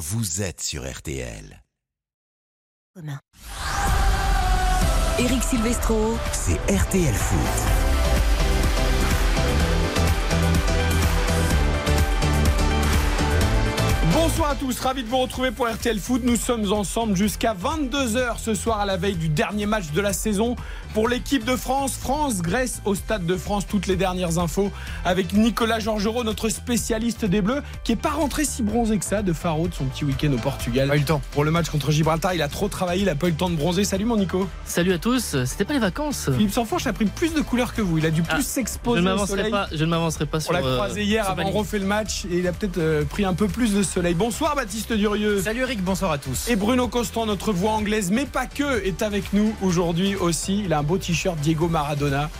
vous êtes sur RTL. Eric Silvestro. C'est RTL Foot. Bonsoir à tous, ravi de vous retrouver pour RTL Foot. Nous sommes ensemble jusqu'à 22h ce soir à la veille du dernier match de la saison pour l'équipe de France. France-Grèce au Stade de France. Toutes les dernières infos avec Nicolas Georgerot, notre spécialiste des Bleus, qui est pas rentré si bronzé que ça de Faro de son petit week-end au Portugal. Pas eu le temps. Pour le match contre Gibraltar, il a trop travaillé, il a pas eu le temps de bronzer. Salut mon Nico. Salut à tous. C'était pas les vacances. Philippe Sanfourche a pris plus de couleurs que vous. Il a dû plus Ah, Je s'exposer ne au m'avancerai soleil. pas. Je ne m'avancerai pas On sur. l'a euh, croisé hier sur avant, on Bali. refait le match et il a peut-être euh, pris un peu plus de soleil. Bonsoir Baptiste Durieux. Salut Eric, bonsoir à tous. Et Bruno Constant, notre voix anglaise, mais pas que, est avec nous aujourd'hui aussi. Il a un beau t-shirt Diego Maradona.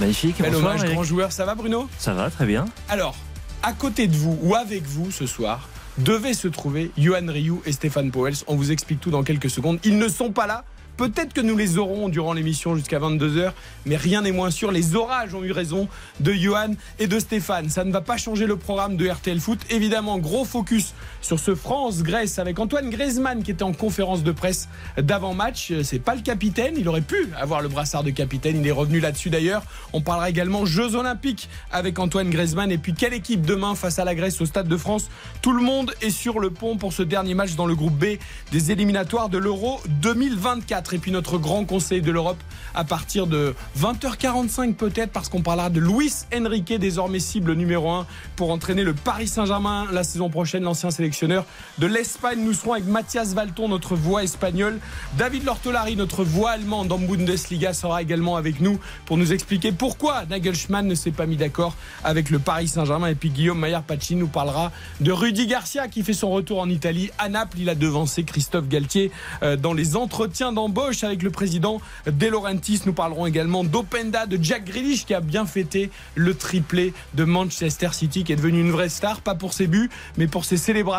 Magnifique, Bel bonsoir. hommage, Eric. grand joueur. Ça va Bruno? Ça va, très bien. Alors, à côté de vous ou avec vous ce soir, devaient se trouver Johan Rioux et Stéphane Powels. On vous explique tout dans quelques secondes. Ils ne sont pas là. Peut-être que nous les aurons durant l'émission jusqu'à 22h, mais rien n'est moins sûr. Les orages ont eu raison de Johan et de Stéphane. Ça ne va pas changer le programme de RTL Foot. Évidemment, gros focus sur ce France-Grèce avec Antoine Griezmann qui était en conférence de presse d'avant-match. C'est pas le capitaine. Il aurait pu avoir le brassard de capitaine. Il est revenu là-dessus d'ailleurs. On parlera également Jeux Olympiques avec Antoine Griezmann. Et puis, quelle équipe demain face à la Grèce au Stade de France? Tout le monde est sur le pont pour ce dernier match dans le groupe B des éliminatoires de l'Euro 2024. Et puis, notre grand conseil de l'Europe à partir de 20h45 peut-être, parce qu'on parlera de Luis Enrique, désormais cible numéro 1 pour entraîner le Paris Saint-Germain la saison prochaine, l'ancien de l'Espagne. Nous serons avec Mathias Valton, notre voix espagnole. David Lortolari, notre voix allemande en Bundesliga, sera également avec nous pour nous expliquer pourquoi Nagelsmann ne s'est pas mis d'accord avec le Paris Saint-Germain. Et puis Guillaume Maillard-Pacci nous parlera de Rudy Garcia qui fait son retour en Italie. À Naples, il a devancé Christophe Galtier euh, dans les entretiens d'embauche avec le président De Laurentiis. Nous parlerons également d'Openda, de Jack Grealish qui a bien fêté le triplé de Manchester City qui est devenu une vraie star, pas pour ses buts, mais pour ses célébrations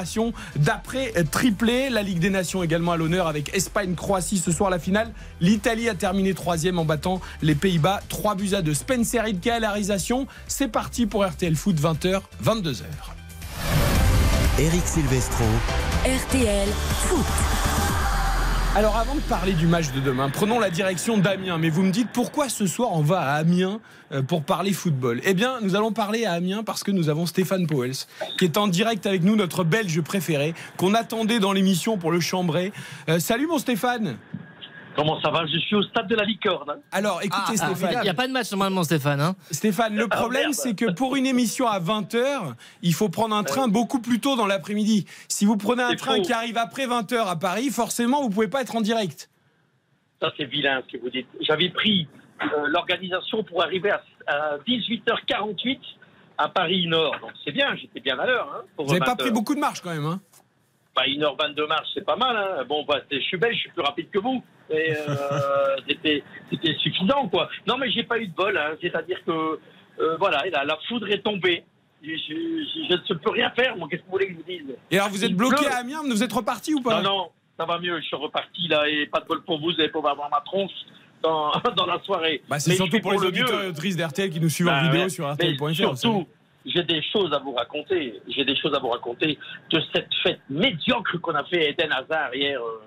d'après triplé. La Ligue des Nations également à l'honneur avec Espagne-Croatie ce soir la finale. L'Italie a terminé troisième en battant les Pays-Bas. 3 buts à 2. Spencer Hidke à la réalisation. C'est parti pour RTL Foot 20h, 22h. Eric Silvestro. RTL Foot. Alors avant de parler du match de demain, prenons la direction d'Amiens. Mais vous me dites pourquoi ce soir on va à Amiens euh, pour parler football? Eh bien, nous allons parler à Amiens parce que nous avons Stéphane Powels qui est en direct avec nous, notre Belge préféré, qu'on attendait dans l'émission pour le chambrer. Euh, salut mon Stéphane Comment ça va? Je suis au stade de la licorne. Alors écoutez Ah, Stéphane, Il n'y a pas de match normalement, Stéphane. hein. Stéphane, le Ah, problème c'est que pour une émission à 20h, il faut prendre un train beaucoup plus tôt dans l'après-midi. Si vous prenez un train faux. qui arrive après 20h à Paris, forcément vous pouvez pas être en direct. Ça, c'est vilain ce que vous dites. J'avais pris euh, l'organisation pour arriver à, à 18h48 à Paris-Nord. Donc c'est bien, j'étais bien à l'heure. Hein, Vous n'avez pas 20 pris beaucoup de marche quand même hein Bah, 1h22 marche, c'est pas mal. Hein. Bon, bah, je suis belge, je suis plus rapide que vous. Et euh, c'était c'était suffisant, quoi. Non, mais j'ai pas eu de bol. Hein. C'est-à-dire que, euh, voilà, la, la foudre est tombée. Je, je- je ne peux rien faire, moi. Qu'est-ce que vous voulez que je vous dise? Et alors vous êtes Il bloqué pleut. à Amiens, vous êtes reparti ou pas? Non, non, ça va mieux. Je suis reparti, là. Et pas de bol pour vous. Vous allez pouvoir avoir ma tronche dans, dans la soirée. Bah, c'est surtout pour les le auditeurs et auditrices d'RTL qui nous suivent en Bah, vidéo ouais. sur RTL.fr. surtout, j'ai des choses à vous raconter. J'ai des choses à vous raconter de cette fête médiocre qu'on a fait à Eden Hazard hier euh,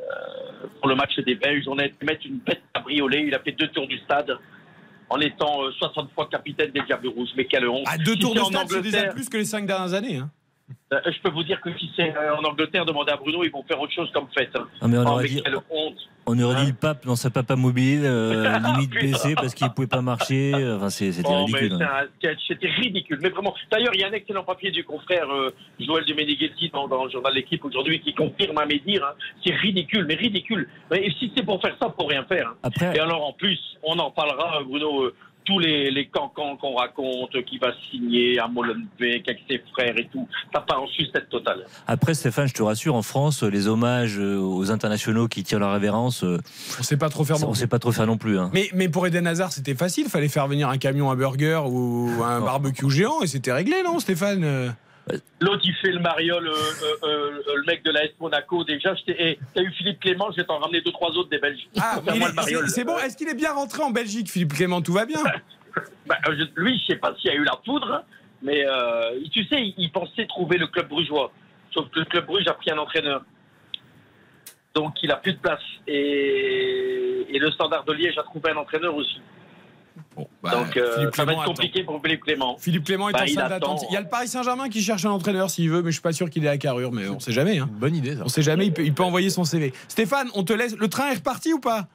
euh, pour le match des Belges. On a été mettre une bête cabriolet. Il a fait deux tours du stade en étant euh, 60 fois capitaine des Diables Rouges. Mais quelle honte. À deux Si tours en stade, c'est déjà plus que les cinq dernières années. hein. Euh, je peux vous dire que si c'est euh, en Angleterre, demandez à Bruno, ils vont faire autre chose comme fête. hein. Ah, mais on Oh, aurait dit, on aurait dit Hein le pape dans sa papa mobile, euh, limite Putain. blessé parce qu'il pouvait pas marcher. Enfin, c'était Oh, ridicule. hein. c'était ridicule. Mais vraiment, d'ailleurs, il y a un excellent papier du confrère euh, Joël de Meneghetti dans, dans le journal l'équipe aujourd'hui qui confirme à mes dires. hein, c'est ridicule, mais ridicule. Mais si c'est pour faire ça, pour rien faire. hein. Après, Et alors, en plus, on en parlera, Bruno, euh, tous les, les cancans qu'on raconte, qui va signer à Molenbeek avec ses frères et tout. Ça part en sucette totale. après, Stéphane, je te rassure, en France, les hommages euh, aux internationaux qui tirent leur révérence, euh, On sait pas trop faire. on bon. sait pas trop faire non plus. hein. Mais, mais pour Eden Hazard, c'était facile. Fallait faire venir un camion à burger ou un barbecue géant et c'était réglé, non, Stéphane Euh, L'autre, il fait le mariole, euh, euh, euh, le mec de la S Monaco. Déjà, eh, t'as eu Philippe Clément, je vais t'en ramener deux, trois autres des Belges. Ah, est- c'est bon. Est-ce qu'il est bien rentré en Belgique, Philippe Clément Tout va bien Bah, je- lui, je sais pas s'il y a eu la poudre, mais tu sais, il, il pensait trouver le club brugeois. Sauf que le club Bruges a pris un entraîneur. Donc il a plus de place. Et, et le Standard de Liège a trouvé un entraîneur aussi. Bon, bah, Donc euh, Philippe ça va être compliqué pour Philippe Clément. Philippe Clément est Bah, en il salle d'attente. Il y a le Paris Saint-Germain qui cherche un entraîneur s'il veut, mais je suis pas sûr qu'il ait la carrure, mais on sait jamais. Hein. Bonne idée, ça. On sait jamais, il peut, il peut envoyer son CV. Stéphane, on te laisse. Le train est reparti ou pas?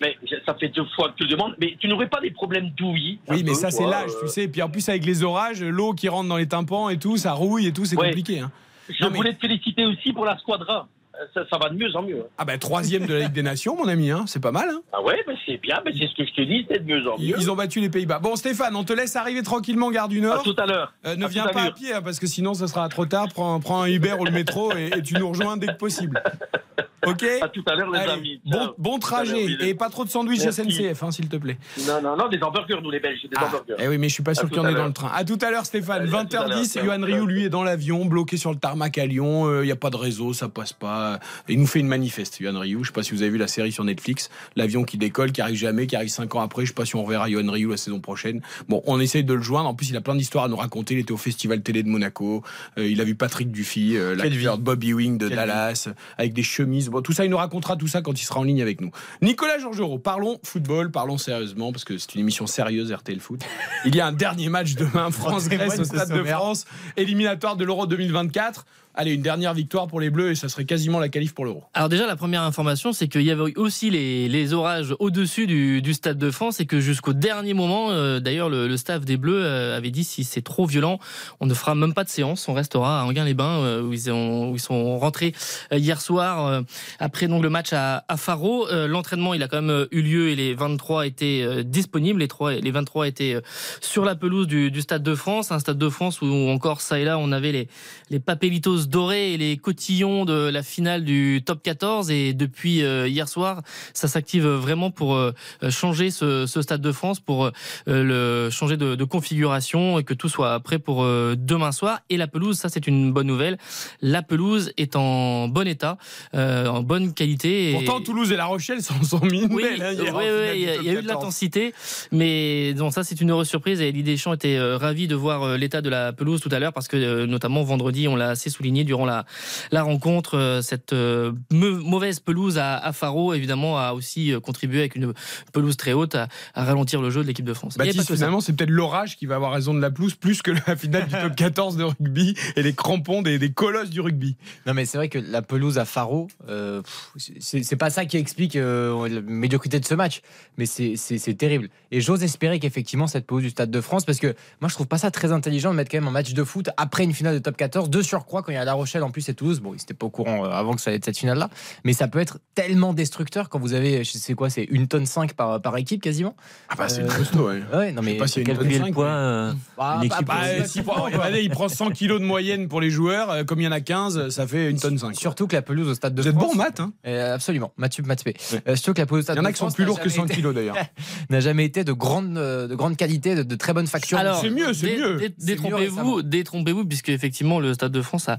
Mais ça fait deux fois que tu le demandes. Mais tu n'aurais pas des problèmes d'ouïe? Oui, mais peu, ça, c'est l'âge, euh, tu sais. Et puis en plus, avec les orages, l'eau qui rentre dans les tympans et tout, ça rouille et tout, c'est Ouais. compliqué. hein. Je Non, mais- voulais te féliciter aussi pour la squadra. Ça, ça va de mieux en mieux. Ah, bah, troisième de la Ligue des Nations, mon ami, hein. c'est pas mal. hein. Ah ouais, c'est bien, mais c'est ce que je te dis, c'est de mieux en mieux. ils ont battu les Pays-Bas. Bon, Stéphane, on te laisse arriver tranquillement, gare du À Nord. tout à l'heure. Euh, ne À viens à pas à pied, hein, parce que sinon, ça sera trop tard. Prends, prends un Uber ou le métro et, et tu nous rejoins dès que possible. Ok À tout à l'heure, les Allez, amis. bon, trajet et pas trop de sandwich Merci. SNCF, hein, s'il te plaît. Non, non, non, des hamburgers, nous les Belges, des Ah, hamburgers. eh oui, mais je suis pas sûr qu'il y en ait dans le train. À tout à l'heure, Stéphane. Allez, à tout à 20h10. l'heure. Johan Rioux, lui, est dans l'avion, bloqué sur le tarmac à Lyon. Euh, Il n'y a pas de réseau, ça passe pas. Il nous fait une manifeste, Johan Rioux. Je sais pas si vous avez vu la série sur Netflix. L'avion qui décolle, qui arrive jamais, qui arrive 5 ans après. Je sais pas si on reverra Johan Rioux la saison prochaine. Bon, on essaye de le joindre. En plus, il a plein d'histoires à nous raconter. Il était au Festival Télé de Monaco. Euh, il a vu Patrick Dufy, euh, l'acteur de Bobby Wing de Quelle Dallas, avec des chemises. Bon, tout ça, il nous racontera tout ça quand il sera en ligne avec nous. Nicolas Georgerot, parlons football, parlons sérieusement, parce que c'est une émission sérieuse, RTL Foot. Il y a un dernier match demain, France-Grèce au Stade de France, éliminatoire de l'Euro 2024. Allez, une dernière victoire pour les Bleus et ça serait quasiment la qualif pour l'Euro. Alors déjà, la première information, c'est qu'il y avait aussi les, les orages au-dessus du, Stade de France et que jusqu'au dernier moment, euh, d'ailleurs, le, staff des Bleus euh, avait dit si c'est trop violent, on ne fera même pas de séance, on restera à Anguin-les-Bains euh, où, où ils sont rentrés euh, hier soir après donc le match à, Faro. L'entraînement, il a quand même eu lieu et les 23 étaient disponibles, les, trois, les 23 étaient sur la pelouse du, du Stade de France, un Stade de France où encore ça et là, on avait les, les papelitos dorés et les cotillons de la finale du top 14 et depuis euh, hier soir ça s'active vraiment pour euh, changer ce, ce stade de France pour euh, le changer de, de configuration et que tout soit prêt pour demain soir. Et la pelouse ça c'est une bonne nouvelle. La pelouse est en bon état euh, en bonne qualité et... Pourtant, Toulouse et La Rochelle sont, sont mis une Oui, belle, hein, hier, oui, oui, il y a, y eu de 14. l'intensité, mais donc ça c'est une heureuse surprise et Elie Deschamps était ravi de voir l'état de la pelouse tout à l'heure parce que notamment vendredi on l'a assez souligné durant la, la rencontre, euh, cette euh, mauvaise pelouse à, à Faro évidemment a aussi euh, contribué avec une pelouse très haute à, à ralentir le jeu de l'équipe de France. Baptiste, finalement, c'est peut-être l'orage qui va avoir raison de la pelouse plus que la finale du top 14 de rugby et les crampons des, des colosses du rugby. Non, mais c'est vrai que la pelouse à Faro, euh, c'est pas ça qui explique euh, la médiocrité de ce match, mais c'est- c'est c'est terrible. Et j'ose espérer qu'effectivement, cette pelouse du Stade de France, parce que moi, je trouve pas ça très intelligent de mettre quand même un match de foot après une finale de top 14, de surcroît quand il y a La Rochelle en plus et Toulouse. Bon, ils étaient pas au courant euh, avant que ça allait être cette finale-là, mais ça peut être tellement destructeur quand vous avez, je sais quoi, c'est une tonne 5 par, par équipe quasiment. Ah bah, c'est Euh, costaud, ouais. Ouais, non, mais. pas Calculer le poids. euh, Bah, bah, bah, prend, regardez, il prend 100 kilos de moyenne pour les joueurs, euh, comme il y en a 15, ça fait une tonne 5. Surtout que la pelouse au Stade de Vous êtes France. bon en maths, hein Euh, absolument, Mathieu Mathieu. Ouais. Euh, surtout que la pelouse au Stade Il y en a de qui sont France plus lourds que jamais 100 été- kilos d'ailleurs. n'a jamais été de grande, euh, de grande qualité, de, de très bonne facture. Alors, c'est mieux, c'est mieux. Détrompez-vous, détrompez-vous, puisque effectivement le Stade de France a, euh,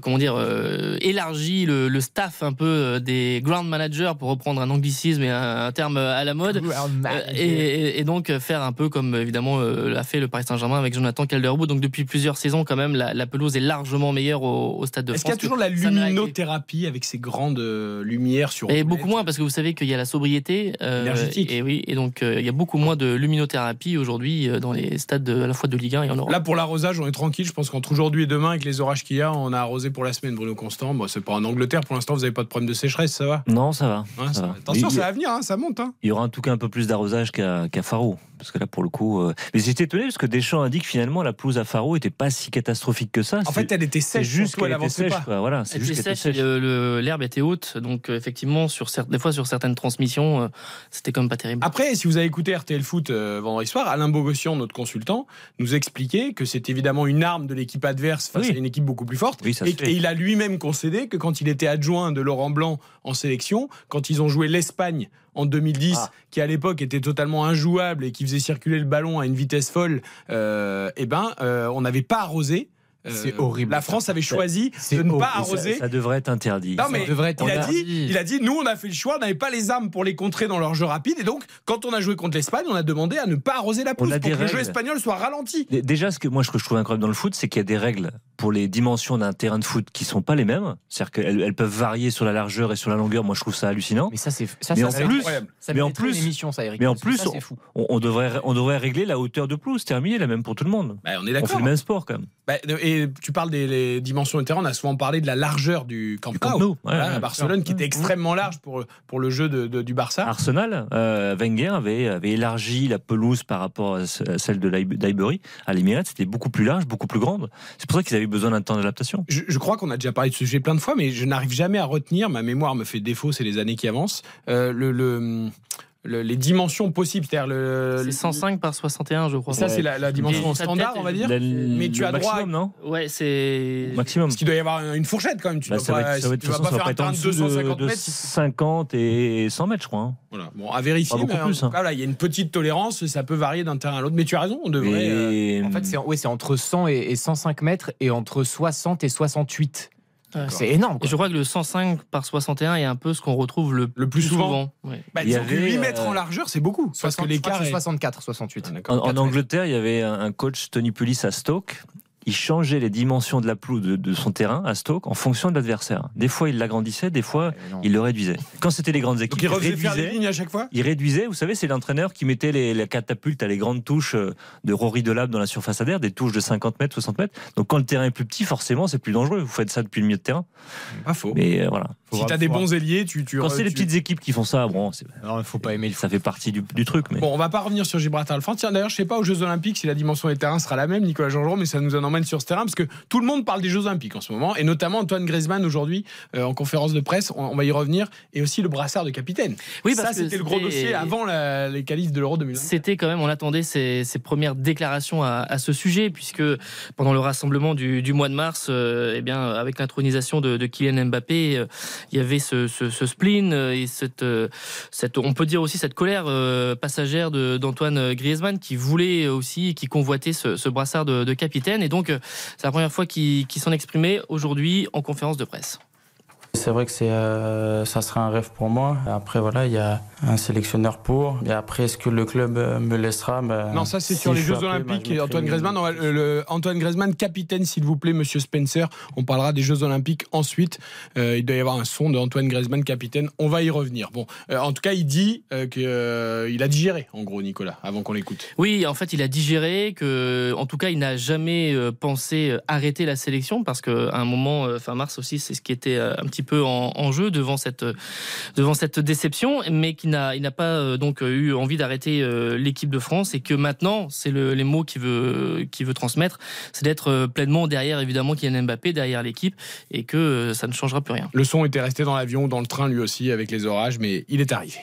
comment dire, euh, élargi le, le staff un peu euh, des ground managers pour reprendre un anglicisme et un, un terme à la mode. Euh, et, et- donc euh, faire un peu comme évidemment euh, l'a fait le Paris Saint-Germain avec Jonathan Calderwood. Donc depuis plusieurs saisons quand même la, la pelouse est largement meilleure au, au stade de Est-ce France. qu'il y a toujours la luminothérapie avec ces grandes euh, lumières sur Et beaucoup moins parce que vous savez qu'il y a la sobriété euh, Énergétique. Et oui, et donc euh, il y a beaucoup moins de luminothérapie aujourd'hui euh, dans les stades de- à la fois de Ligue 1 et en Europe. Là, pour l'arrosage, on est tranquille. Je pense qu'entre aujourd'hui et demain, avec les orages qu'il y a, on a arrosé pour la semaine, Bruno Constant. Bon, c'est pas en Angleterre, pour l'instant, vous n'avez pas de problème de sécheresse, ça va Non, ça va. Hein, ça ça va. va. Attention, ça va venir, hein, ça monte. Hein. Il y aura en tout cas un peu plus d'arrosage qu'à qu'à Faro. Parce que là, pour le coup. euh, Mais j'étais étonné parce que Deschamps a dit que finalement, la pelouse à Faro était pas si catastrophique que ça. En C'est- fait, elle était c'est sèche, juste qu'elle était avançait sèche. pas. quoi. Voilà, c'est Elle juste était sèche l'herbe était haute, donc euh, effectivement, sur des fois sur certaines transmissions, euh, c'était quand même pas terrible. Après, si vous avez écouté RTL Foot euh, vendredi soir, Alain Bogossian, notre consultant, nous expliquait que c'est évidemment une arme de l'équipe adverse face Oui. à une équipe beaucoup plus forte. Oui, et il a lui-même concédé que quand il était adjoint de Laurent Blanc en sélection, quand ils ont joué l'Espagne en 2010, Ah. qui à l'époque était totalement injouable et qui faisait circuler le ballon à une vitesse folle, euh, eh ben, euh, on n'avait pas arrosé. Euh, C'est horrible. La France avait choisi de ne pas horrible. arroser. Ça, ça devrait être interdit. Non, mais devrait être il a, dit, il a dit, nous, on a fait le choix, on n'avait pas les armes pour les contrer dans leur jeu rapide. Et donc, quand on a joué contre l'Espagne, on a demandé à ne pas arroser la pelouse pour que le jeu règles. espagnol soit ralenti. Dé- Déjà, ce que moi ce que je trouve incroyable dans le foot, c'est qu'il y a des règles pour les dimensions d'un terrain de foot qui sont pas les mêmes. C'est-à-dire qu'elles elles peuvent varier sur la largeur et sur la longueur. Moi, je trouve ça hallucinant. Mais ça, c'est ça, Mais ça, en ça- plus- ça mais en plus- une émission, ça, Eric. mais en parce que plus, ça, c'est fou. On, on devrait on devrait régler la hauteur de pelouse. Terminé, la même pour tout le monde. Bah, on est On fait le même sport quand même. Bah, et tu parles des les dimensions de terrain, on a souvent parlé de la largeur du Camp Du Camp Nou. Voilà, ouais, à Barcelone, qui était extrêmement large pour, pour le jeu de, de- du Barça. Arsenal, euh, Wenger avait, avait élargi la pelouse par rapport à ce- à celle de d'Highbury. À l'Emirates, c'était beaucoup plus large, beaucoup plus grande. C'est pour ça qu'ils avaient besoin d'un temps d'adaptation. Je, je crois qu'on a déjà parlé de ce sujet plein de fois, mais je n'arrive jamais à retenir. Ma mémoire me fait défaut, c'est les années qui avancent. euh, le, le- le- les dimensions possibles, c'est-à-dire le. C'est 105 par 61, je crois. Ça, c'est la, la dimension standard, on va dire. La- Mais tu as droit à- maximum, non? Ouais, c'est. Maximum. Parce qu'il doit y avoir une fourchette quand même. Tu Bah, dois ça va pas, être, tu vas pas faire un en terrain de dessous de, 250 de mètres. 50 et 100 mètres, je crois. hein. Voilà. Bon, à vérifier. Pas en plus, tout hein. cas, là, il y a une petite tolérance. Ça peut varier d'un terrain à l'autre. Mais tu as raison, on devrait. euh, En fait, c'est ouais, c'est entre 100 et, et 105 mètres et entre 60 et 68. Ouais. C'est énorme. Quoi. je crois que le 105 par 61 est un peu ce qu'on retrouve le, Le plus souvent. Ouais. bah, il y avait, 8 mètres euh, en largeur, c'est beaucoup. Parce que 60, je crois l'écart est. 64, 68. Ah, En, en. Angleterre, il y avait un coach, Tony Pulis, à Stoke. Il changeait les dimensions de la pelouse de, de son terrain à Stoke en fonction de l'adversaire. Des fois, il l'agrandissait, des fois, non. il le réduisait. Quand c'était les grandes équipes, Donc il faire réduisait. lignes à chaque fois? Il réduisait, vous savez, c'est l'entraîneur qui mettait les, les catapultes à les grandes touches euh, de Rory Delap dans la surface adverse, des touches de 50 mètres, 60 mètres. Donc quand le terrain est plus petit, forcément, c'est plus dangereux. Vous faites ça depuis le milieu de terrain. Pas faux. Mais euh, voilà. Si t'as des bons ailiers, tu. tu Quand c'est les petites équipes qui font ça, bon, c'est- Non, il faut pas aimer le ça fait partie du, du truc. Mais Bon, on va pas revenir sur Gibraltar le Tiens, d'ailleurs, je sais pas aux Jeux Olympiques si la dimension des terrains sera la même, Nicolas Jean-Jean, mais ça nous en emmène sur ce terrain parce que tout le monde parle des Jeux Olympiques en ce moment, et notamment Antoine Griezmann aujourd'hui euh, en conférence de presse. On, on va y revenir, et aussi le brassard de capitaine. Oui, ça, parce que c'était le gros dossier avant la- les qualifs de l'Euro 2020. C'était quand même, on attendait ces, ces premières déclarations à, à ce sujet, puisque pendant le rassemblement du, du mois de mars, euh, eh bien, avec l'intronisation de, de Kylian Mbappé, euh, il y avait ce, ce- ce spleen euh, et cette, euh, cette, on peut dire aussi cette colère euh, passagère d'Antoine Griezmann qui voulait aussi, qui convoitait ce, ce brassard de, de capitaine. Et donc, euh, c'est la première fois qu'il qu'il s'en exprimait aujourd'hui en conférence de presse. C'est vrai que c'est, euh, ça sera un rêve pour moi. Après, voilà, il y a un sélectionneur pour. Et après, est-ce que le club euh, me laissera? Ben, Non, ça c'est si sur les Jeux appelé, ben, Olympiques Antoine Griezmann. euh, le- Antoine Griezmann, capitaine, s'il vous plaît, Monsieur Spencer. On parlera des Jeux Olympiques ensuite. Euh, il doit y avoir un son de Antoine Griezmann, capitaine. On va y revenir. Bon, euh, en tout cas, il dit qu'il a digéré, en gros, Nicolas, avant qu'on l'écoute. Oui, en fait, il a digéré que, en tout cas, il n'a jamais pensé arrêter la sélection parce qu'à un moment, fin mars aussi, c'est ce qui était un petit peu en, jeu devant cette devant cette déception, mais qu'il n'a il n'a pas euh, donc eu envie d'arrêter euh, l'équipe de France et que maintenant, c'est le, les mots qu'il veut qu'il veut transmettre, c'est d'être euh, pleinement derrière évidemment Kylian Mbappé, derrière l'équipe et que ça ne changera plus rien. Le son était resté dans l'avion, dans le train lui aussi, avec les orages, mais il est arrivé.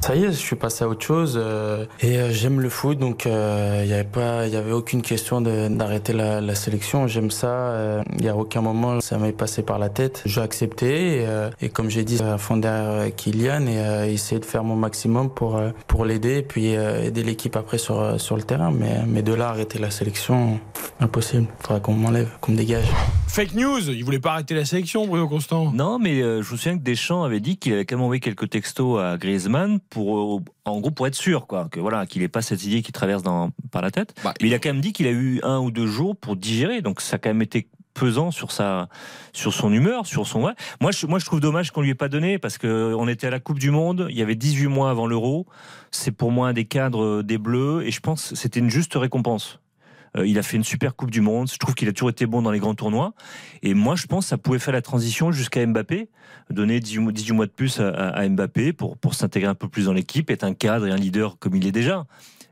Ça y est, je suis passé à autre chose euh, et euh, j'aime le foot, donc il n'y avait pas, il y avait aucune question d'arrêter la, la sélection. J'aime ça. Il n'y a aucun moment ça m'est passé par la tête. J'ai accepté et, euh, et comme j'ai dit, à fond derrière euh, Kylian et euh, essayer de faire mon maximum pour euh, pour l'aider et puis euh, aider l'équipe après sur euh, sur le terrain. Mais mais de là arrêter la sélection, impossible. Faudra qu'on m'enlève, qu'on me dégage. Fake news, il voulait pas arrêter la sélection, Bruno Constant. Non, mais euh, je me souviens que Deschamps avait dit qu'il avait quand même envoyé quelques textos à Griezmann pour, euh, en gros, pour être sûr, quoi, que voilà, qu'il n'ait pas cette idée qui traverse dans, par la tête. Bah, Mais il a quand même dit qu'il a eu un ou deux jours pour digérer, donc ça a quand même été pesant sur sa, sur son humeur, sur son ouais. Moi, je, moi, je trouve dommage qu'on lui ait pas donné parce que on était à la Coupe du Monde, il y avait 18 mois avant l'Euro. C'est pour moi un des cadres des Bleus et je pense que c'était une juste récompense. Euh, il a fait une super Coupe du Monde. Je trouve qu'il a toujours été bon dans les grands tournois. Et moi, je pense que ça pouvait faire la transition jusqu'à Mbappé, donner 18 mois- 18 mois de plus à, Mbappé pour, pour s'intégrer un peu plus dans l'équipe, être un cadre et un leader comme il est déjà.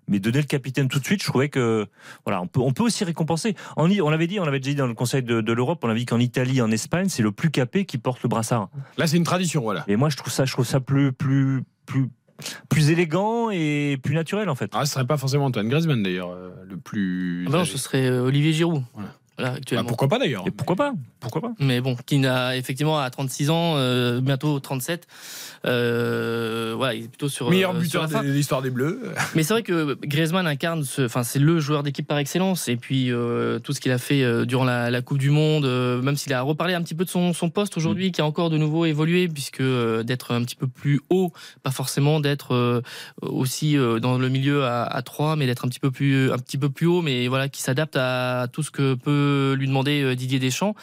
Mais donner le capitaine tout de suite, je trouvais que voilà, on peut, on peut aussi récompenser. En, on l'avait dit, on l'avait déjà dit dans le Conseil de, de l'Europe, on avait dit qu'en Italie, en Espagne, c'est le plus capé qui porte le brassard. Là, c'est une tradition, voilà. Et moi, je trouve ça, je trouve ça plus, plus, plus, plus élégant et plus naturel en fait. Ah, ce serait pas forcément Antoine Griezmann d'ailleurs, euh, le plus. Ah non, ce serait euh, Olivier Giroud. Voilà. Là, Bah, pourquoi pas d'ailleurs Et pourquoi pas Pourquoi pas Mais bon, qui n'a effectivement à 36 ans, euh, bientôt 37. Euh, voilà, il est plutôt sur. Meilleur euh, sur buteur de l'histoire des Bleus. Mais c'est vrai que Griezmann incarne, ce, enfin c'est le joueur d'équipe par excellence. Et puis euh, tout ce qu'il a fait durant la, la Coupe du Monde, euh, même s'il a reparlé un petit peu de son, son poste aujourd'hui, Mm. qui a encore de nouveau évolué, puisque euh, d'être un petit peu plus haut, pas forcément d'être euh, aussi euh, dans le milieu à, à 3, mais d'être un petit peu plus un petit peu plus haut, mais voilà qui s'adapte à tout ce que peut lui demander euh, Didier Deschamps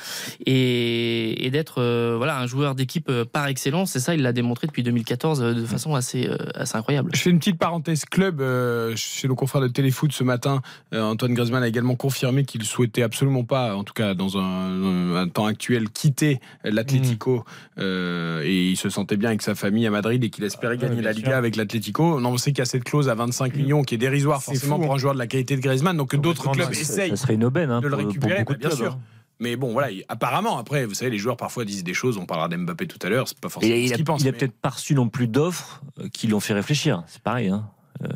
et, et d'être euh, voilà un joueur d'équipe euh, par excellence. Et ça, il l'a démontré depuis 2014 euh, de façon assez euh, assez incroyable. Je fais une petite parenthèse club euh, chez nos confrères de Téléfoot ce matin. euh, Antoine Griezmann a également confirmé qu'il souhaitait absolument pas, en tout cas dans un, un temps actuel, quitter l'Atlético euh, et il se sentait bien avec sa famille à Madrid et qu'il espérait gagner bien la sûr. Liga avec l'Atlético. On sait qu'il y a cette clause à 25 millions qui est dérisoire forcément fou, pour hein. un joueur de la qualité de Griezmann, donc que d'autres clubs dingue. essayent Ça serait une aubaine hein, de le pour, beaucoup bah, de bien clubs, sûr. hein. Mais bon, voilà, il- apparemment, après, vous savez, les joueurs parfois disent des choses, on parlera d'Mbappé tout à l'heure, c'est pas forcément Et il ce a, qu'ils pensent. il a mais- peut-être pas reçu non plus d'offres euh, qui l'ont fait réfléchir. C'est pareil. Hein.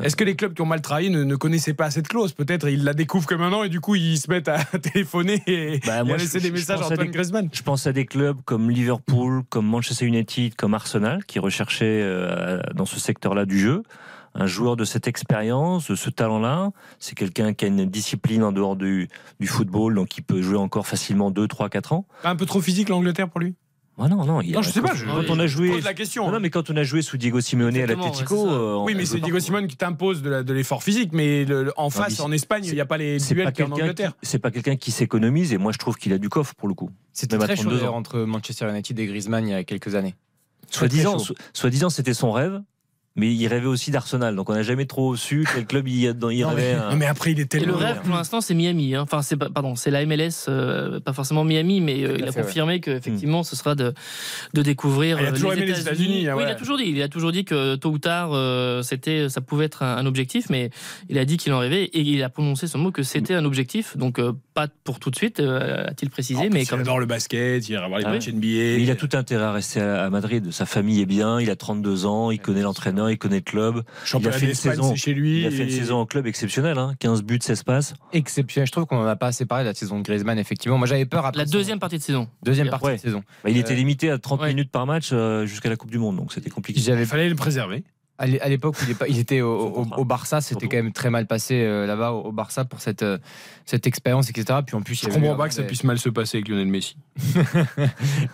Est-ce que les clubs qui ont mal travaillé ne, ne connaissaient pas cette clause Peut-être ils la découvrent que maintenant et du coup ils se mettent à téléphoner et, Bah, et moi, à laisser je- des messages à Antoine des- Griezmann. Je pense à des clubs comme Liverpool, comme Manchester United, comme Arsenal, qui recherchaient euh, dans ce secteur-là du jeu un joueur de cette expérience, de ce talent-là. C'est quelqu'un qui a une discipline en dehors du, du football, donc il peut jouer encore facilement 2, 3, 4 ans. Un peu trop physique l'Angleterre pour lui? Ah non, non, il- Non, je sais pas, je- Quand on a joué. pose la question. Non, non, mais quand on a joué sous Diego Simeone à l'Atlético. ouais, euh, oui, mais c'est Diego Simone qui t'impose de l'effort physique, mais le- le- en face, mais en Espagne, il n'y a pas les C'est duels pas qu'il y a en quelqu'un Angleterre. c'est pas quelqu'un qui s'économise et moi je trouve qu'il a du coffre pour le coup. C'était très chaud 32 ans. d'ailleurs entre Manchester United et Griezmann il y a quelques années. Soit disant, soit disant c'était son rêve, mais il rêvait aussi d'Arsenal. Donc on n'a jamais trop su quel club il, il Non, mais, rêvait. non, mais après, il est Et le rêve pour l'instant c'est Miami. hein. Enfin c'est pas- pardon c'est la MLS, euh, pas forcément Miami, mais euh, il a confirmé que effectivement ce sera de de découvrir. Ah, il a euh, toujours aimé les États-Unis, ah Oui, il a toujours dit. Il a toujours dit que tôt ou tard euh, c'était ça pouvait être un, un objectif, mais il a dit qu'il en rêvait et il a prononcé ce mot que c'était un objectif. Donc euh, pas pour tout de suite, euh, a-t-il précisé, mais il quand même. adore le basket, il ira voir les Ah matchs NBA. Mais il a tout intérêt à rester à à Madrid. Sa famille est bien, il a 32 ans, il connaît l'entraîneur, il connaît le club. Championnat il a fait une saison- chez lui. Il a fait une saison en club exceptionnelle, hein. 15 buts, 16 passes. Exceptionnel. Je trouve qu'on en a pas assez parlé de la saison de Griezmann, effectivement. Moi j'avais peur après. La son- deuxième partie de saison. deuxième partie Ouais. de saison. Bah, il était Euh, limité à 30 ouais. minutes par match euh, jusqu'à la Coupe du Monde, donc c'était compliqué. Il fallait le préserver. À l'é- à l'époque où il, est pas- il était au, Barça, c'était quand même très mal passé euh, là-bas au, au Barça pour cette, euh, cette expérience, etc. Puis en plus, il Je y comprends pas un- que ça puisse mal se passer avec Lionel Messi.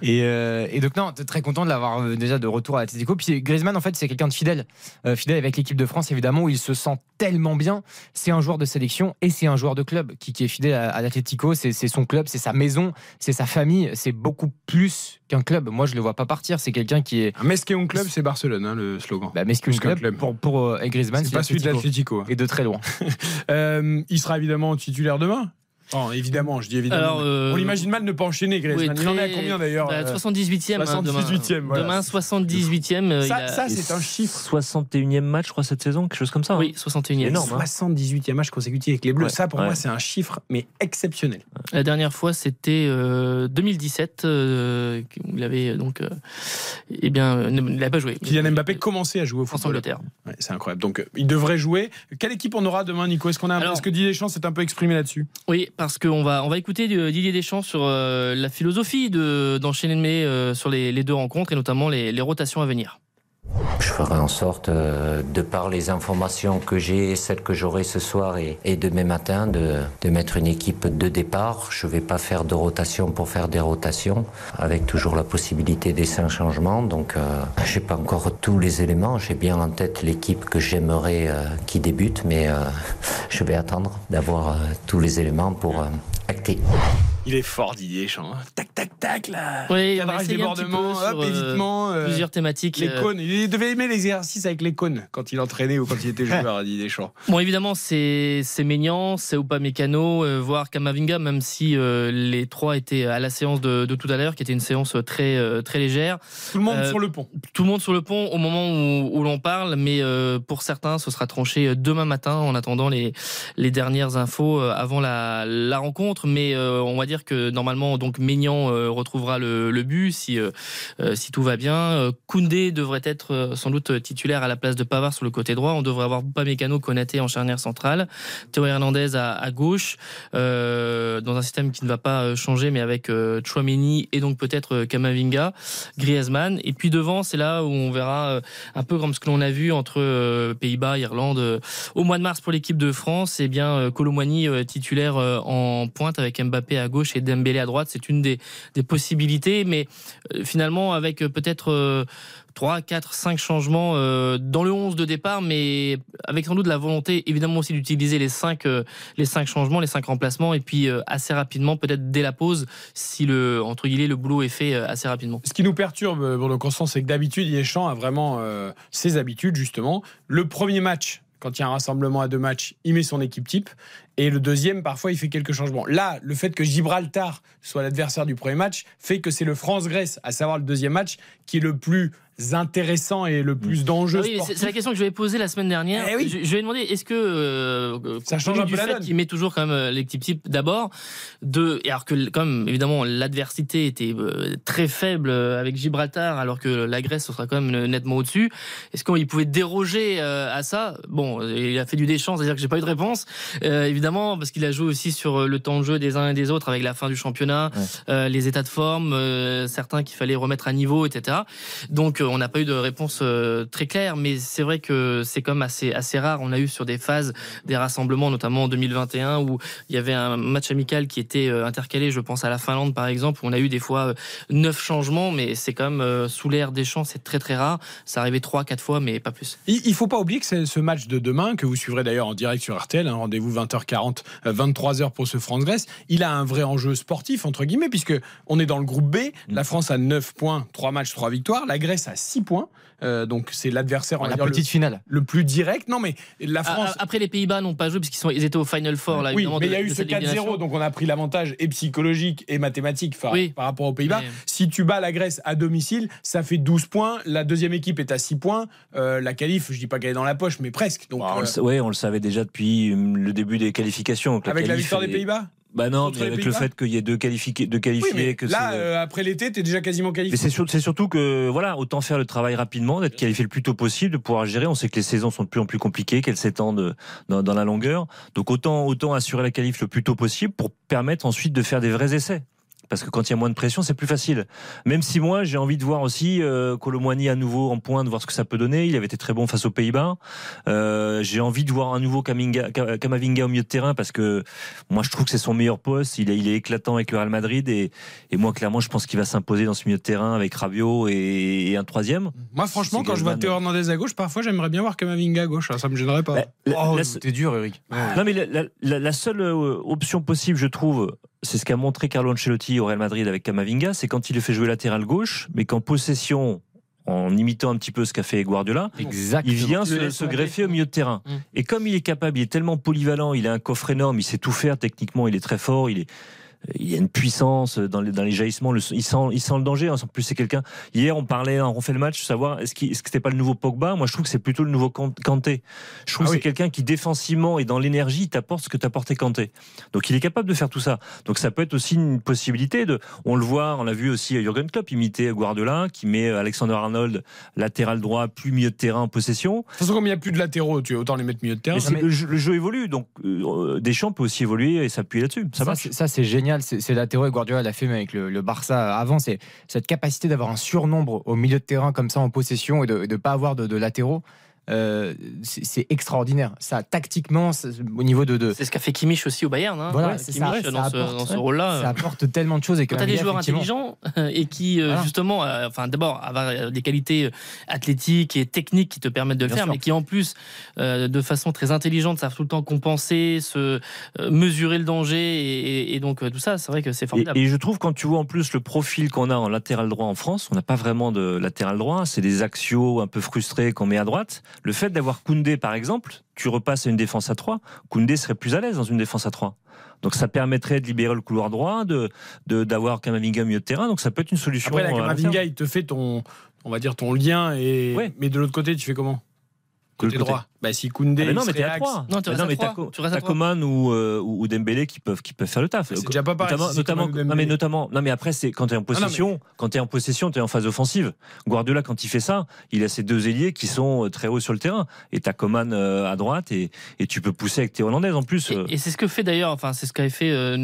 Et, euh, et donc non, très content de l'avoir euh, déjà de retour à l'Atlético. Puis Griezmann, en fait, c'est quelqu'un de fidèle, Euh, fidèle avec l'équipe de France, évidemment, où il se sent tellement bien. C'est un joueur de sélection et c'est un joueur de club qui, qui est fidèle à, à l'Atlético. C'est son club, c'est sa maison, c'est sa famille. C'est beaucoup plus qu'un club. Moi, je le vois pas partir. C'est quelqu'un qui est Un Mesqueon Club, c'est Barcelone, hein, le slogan. bah, mais Plus qu'un club, pour pour euh, Griezmann, c'est pas celui de l'Atlético. et de très loin. Euh, il sera évidemment titulaire demain. Oh, évidemment, je dis évidemment. Alors, euh, On l'imagine mal ne pas enchaîner, Griezmann. Oui, il en est à combien d'ailleurs bah, euh, 78e. hein, demain. 78e, voilà. Demain, 78e. euh, Ça, a- ça, c'est un chiffre. 61e match, je crois, cette saison, quelque chose comme ça. hein. Oui, 61e. énorme. hein. 78e match consécutif avec les Bleus. Ouais, Ça, pour ouais. moi, c'est un chiffre, mais exceptionnel. La dernière fois, c'était euh, 2017. euh, il avait donc, euh, eh bien, ne- il n'a pas joué. Kylian Mbappé commençait à jouer au football. France-Angleterre. Ouais, c'est incroyable. Donc, il devrait jouer. Quelle équipe on aura demain, Nico? Est-ce qu'on a un... Alors- Est-ce que Didier Deschamps s'est un peu exprimé là-dessus? Oui, parce qu'on va, on va écouter euh, Didier Deschamps sur euh, la philosophie de, d'enchaîner euh, sur les, deux rencontres et notamment les rotations à venir. Je ferai en sorte, euh, de par les informations que j'ai, celles que j'aurai ce soir et, demain matin, de, mettre une équipe de départ. Je ne vais pas faire de rotation pour faire des rotations, avec toujours la possibilité des cinq changements. Donc, euh, j'ai pas encore tous les éléments. J'ai bien en tête l'équipe que j'aimerais euh, qui débute, mais je vais attendre d'avoir tous les éléments pour acter. Il est fort, Didier Deschamps. hein. Tac, tac, tac, là. Oui, Cadrage, débordement, hop, euh, évitement. euh, Plusieurs thématiques. Les euh, cônes. Il devait aimer l'exercice avec les cônes quand il entraînait ou quand il était joueur, Didier Deschamps. Bon, évidemment, c'est c'est Maignan, c'est Upamecano, euh, voire Kamavinga, même si euh, les trois étaient à la séance de, de tout à l'heure, qui était une séance très très légère. Tout le monde sur le pont. Tout le monde sur le pont au moment où, où l'on parle, mais pour certains, ce sera tranché demain matin en attendant les les dernières infos avant la, la rencontre. Mais on va dire que normalement, donc Maignan euh, retrouvera le, but si, euh, euh, si tout va bien. Koundé devrait être sans doute titulaire à la place de Pavard sur le côté droit. On devrait avoir Upamecano, Konaté en charnière centrale, Théo Hernandez à, gauche, dans un système qui ne va pas changer, mais avec Chouameni et donc peut-être Kamavinga, Griezmann. Et puis devant, c'est là où on verra un peu comme ce que l'on a vu entre Pays-Bas, Irlande, au mois de mars pour l'équipe de France. Et bien Colomwani euh, titulaire en pointe avec Mbappé à gauche et Dembélé à droite, c'est une des, des possibilités. Mais euh, finalement, avec euh, peut-être euh, 3, 4, 5 changements euh, dans le 11 de départ, mais avec sans doute la volonté évidemment aussi d'utiliser les 5 les cinq changements, les 5 remplacements, et puis assez rapidement, peut-être dès la pause, si le entre guillemets le boulot est fait assez rapidement. Ce qui nous perturbe, Bruno Constant, c'est que d'habitude, Deschamps a vraiment ses habitudes, justement. Le premier match, quand il y a un rassemblement à deux matchs, il met son équipe type. Et le deuxième, parfois, il fait quelques changements. Là, le fait que Gibraltar soit l'adversaire du premier match fait que c'est le France-Grèce, à savoir le deuxième match, qui est le plus intéressant et le plus d'enjeux. Ah oui, c'est la question que je vais poser la semaine dernière. Eh oui. je, je vais demander est-ce que euh, Ça change un peu du la fait donne. qu'il met toujours quand même euh, l'équipe type d'abord de et alors que comme évidemment l'adversité était euh, très faible euh, avec Gibraltar alors que la Grèce ce sera quand même nettement au-dessus. Est-ce qu'il pouvait déroger euh, à ça? Bon, il a fait du déchant, c'est-à-dire que j'ai pas eu de réponse euh, évidemment parce qu'il a joué aussi sur le temps de jeu des uns et des autres avec la fin du championnat, euh, les états de forme, euh, certains qu'il fallait remettre à niveau, etc. Donc euh, on n'a pas eu de réponse euh, très claire, mais c'est vrai que c'est quand même assez assez rare. On a eu sur des phases des rassemblements, notamment en 2021, où il y avait un match amical qui était euh, intercalé. Je pense à la Finlande par exemple, où on a eu des fois euh, neuf changements, mais c'est quand même euh, sous l'ère des champs, c'est très très rare. Ça arrivait trois quatre fois, mais pas plus. Il il faut pas oublier que c'est ce match de demain, que vous suivrez d'ailleurs en direct sur RTL, un rendez-vous 20h40, euh, 23h pour ce France-Grèce, il a un vrai enjeu sportif, entre guillemets, puisque on est dans le groupe B, la France a 9 points, 3 matchs, 3 victoires, la Grèce a 6 points, euh, donc c'est l'adversaire, on va La dire, le, petite finale. le plus direct. Non mais la France... Ah, Après les Pays-Bas n'ont pas joué parce qu'ils sont ils étaient au Final Four là. oui, mais il de- y a eu de ce cette Ligue des 4-0, Nations. donc on a pris l'avantage et psychologique et mathématique par, Oui. par rapport aux Pays-Bas. Mais- Si tu bats la Grèce à domicile, ça fait 12 points. La deuxième équipe est à 6 points. Euh, la qualif, je dis pas qu'elle est dans la poche, mais presque. Donc, Bah, on, euh, le, sa- ouais, on le savait déjà depuis hum, le début des qualifications. Donc avec la victoire des Pays-Bas Bah non, mais avec le fait qu'il y ait deux, qualifiés, deux qualifiés. mais que là, c'est- euh, après l'été, tu es déjà quasiment Mais qualifié. c'est sur- c'est surtout que voilà, autant faire le travail rapidement, d'être qualifié le plus tôt possible, de pouvoir gérer. On sait que les saisons sont de plus en plus compliquées, qu'elles s'étendent dans, dans la longueur. Donc autant autant assurer la qualif le plus tôt possible pour permettre ensuite de faire des vrais essais. Parce que quand il y a moins de pression, c'est plus facile. Même si moi, j'ai envie de voir aussi euh, Colomwani à nouveau en point, de voir ce que ça peut donner. Il avait été très bon face aux Pays-Bas. Euh, j'ai envie de voir un nouveau Kaminga- Ka- Kamavinga au milieu de terrain parce que moi, je trouve que c'est son meilleur poste. Il est, il est éclatant avec le Real Madrid et, et moi, clairement, je pense qu'il va s'imposer dans ce milieu de terrain avec Rabiot et, et un troisième. Moi, franchement, quand je vois. Théo Hernandez à gauche, parfois, j'aimerais bien voir Kamavinga à gauche. Ça me gênerait pas. Bah, la- Oh, la- t'es dur, Eric. non, mais la, la- la- la seule euh, option possible, je trouve, c'est ce qu'a montré Carlo Ancelotti au Real Madrid avec Kamavinga, c'est quand il le fait jouer latéral gauche, mais qu'en possession, en imitant un petit peu ce qu'a fait Guardiola, Exactement. il vient se, greffer au milieu de terrain. Mm. Et comme il est capable, il est tellement polyvalent, il a un coffre énorme, il sait tout faire techniquement, il est très fort, il est il y a une puissance dans les, dans les jaillissements, le- il, sent, il sent le danger. En plus, c'est quelqu'un. Hier, on parlait, on refait le match, savoir est-ce qu'il- est-ce que c'était pas le nouveau Pogba? Moi, je trouve que c'est plutôt le nouveau Kan- Kanté. Je trouve Ah que oui. c'est quelqu'un qui défensivement et dans l'énergie t'apporte ce que t'apportait Kanté. Donc, il est capable de faire tout ça. Donc, ça peut être aussi une possibilité de. On le voit, on l'a vu aussi Jurgen Klopp imiter Guardiola, qui met Alexander Arnold latéral droit, plus milieu de terrain en possession. De toute façon, comme il n'y a plus de latéraux, tu autant les mettre milieu de terrain. Mais c'est- le, jeu, le jeu évolue, donc euh, Deschamps peut aussi évoluer et s'appuyer là-dessus. Ça, c'est génial. C'est c'est la théorie que Guardiola l'a fait avec le, le Barça avant. C'est cette capacité d'avoir un surnombre au milieu de terrain comme ça en possession et de ne pas avoir de, de latéraux. Euh, c'est extraordinaire. Ça, tactiquement, ça- au niveau de. de C'est ce qu'a fait Kimmich aussi au Bayern. Hein. Voilà, Ouais, c'est Kimmich ça. dans, Ça ce, apporte, dans ce ouais. rôle-là. ça apporte tellement de choses. Et Quand tu as des joueurs intelligents et qui, euh, Voilà. justement, euh, enfin, d'abord, avoir des qualités euh, athlétiques et techniques qui te permettent de le Bien faire, sûr. mais qui, en plus, euh, de façon très intelligente, savent tout le temps compenser, se euh, mesurer le danger et, et- et donc euh, tout ça, c'est vrai que c'est Et, formidable. et je trouve quand tu vois en plus le profil qu'on a en latéral droit en France, on n'a pas vraiment de latéral droit, c'est des axiaux un peu frustrés qu'on met à droite. Le fait d'avoir Koundé par exemple, tu repasses à une défense à 3, Koundé serait plus à l'aise dans une défense à 3. Donc ça permettrait de libérer le couloir droit, de d'avoir Kamavinga milieu de terrain, donc ça peut être une solution. Après, la long Kamavinga, il te fait ton, on va dire ton lien, et Ouais. mais de l'autre côté, tu fais comment? Côté côté- droit. Bah, si Koundé. Ah, mais non, mais t'es à axe. 3. Non, tu restes à mais trois. t'as Co- Tu restes à t'as trois. Coman ou, euh, ou Dembélé qui peuvent, qui peuvent faire le taf. C'est déjà pas pareil, Notamment, si notamment, non, mais notamment, non, mais après, c'est quand tu es en Ah, non, possession, quand tu es en possession, tu es en phase offensive. Guardiola, quand il fait ça, il a ses deux ailiers qui sont euh, très hauts sur le terrain. Et t'as Coman euh, à droite et, et tu peux pousser avec tes Hollandaises en plus. euh. Et, et c'est ce que fait d'ailleurs, enfin c'est ce qu'avait fait, euh,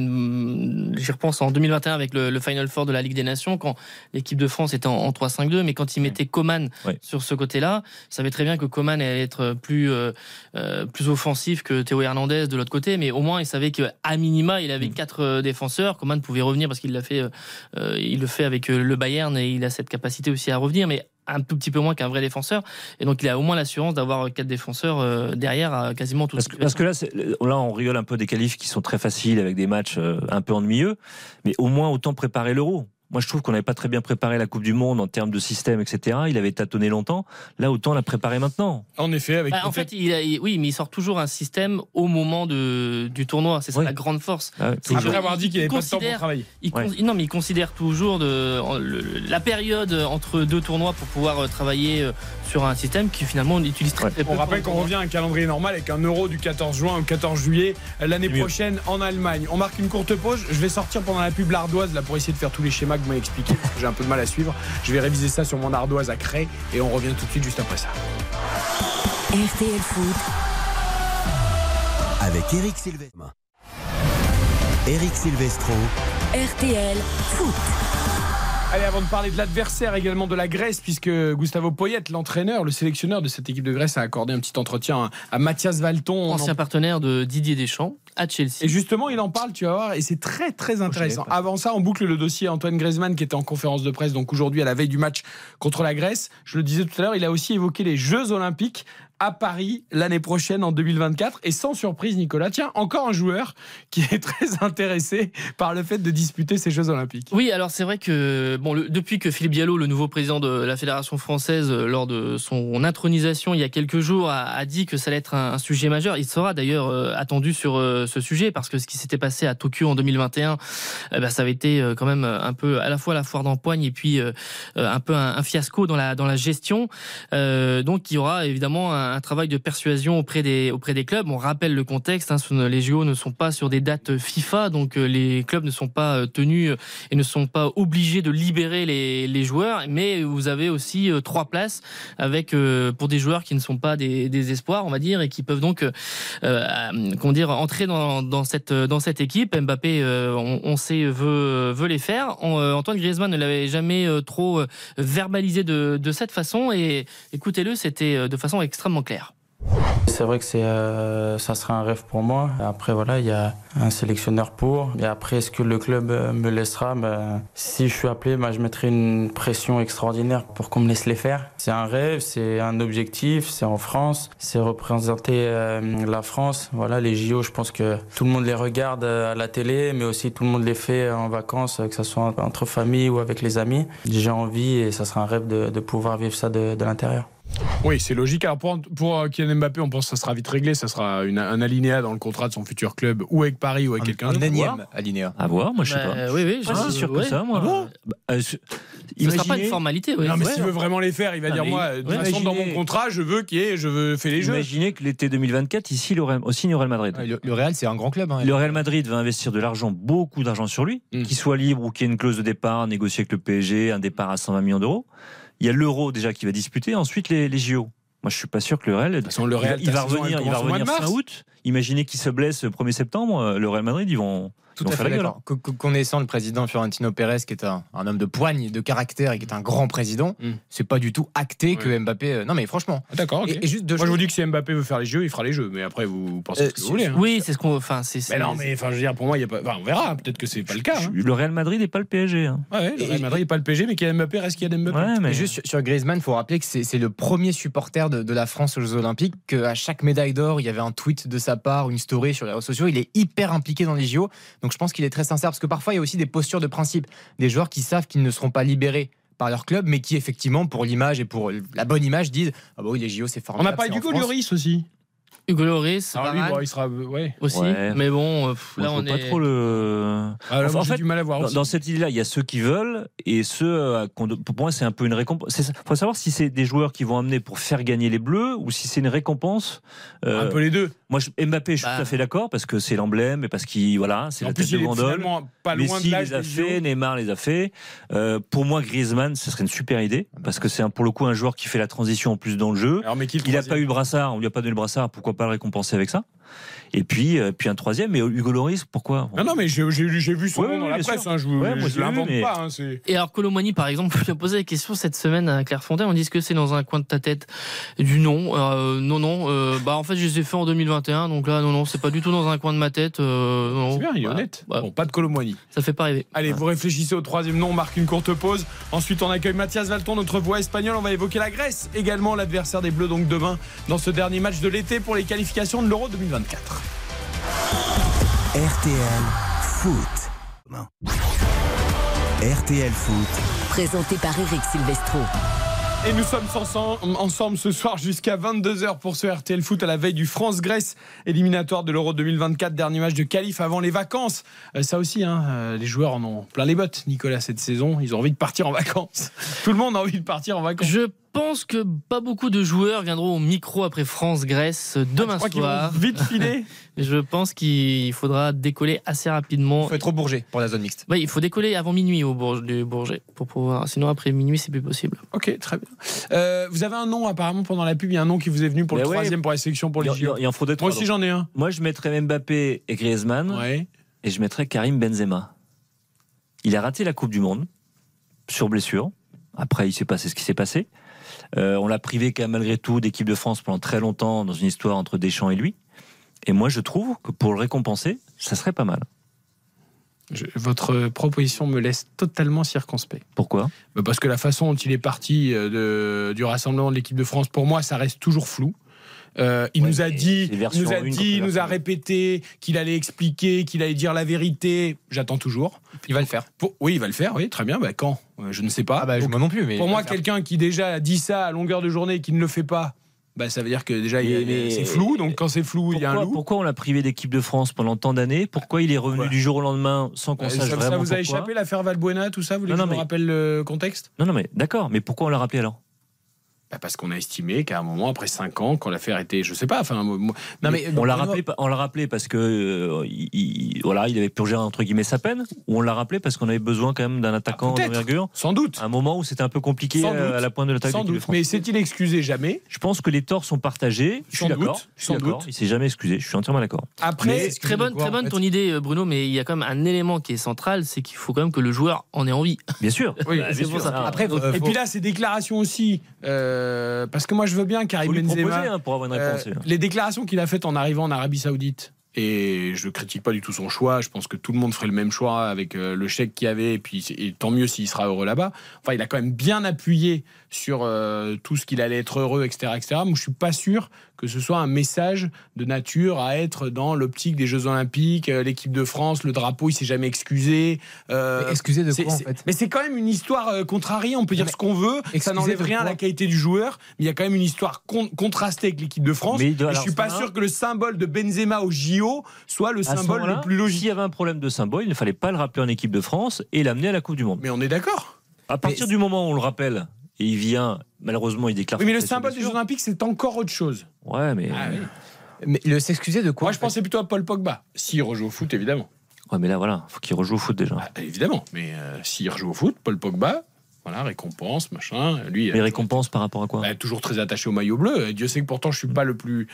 j'y repense en 2021 avec le, le Final Four de la Ligue des Nations, quand l'équipe de France était en, en 3-5-2, mais quand il mettait Coman Ouais. sur ce côté-là, il savait très bien que Coman allait être plus euh, euh, plus offensif que Théo Hernandez de l'autre côté, mais au moins il savait que à minima il avait quatre euh, défenseurs. Coman pouvait revenir parce qu'il l'a fait, il le fait avec le Bayern et il a cette capacité aussi à revenir, mais un tout petit peu moins qu'un vrai défenseur. Et donc il a au moins l'assurance d'avoir quatre défenseurs derrière à quasiment tout. Parce que, parce que là, là, on rigole un peu des qualifs qui sont très faciles avec des matchs un peu ennuyeux, mais au moins autant préparer l'euro. Moi, je trouve qu'on n'avait pas très bien préparé la Coupe du Monde en termes de système, etc. Il avait tâtonné longtemps. Là, autant la préparer maintenant. En effet, avec. Bah, en peut-être- fait, il a- il- oui, mais il sort toujours un système au moment de, du tournoi. C'est ça Oui. la grande force. Ah toujours. Après avoir dit qu'il il n'avait pas de temps pour travailler. Il Ouais. Non, mais il considère toujours de, en- le- la période entre deux tournois pour pouvoir euh, travailler euh, sur un système qui finalement on utilise très, Ouais. très peu. On rappelle le qu'on revient à un calendrier normal avec un euro du 14 juin au 14 juillet euh, l'année prochaine en Allemagne. On marque une courte pause. Je vais sortir pendant la pub l'ardoise là pour essayer de faire tous les schémas que vous m'avez parce que J'ai un peu de mal à suivre. Je vais réviser ça sur mon ardoise à craie et on revient tout de suite juste après ça. RTL Foot, Avec Eric Silvestro. Eric Silvestro. RTL Foot. Allez, avant de parler de l'adversaire également de la Grèce, puisque Gustavo Poyet, l'entraîneur, le sélectionneur de cette équipe de Grèce, a accordé un petit entretien à Mathias Valton. On en Ancien partenaire de Didier Deschamps à Chelsea. Et justement, il en parle, tu vas voir, et c'est très très intéressant. savais pas. Avant ça, on boucle le dossier Antoine Griezmann qui était en conférence de presse, donc aujourd'hui à la veille du match contre la Grèce. Je le disais tout à l'heure, il a aussi évoqué les Jeux Olympiques à Paris l'année prochaine en 2024. Et sans surprise, Nicolas, tiens, encore un joueur qui est très intéressé par le fait de disputer ces Jeux Olympiques. Oui, alors c'est vrai que bon, depuis que Philippe Diallo, le nouveau président de la fédération française, euh, lors de son intronisation il y a quelques jours, a, dit que ça allait être un, sujet majeur. Il sera d'ailleurs euh, attendu sur euh, ce sujet parce que ce qui s'était passé à Tokyo en 2021, eh ben, ça avait été quand même un peu à la fois la foire d'empoigne et puis un peu un, un fiasco dans la dans la gestion. Donc il y aura évidemment un, un travail de persuasion auprès des auprès des clubs. On rappelle le contexte. hein, les JO ne sont pas sur des dates FIFA, donc euh, les clubs ne sont pas euh, tenus euh, et ne sont pas obligés de libérer les, joueurs. Mais vous avez aussi trois places avec pour des joueurs qui ne sont pas des, espoirs, on va dire, et qui peuvent donc euh, entrer dans, cette dans cette équipe. Mbappé, on, sait veut veut les faire. Antoine Griezmann ne l'avait jamais trop verbalisé de, de cette façon et écoutez-le, c'était de façon extrêmement claire. C'est vrai que c'est, euh, ça sera un rêve pour moi. Après, voilà, il y a un sélectionneur pour. Et après, est-ce que le club euh, me laissera? Ben, Si je suis appelé, ben, je mettrai une pression extraordinaire pour qu'on me laisse les faire. C'est un rêve, c'est un objectif, c'est en France, c'est représenter euh, la France. Voilà, les JO, je pense que tout le monde les regarde à la télé, mais aussi tout le monde les fait en vacances, que ce soit entre familles ou avec les amis. J'ai envie et ça sera un rêve de, pouvoir vivre ça de l'intérieur. Oui, c'est logique. Alors pour, pour euh, Kylian Mbappé, on pense que ça sera vite réglé. Ça sera une- un alinéa dans le contrat de son futur club, ou avec Paris, ou avec quelqu'un Un d'autre. énième alinéa. À voir, moi, je sais Bah, pas. oui, oui, Pas je- si sûr que ça, moi. Ah bon Bah, euh, je- Ce ne sera pas une formalité. Oui. Non, mais Ouais. s'il veut vraiment les faire, il va Ah, dire moi, de toute façon, dans mon contrat, je veux qu'il y ait, je veux faire les jeux. Imaginez que l'été 2024, ici, il aurait aussi il aurait le Madrid. Le, le Real, c'est un grand club. hein. Le Real Madrid va investir de l'argent, beaucoup d'argent sur lui, Mm. qu'il soit libre ou qu'il y ait une clause de départ, négocier avec le PSG, un départ à 120 millions d'euros. Il y a l'euro déjà qui va disputer, ensuite les, les JO. Moi, je suis pas sûr que le Real. Façon, le il va- Real, il va revenir, il va revenir fin août. Imaginez qu'il se blesse le 1er septembre. euh, Le Real Madrid, ils vont. Tout à fait d'accord. Co- co- Connaissant le président Fiorentino Pérez, qui est un, un homme de poigne, de caractère et qui est un grand président, Mm. c'est pas du tout acté que. Mbappé. euh, Non, mais franchement. Ah, D'accord, ok. Et, et juste Moi, je vous choses. dis que si Mbappé veut faire les jeux, il fera les jeux. Mais après, vous pensez Euh, ce que vous voulez. hein. Oui, c'est ce qu'on. Enfin, c'est. Mais non, mais enfin, je veux dire, pour moi, il y a pas. enfin, on verra. Peut-être que c'est pas le cas. hein. Le Real Madrid n'est pas le PSG. hein. Ouais, le Real Madrid n'est pas le PG, mais Kylian Mbappé reste Kylian Mbappé. Ouais, mais Et juste sur, Griezmann, il faut rappeler que c'est c'est le premier supporter de, de la France aux Jeux Olympiques, qu'à chaque médaille d'or, il y avait un tweet de sa part, une story sur les réseaux sociaux. Il est hyper impliqué dans les JO. Donc je pense qu'il est très sincère, parce que parfois, il y a aussi des postures de principe. Des joueurs qui savent qu'ils ne seront pas libérés par leur club, mais qui effectivement, pour l'image et pour la bonne image, disent Ah bah oui, les JO, c'est On formidable. n'a pas c'est du. Lloris aussi. Hugo Loris, Alors lui, Varane bon, il sera. Ouais. aussi. Ouais. Mais bon, euh, Moi, là je on vois pas est. trop le. Ah, là, Enfin, moi, en fait, du mal à voir Dans, aussi. dans cette idée-là, il y a ceux qui veulent et ceux. euh, pour moi, c'est un peu une récompense. Il faut savoir si c'est des joueurs qui vont amener pour faire gagner les Bleus ou si c'est une récompense. euh, Un peu les deux. moi, je- Mbappé, je suis Bah. tout à fait d'accord parce que c'est l'emblème et parce qu'il voilà, c'est la plus, tête de est Gondole. pas loin Messi de les a fait. Neymar les a fait. Euh, pour moi, Griezmann, ce serait une super idée parce que c'est pour le coup un joueur qui fait la transition en plus dans le jeu. Alors, mais qui le Il n'a pas eu le brassard, on lui a pas donné le brassard, pourquoi pas le récompenser avec ça Et puis, euh, puis un troisième, mais Hugo Loris, pourquoi Non, non, mais j'ai vu son Ouais, nom dans ouais, la presse. hein, je Ouais, j'ai vu, l'invente mais- pas. hein, Et alors Colomani par exemple, je lui ai posé la question cette semaine à Clairefontaine, on dit que c'est dans un coin de ta tête du non, euh, non non, euh, bah en fait je les ai fait en 2021 donc là non non c'est pas du tout dans un coin de ma tête. euh, non. C'est bien, il est Voilà. honnête. Ouais, Bon, pas de Colomboigny. Ça fait pas rêver. Allez, vous réfléchissez au troisième nom, on marque une courte pause. Ensuite, on accueille Mathias Valton, notre voix espagnole. On va évoquer la Grèce, également l'adversaire des Bleus, donc demain, dans ce dernier match de l'été pour les qualifications de l'Euro 2024. RTL Foot. RTL Foot. Présenté par Eric Silvestro. Et nous sommes ensemble, ensemble ce soir jusqu'à 22h pour ce RTL Foot à la veille du France-Grèce éliminatoire de l'Euro 2024, dernier match de qualif avant les vacances. Euh, ça aussi, hein, euh, les joueurs en ont plein les bottes, Nicolas, cette saison. Ils ont envie de partir en vacances. Tout le monde a envie de partir en vacances. Je pense que pas beaucoup de joueurs viendront au micro après France-Grèce demain Je crois qu'ils vont soir. vite filer. Je pense qu'il faudra décoller assez rapidement. Il faut être au Bourget pour la zone mixte. Oui, il faut décoller avant minuit au du Bourget pour pouvoir. Sinon après minuit c'est plus possible. Ok, très bien. Euh, vous avez un nom apparemment pendant la pub, il y a un nom qui vous est venu pour le ouais. troisième pour la sélection pour les JO. il en faudrait Moi aussi j'en ai un. Moi, je mettrais Mbappé et Griezmann Ouais. et je mettrais Karim Benzema. Il a raté la Coupe du Monde sur blessure. Après, il s'est passé ce qui s'est passé. Euh, on l'a privé quand même malgré tout d'équipe de France pendant très longtemps dans une histoire entre Deschamps et lui. Et moi, je trouve que pour le récompenser, ça serait pas mal. Je- votre proposition me laisse totalement circonspect. Pourquoi? Bah, Parce que la façon dont il est parti euh, de- du rassemblement de l'équipe de France, pour moi, ça reste toujours flou. Euh, il Ouais, nous a dit, il nous a dit, nous a répété qu'il allait expliquer, qu'il allait dire la vérité. J'attends toujours. Il va le faire. Pour- oui, il va le faire. Oui, très bien. Bah, quand? Euh, Je ne sais pas. Ah bah Donc, moi non plus, mais pour moi, quelqu'un qui déjà a dit ça à longueur de journée et qui ne le fait pas, bah, ça veut dire que déjà c'est flou. Donc quand c'est flou, il y a un pourquoi, loup. pourquoi on l'a privé d'équipe de France pendant tant d'années? Pourquoi il est revenu Ouais. du jour au lendemain sans qu'on Euh, sache ça, vous a échappé l'affaire Valbuena, tout ça? Vous voulez Non, que non, je vous mais- rappelle le contexte? Non, non, mais d'accord. Mais pourquoi on l'a rappelé alors? Parce qu'on a estimé qu'à un moment, après 5 ans, quand l'affaire était, je sais pas, enfin, Non mais On l'a rappelé, on l'a rappelé parce que euh, il, il- voilà, il avait purgé entre guillemets sa peine, ou on l'a rappelé parce qu'on avait besoin quand même d'un attaquant Ah, d'envergure. sans doute. À un moment où c'était un peu compliqué Sans euh, doute. à la pointe de l'attaque Sans doute. Mais s'est-il excusé jamais? Je pense que les torts sont partagés. Je Sans suis doute, d'accord. Sans doute. Il s'est jamais excusé. Je suis entièrement d'accord. Après, Mais- Très bonne, très bonne ton idée, euh, Bruno, mais il y a quand même un élément qui est central, c'est qu'il faut quand même que le joueur en ait envie. Bien sûr. Oui, Bah, pour ça. Après, et puis là, ces déclarations aussi, euh, parce que moi, je veux bien Karim faut lui Benzema. proposer hein, pour avoir une Euh, réponse. les déclarations qu'il a faites en arrivant en Arabie Saoudite. Et je ne critique pas du tout son choix. Je pense que tout le monde ferait le même choix avec euh, le chèque qu'il y avait. Et puis, et tant mieux s'il sera heureux là-bas. Enfin, il a quand même bien appuyé sur euh, tout ce qu'il allait être heureux, etc., etc. Moi, je suis pas sûr que ce soit un message de nature à être dans l'optique des Jeux Olympiques, euh, l'équipe de France, le drapeau, il s'est jamais excusé. Euh, Mais excusez de c'est- quoi en c'est- fait? Mais c'est quand même une histoire euh, contrariée, on peut dire Mais ce qu'on veut, ça n'enlève de rien à la qualité du joueur, mais il y a quand même une histoire con- contrastée avec l'équipe de France. Mais doit- et je suis pas ça, sûr que le symbole de Benzema au JO soit le symbole le plus S'il logique. y avait un problème de symbole, il ne fallait pas le rappeler en équipe de France et l'amener à la Coupe du Monde. Mais on est d'accord. À partir du moment où on le rappelle et il vient, malheureusement, il déclare. Oui, mais le symbole des Jeux. Olympiques, c'est encore autre chose. Ouais, mais. Ah oui. Mais le s'excuser de quoi Moi, je pensais plutôt à Paul Pogba. S'il rejoue au foot, évidemment. Ouais, mais là, voilà, faut qu'il rejoue au foot déjà. Ah, évidemment. Mais euh, s'il rejoue au foot, Paul Pogba, voilà, récompense, machin. Lui, Les euh, récompenses par rapport à quoi? bah, toujours très attaché au maillot bleu. Et Dieu sait que pourtant, je suis pas le plus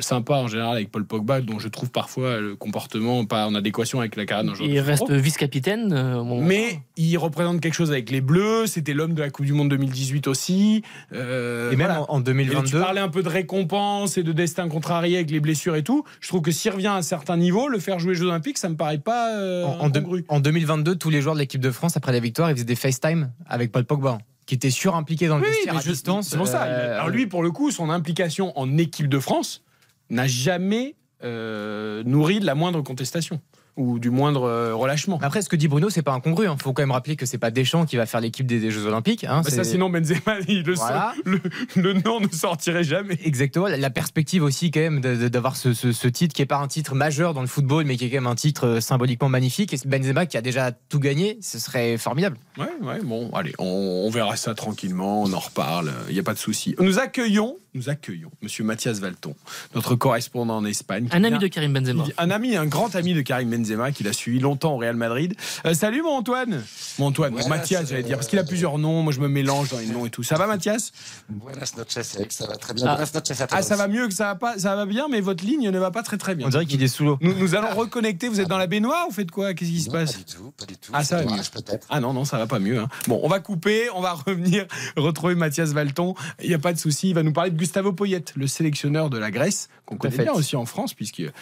sympa en général avec Paul Pogba, dont je trouve parfois le comportement pas en adéquation avec la carrière d'un joueur. Il de reste vice-capitaine. euh, au moment- Mais il représente quelque chose avec les Bleus. C'était l'homme de la Coupe du Monde 2018 aussi. Euh, Et même voilà. en, en Et tu 2022, parlais un peu de récompense et de destin contrarié avec les blessures et tout. Je trouve que s'il revient à un certain niveau, le faire jouer aux Jeux Olympiques, ça me paraît pas euh, en, en deux- incongru. en 2022, tous les joueurs de l'équipe de France après la victoire, ils faisaient des FaceTime avec Paul Pogba, qui était surimpliqué dans le Oui, vestiaire mais à distance. C'est pour ça. Euh, Alors lui, pour le coup, son implication en équipe de France n'a jamais euh, nourri de la moindre contestation. Ou du moindre euh, relâchement. Après, ce que dit Bruno, c'est pas incongru. Il faut quand même rappeler que c'est pas Deschamps qui va faire l'équipe des, des Jeux Olympiques. hein. Bah, ça, sinon Benzema, il le, Voilà. le, le nom ne sortirait jamais. Exactement, la- la perspective aussi quand même d'avoir ce, ce- ce titre qui est pas un titre majeur dans le football, mais qui est quand même un titre euh, symboliquement magnifique. Et Benzema qui a déjà tout gagné, ce serait formidable. Ouais, ouais, bon, allez, on, on verra ça tranquillement, on en reparle, il n'y a pas de souci. Nous accueillons, nous accueillons Monsieur Mathias Valton, notre correspondant en Espagne. Un ami vient- de Karim Benzema. Un ami, un grand ami de Karim Benzema qui l'a suivi longtemps au Real Madrid. Euh, salut mon Antoine. Mon Antoine, Voilà, Mathias, j'allais dire, parce qu'il a plusieurs noms. Moi, je me mélange dans les noms et tout. Ça va, Mathias? Buenas noches, Eric, ça va très bien. Ah. Buenas noches a Ah, ça va mieux que ça va pas. Ça va bien, mais votre ligne ne va pas très très bien. On dirait qu'il est sous l'eau. Nous, nous allons reconnecter. Vous êtes dans la baignoire ou faites quoi? Qu'est-ce qui se passe? Pas du tout, pas du tout. Ah, ça va peut-être. Ah non, non, ça va pas mieux. hein. Bon, on va couper, on va revenir retrouver Mathias Valton. Il n'y a pas de souci. Il va nous parler de Gustavo Poyet, le sélectionneur de la Grèce, qu'on à connaît fait. bien aussi en France, puisqu'il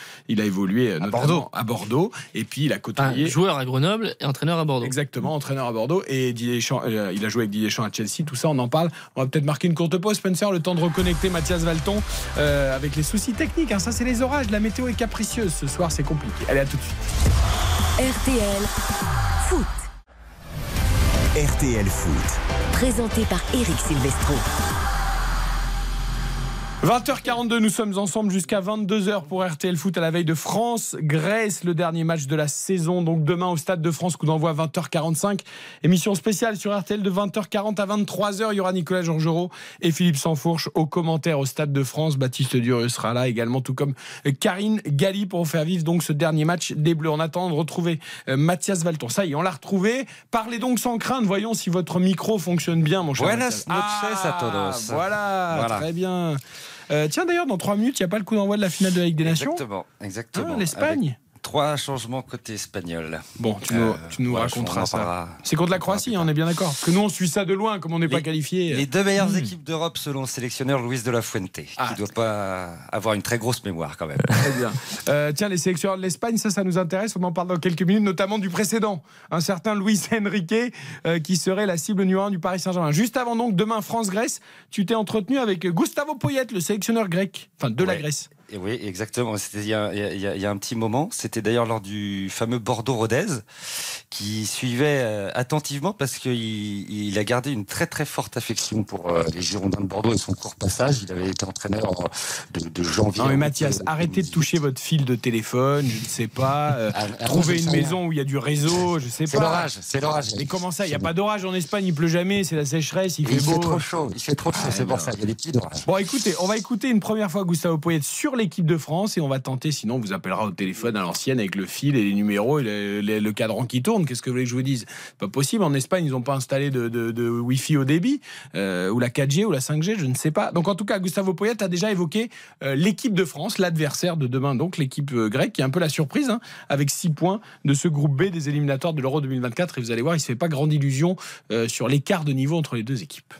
a évolué euh, notamment Bordeaux. à Bordeaux. Et puis, il a Un côtoyé. joueur à Grenoble et entraîneur à Bordeaux. Exactement, entraîneur à Bordeaux et Didier Deschamps, euh, il a joué avec Didier Deschamps à Chelsea, tout ça on en parle. On va peut-être marquer une courte pause, Spencer, le temps de reconnecter Mathias Valton euh, avec les soucis techniques. hein. Ça c'est les orages, la météo est capricieuse ce soir, c'est compliqué. Allez à tout de suite. RTL Foot. RTL Foot. Présenté par Eric Silvestro. 20h42, nous sommes ensemble jusqu'à 22h pour RTL Foot à la veille de France-Grèce, le dernier match de la saison. Donc demain au Stade de France, coup d'envoi 20h45. Émission spéciale sur RTL de 20h40 à 23h. Il y aura Nicolas Georgerot et Philippe Sansfourche aux commentaires au Stade de France. Baptiste Durieux sera là également, tout comme Karine Galli pour faire vivre donc ce dernier match des Bleus. En attendant de retrouver euh, Mathias Valton. Ça y est, on l'a retrouvé. Parlez donc sans crainte. Voyons si votre micro fonctionne bien, mon cher. Buenas noches. Ah, Voilà, Voilà. très bien. Euh, tiens, d'ailleurs, dans trois minutes, il n'y a pas le coup d'envoi de la finale de la Ligue des Nations Exactement, exactement. Ah, L'Espagne Trois changements côté espagnol. Bon, tu nous, Euh, tu nous ouais, raconteras ça. C'est contre la Croatie, on est bien d'accord. Parce que nous, on suit ça de loin, comme on n'est pas qualifié. Les deux meilleures équipes d'Europe selon le sélectionneur Luis de la Fuente, Ah. qui ne doit pas avoir une très grosse mémoire quand même. Très bien. Euh, tiens, les sélectionneurs de l'Espagne, ça, ça nous intéresse. On en parle dans quelques minutes, notamment du précédent. Un certain Luis Enrique, euh, qui serait la cible numéro un du Paris Saint-Germain. Juste avant, donc, demain, France-Grèce, tu t'es entretenu avec Gustavo Poyet, le sélectionneur grec. Enfin, de la. Grèce. Et oui, exactement. C'était il y a, il y a- il y a un petit moment. C'était d'ailleurs lors du fameux Bordeaux-Rodez, qui suivait euh, attentivement parce qu'il il a gardé une très très forte affection pour euh, les Girondins de Bordeaux et son court passage. Il avait été entraîneur euh, de, de janvier. Non, mais Mathias, arrêtez de 2018. toucher votre fil de téléphone, je ne sais pas. euh, Ah, ah, trouver une sais maison où il y a du réseau, je sais C'est pas. l'orage, c'est l'orage. Mais comment ça Il n'y a pas d'orage en Espagne, il pleut jamais, c'est la sécheresse, il Il fait fait beau. trop chaud, il fait trop chaud, Ah, c'est pour ça, il y a des petits orages. Bon, écoutez, on va écouter une première fois Gustavo Poyet sur l'équipe de France et on va tenter, sinon on vous appellera au téléphone à l'ancienne avec le fil et les numéros et le, cadran qui tourne. Qu'est-ce que vous voulez que je vous dise? Pas possible. En Espagne, ils n'ont pas installé de, Wi-Fi au débit, euh, ou la 4G ou la 5G, je ne sais pas. Donc en tout cas, Gustavo Poyet a déjà évoqué euh, l'équipe de France, l'adversaire de demain, donc l'équipe euh, grecque, qui est un peu la surprise, hein, avec 6 points de ce groupe B des éliminatoires de l'Euro 2024. Et vous allez voir, il ne se fait pas grande illusion sur l'écart de niveau entre les deux équipes.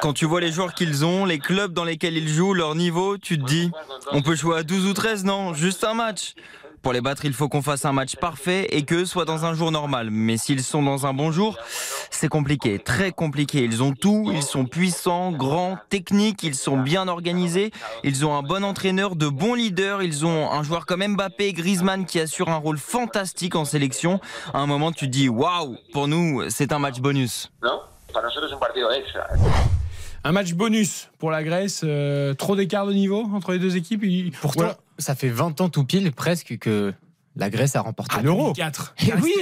Quand tu vois les joueurs qu'ils ont, les clubs dans lesquels ils jouent, leur niveau, tu te dis, on peut jouer à 12 ou 13, non, juste un match. Pour les battre, il faut qu'on fasse un match parfait et qu'eux soient dans un jour normal. Mais s'ils sont dans un bon jour, c'est compliqué, très compliqué. Ils ont tout, ils sont puissants, grands, techniques, ils sont bien organisés, ils ont un bon entraîneur, de bons leaders, ils ont un joueur comme Mbappé, Griezmann qui assure un rôle fantastique en sélection. À un moment, tu te dis, waouh, pour nous, c'est un match bonus. Un match bonus pour la Grèce. euh, trop d'écart de niveau entre les deux équipes. Pourtant, Voilà. Ça fait 20 ans tout pile presque que la Grèce a remporté l'euro. 4. Eh oui.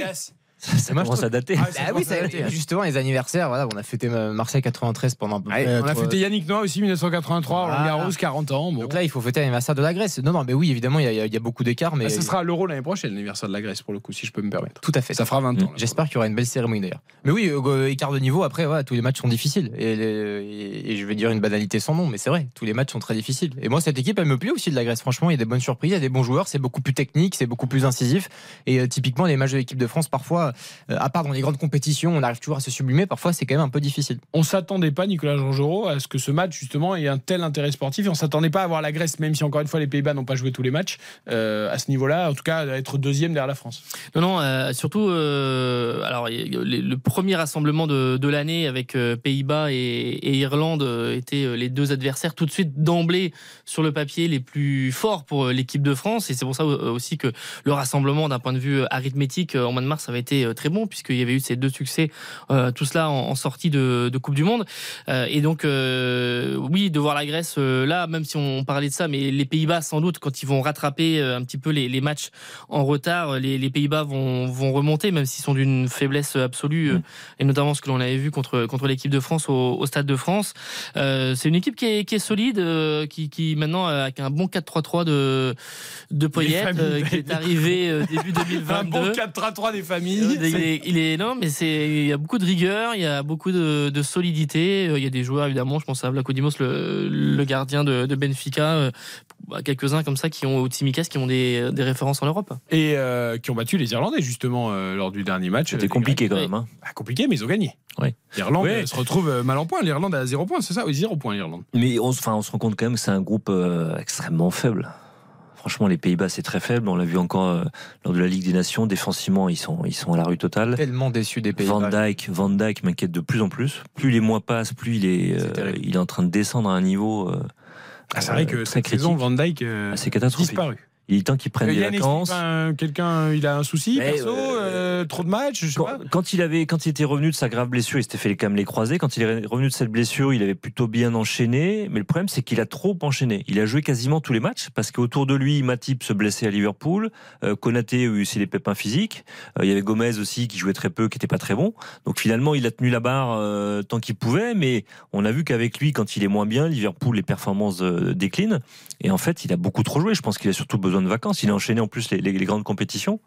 Ça Moi, je commence à dater. Ah, Ah oui, ça a été justement les anniversaires. Voilà, on a fêté euh, Marseille 93 pendant. Ouais, euh, on a fêté Yannick Noah aussi, 1983, Roland Voilà. Garros, 40 ans. Bon. Donc là, il faut fêter l'anniversaire de la Grèce. Non, non, mais oui, évidemment, il y a, il y a beaucoup d'écart, mais Ah, ce sera à l'Euro l'année prochaine, l'anniversaire de la Grèce, pour le coup, si je peux me permettre. tout à fait. Ça fera 20 ans. là. J'espère qu'il y aura une belle cérémonie d'ailleurs. Mais oui, euh, écart de niveau. Après, voilà, tous les matchs sont difficiles. Et, les- et- et je vais dire une banalité sans nom, mais c'est vrai, tous les matchs sont très difficiles. Et moi, cette équipe, elle me plaît aussi de la Grèce. Franchement, il y a des bonnes surprises, il y a des bons joueurs, c'est beaucoup plus technique, c'est beaucoup plus incisif. Et euh, typiquement, les matchs de l'équipe de France, parfois, euh, à part dans les grandes compétitions, on arrive toujours à se sublimer. Parfois, c'est quand même un peu difficile. On s'attendait pas, Nicolas Georgerot, à ce que ce match justement ait un tel intérêt sportif. Et on s'attendait pas à voir la Grèce, même si encore une fois les Pays-Bas n'ont pas joué tous les matchs euh, à ce niveau-là. En tout cas, à être deuxième derrière la France. Non, non, euh, surtout, euh, alors le, premier rassemblement de, de l'année avec euh, Pays-Bas et, et Irlande euh, étaient euh, les deux adversaires tout de suite d'emblée sur le papier les plus forts pour euh, l'équipe de France. Et c'est pour ça euh, aussi que le rassemblement d'un point de vue euh, arithmétique euh, en mois de mars avait été euh, très bon puisqu'il y avait eu ces deux succès, euh, tout cela en, en sortie de, de Coupe du Monde. Euh, et donc, euh, oui, de voir la Grèce là, même si on parlait de ça, mais les Pays-Bas, sans doute, quand ils vont rattraper un petit peu les, les matchs en retard, les, les Pays-Bas vont, vont remonter, même s'ils sont d'une faiblesse absolue, euh, et notamment ce que l'on avait vu contre, contre l'équipe de France au, au Stade de France. C'est une équipe qui est, qui est solide, qui, qui maintenant, avec un bon 4-3-3 de, de qui est arrivé début 2022. Un bon 4-3-3 des familles. Il est, il est- non, mais c'est il y a beaucoup de rigueur, il y a beaucoup de, de solidité. Euh, Il y a des joueurs évidemment, je pense à Vlachodimos, le, le gardien de, de Benfica, euh, bah, quelques-uns comme ça qui ont au Tsimikas qui ont des, des références en Europe. Et euh, qui ont battu les Irlandais justement euh, lors du dernier match. C'était compliqué quand même. hein. Bah, compliqué, mais ils ont gagné. Ouais. L'Irlande Ouais. se retrouve mal en point. L'Irlande a 0 points, c'est ça? Oui, 0 points l'Irlande. Mais on, se- enfin, on se rend compte quand même que c'est un groupe euh, extrêmement faible. Franchement, les Pays-Bas, c'est très faible. On l'a vu encore euh, lors de la Ligue des Nations. Défensivement, ils sont, ils sont à la rue totale. Tellement déçu des Pays-Bas. Van Dyke, Van Dyke m'inquiète de plus en plus. Plus les mois passent, plus il est, C'est euh, il est en train de descendre à un niveau euh, Ah, c'est vrai que cette critique. saison, Van Dyke euh, assez catastrophique. disparu. Il est temps qu'il prenne Euh, des vacances. quelqu'un, il a un souci Mais, perso, euh, euh, trop de matchs, je sais Quand, pas. quand il avait, quand il était revenu de sa grave blessure, il s'était fait les camelets croisés. Quand il est revenu de cette blessure, il avait plutôt bien enchaîné. Mais le problème, c'est qu'il a trop enchaîné. Il a joué quasiment tous les matchs parce qu'autour de lui, Matip se blessait à Liverpool. Euh, Konaté a eu aussi les pépins physiques. Euh, il y avait Gomez aussi qui jouait très peu, qui était pas très bon. Donc finalement, il a tenu la barre tant qu'il pouvait. Mais on a vu qu'avec lui, quand il est moins bien, Liverpool, les performances déclinent. Et en fait, il a beaucoup trop joué. Je pense qu'il a surtout besoin de vacances. Il a enchaîné en plus les, les- les grandes compétitions.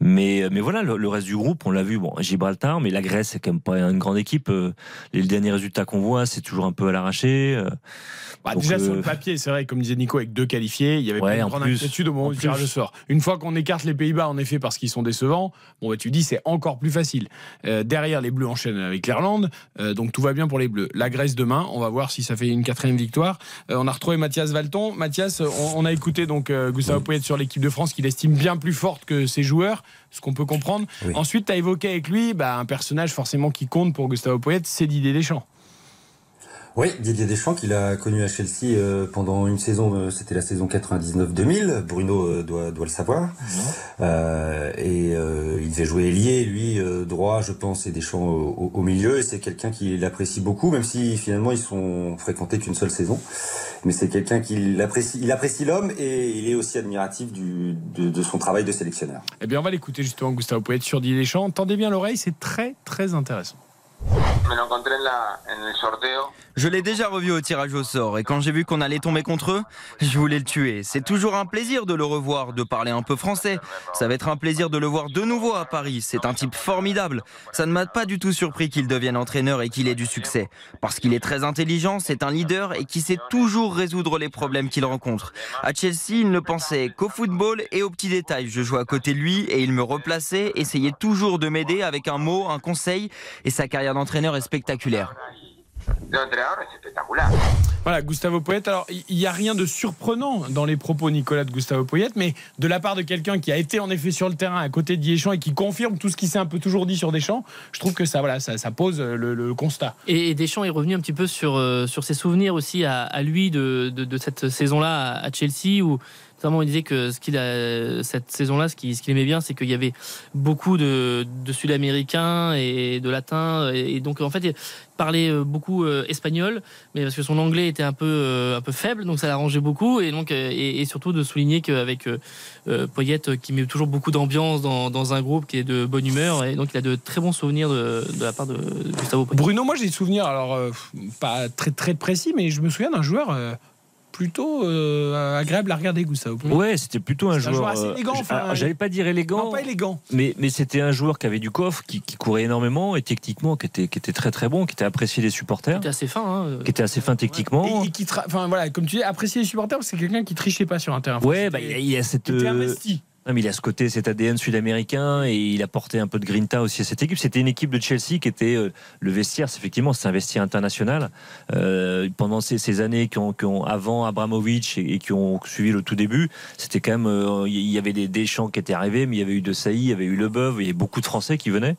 Mais, mais voilà, le, le reste du groupe, on l'a vu. Bon, Gibraltar, mais la Grèce, c'est quand même pas une grande équipe. Euh, Les derniers résultats qu'on voit, c'est toujours un peu à l'arraché. Euh, Bah, déjà euh, sur le papier, c'est vrai, comme disait Nico, avec deux qualifiés, il y avait Ouais, pas en grande plus, inquiétude au moment en du tirage au sort. Une fois qu'on écarte les Pays-Bas, en effet, parce qu'ils sont décevants, bon, bah, tu dis c'est encore plus facile. Euh, derrière, les Bleus enchaînent avec l'Irlande, euh, donc tout va bien pour les Bleus. La Grèce demain, on va voir si ça fait une quatrième victoire. On a retrouvé Mathias Valton. Mathias, on, on a écouté donc euh, Gustavo Poyet sur l'équipe de France qu'il estime bien plus forte que ses joueurs, ce qu'on peut comprendre. Oui. Ensuite, tu as évoqué avec lui bah, un personnage forcément qui compte pour Gustavo Poyet, c'est Didier Deschamps. Oui, Didier Deschamps qu'il a connu à Chelsea euh, pendant une saison, euh, c'était la saison 99-2000. Bruno euh, doit, doit le savoir. Euh, et euh, il devait jouer ailier, lui euh, droit, je pense, et Deschamps au, au- milieu. Et c'est quelqu'un qu'il apprécie beaucoup, même si finalement ils sont fréquentés qu'une seule saison. Mais c'est quelqu'un qui apprécie, il apprécie l'homme et il est aussi admiratif du, de, de son travail de sélectionneur. Eh bien, on va l'écouter justement, Gustavo Poyet sur Didier Deschamps. Tendez bien l'oreille, c'est très très intéressant. Je l'ai déjà revu au tirage au sort et quand j'ai vu qu'on allait tomber contre eux, je voulais le tuer. C'est toujours un plaisir de le revoir, de parler un peu français. Ça va être un plaisir de le voir de nouveau à Paris. C'est un type formidable. Ça ne m'a pas du tout surpris qu'il devienne entraîneur et qu'il ait du succès. Parce qu'il est très intelligent, c'est un leader et qui sait toujours résoudre les problèmes qu'il rencontre. À Chelsea, il ne pensait qu'au football et aux petits détails. Je jouais à côté de lui et il me replaçait, essayait toujours de m'aider avec un mot, un conseil et sa carrière d'entraîneur est spectaculaire. Voilà, Gustavo Poyet. Alors, il n'y a rien de surprenant dans les propos, Nicolas, de Gustavo Poyet, mais de la part de quelqu'un qui a été en effet sur le terrain à côté de Deschamps et qui confirme tout ce qui s'est un peu toujours dit sur Deschamps, je trouve que ça, voilà, ça, ça pose le, le constat. Et Deschamps est revenu un petit peu sur, euh, sur ses souvenirs aussi à, à lui de, de, de cette saison-là à, à Chelsea où notamment il disait que ce qu'il a, cette saison-là, ce qu'il aimait bien, c'est qu'il y avait beaucoup de, Sud-Américains et de Latins. Et, donc en fait, il parlait euh, beaucoup euh, espagnol, mais parce que son anglais était un peu, euh, un peu faible, donc ça l'arrangeait beaucoup. Et, donc, et, surtout de souligner qu'avec euh, Poyet, euh, qui met toujours beaucoup d'ambiance dans, un groupe qui est de bonne humeur, et donc il a de très bons souvenirs de, la part de, Gustavo Poyet. Bruno, moi j'ai des souvenirs, alors pas très très précis, mais je me souviens d'un joueur euh, plutôt euh, agréable à regarder, Gustavo. Ouais, c'était plutôt un un joueur. joueur assez euh, élégant, enfin, J'allais pas dire élégant. Non, pas élégant. Mais, mais c'était un joueur qui avait du coffre, qui, qui courait énormément et techniquement qui était, qui était très très bon, qui était apprécié des supporters, C'était assez fin. Hein. qui était assez fin techniquement. Et, et qui, tra- enfin voilà, comme tu dis, apprécier les supporters, parce que c'est quelqu'un qui trichait pas sur un terrain. Ouais, bah, il y a- il y a cette. Il était euh, investi. Non, mais il a ce côté, cet ADN sud-américain et il a porté un peu de grinta aussi à cette équipe. C'était une équipe de Chelsea qui était euh, le vestiaire, effectivement, c'est un vestiaire international. Euh, pendant ces, ces années qui ont, qui ont- avant Abramovich et, et qui ont suivi le tout début, c'était quand même, euh, il y avait des Deschamps qui étaient arrivés, mais il y avait eu De Sailly, il y avait eu Leboeuf, il y avait beaucoup de Français qui venaient.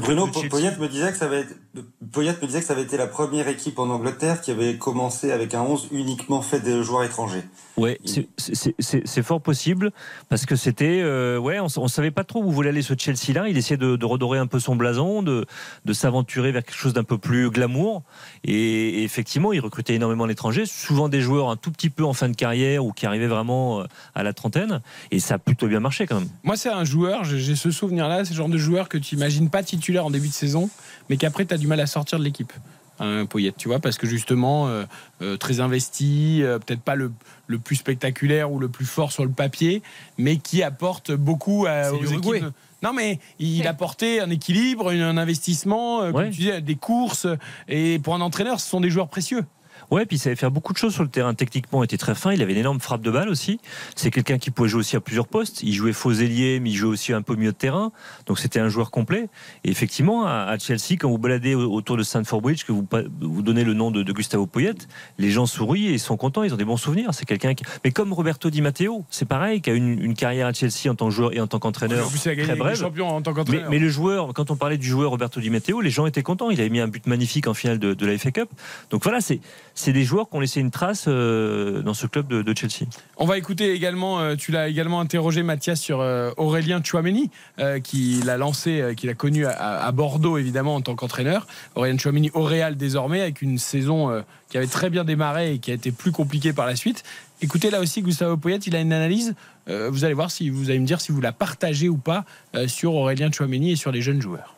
Bruno. Poyet me disait que ça avait été, me disait que ça avait été la première équipe en Angleterre qui avait commencé avec un 11 uniquement fait de joueurs étrangers. Ouais, c'est- c'est fort possible parce que c'était, euh, ouais, on, on savait pas trop où voulait aller ce Chelsea-là. Il essayait de, redorer un peu son blason, de, de s'aventurer vers quelque chose d'un peu plus glamour. Et, effectivement, il recrutait énormément l'étranger, souvent des joueurs un tout petit peu en fin de carrière ou qui arrivaient vraiment euh, à la trentaine. Et ça a plutôt bien marché quand même. Moi, c'est un joueur, j'ai ce souvenir-là, c'est le genre de joueur que tu imagines pas titulaire en début de saison, mais qu'après, tu as du mal à sortir de l'équipe. Un Poyet, tu vois, parce que justement, euh, euh, très investi, euh, peut-être pas le, le plus spectaculaire ou le plus fort sur le papier, mais qui apporte beaucoup à, aux équipes. Non, mais il apportait un équilibre, un investissement, euh, comme Ouais. tu disais, des courses. Et pour un entraîneur, ce sont des joueurs précieux. Ouais, puis il savait faire beaucoup de choses sur le terrain. Techniquement, il était très fin. Il avait une énorme frappe de balle aussi. C'est quelqu'un qui pouvait jouer aussi à plusieurs postes. Il jouait faux ailier, mais il jouait aussi un peu mieux de terrain. Donc c'était un joueur complet. Et effectivement, à Chelsea, quand vous baladez au- autour de Stamford Bridge, que vous, vous donnez le nom de, de Gustavo Poyet, les gens sourient et ils sont contents. Ils ont des bons souvenirs. C'est quelqu'un qui. Mais comme Roberto Di Matteo, c'est pareil, qui a une, une carrière à Chelsea en tant que joueur et en tant qu'entraîneur très brève. en tant Mais, qu'entraîneur. mais le joueur, quand on parlait du joueur Roberto Di Matteo, les gens étaient contents. Il avait mis un but magnifique en finale de, de la FA Cup. Donc voilà, c'est c'est des joueurs qui ont laissé une trace euh, dans ce club de, de Chelsea. On va écouter également, euh, tu l'as également interrogé Mathias sur euh, Aurélien Chouameni, qui l'a lancé, qu'il a connu à, à Bordeaux évidemment en tant qu'entraîneur. Aurélien Chouameni au Real désormais avec une saison qui avait très bien démarré et qui a été plus compliquée par la suite. Écoutez là aussi Gustavo Poyet, il a une analyse. euh, vous allez voir si vous allez me dire si vous la partagez ou pas euh, sur Aurélien Chouameni et sur les jeunes joueurs.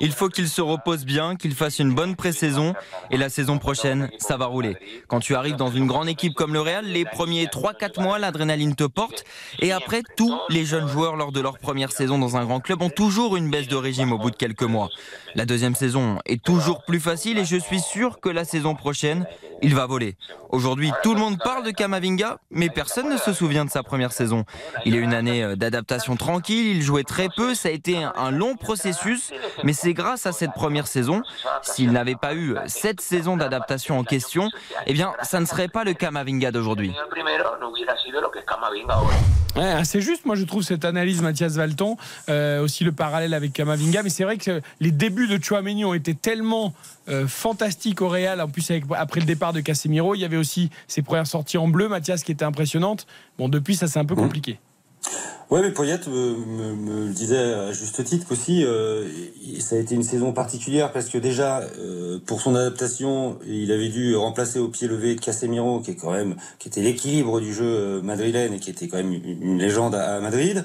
Il faut qu'il se repose bien, qu'il fasse une bonne pré-saison et la saison prochaine, ça va rouler. Quand tu arrives dans une grande équipe comme le Real, les premiers 3-4 mois, l'adrénaline te porte et après, tous les jeunes joueurs lors de leur première saison dans un grand club ont toujours une baisse de régime au bout de quelques mois. La deuxième saison est toujours plus facile et je suis sûr que la saison prochaine, il va voler. Aujourd'hui, tout le monde parle de Kamavinga, mais personne ne se souvient de sa première saison. Il a une année euh, d'adaptation tranquille, il jouait très peu, ça a été un long processus, mais c'est grâce à cette première saison. S'il n'avait pas eu cette saison d'adaptation en question, eh bien, ça ne serait pas le Kamavinga d'aujourd'hui. Ouais, assez juste, moi je trouve cette analyse Mathias Valton, euh, aussi le parallèle avec Kamavinga, mais c'est vrai que les débuts de Chouameni ont été tellement euh, fantastiques au Real, en plus avec, après le départ de Casemiro, il y avait aussi ses premières sorties en bleu, Mathias, qui étaient impressionnantes. Bon, depuis ça c'est un peu compliqué. Ouais, mais Poyet me, me- disait à juste titre qu'aussi, euh, ça a été une saison particulière parce que déjà, euh, pour son adaptation, il avait dû remplacer au pied levé Casemiro, qui est quand même, qui était l'équilibre du jeu euh, madrilène et qui était quand même une, légende à, Madrid.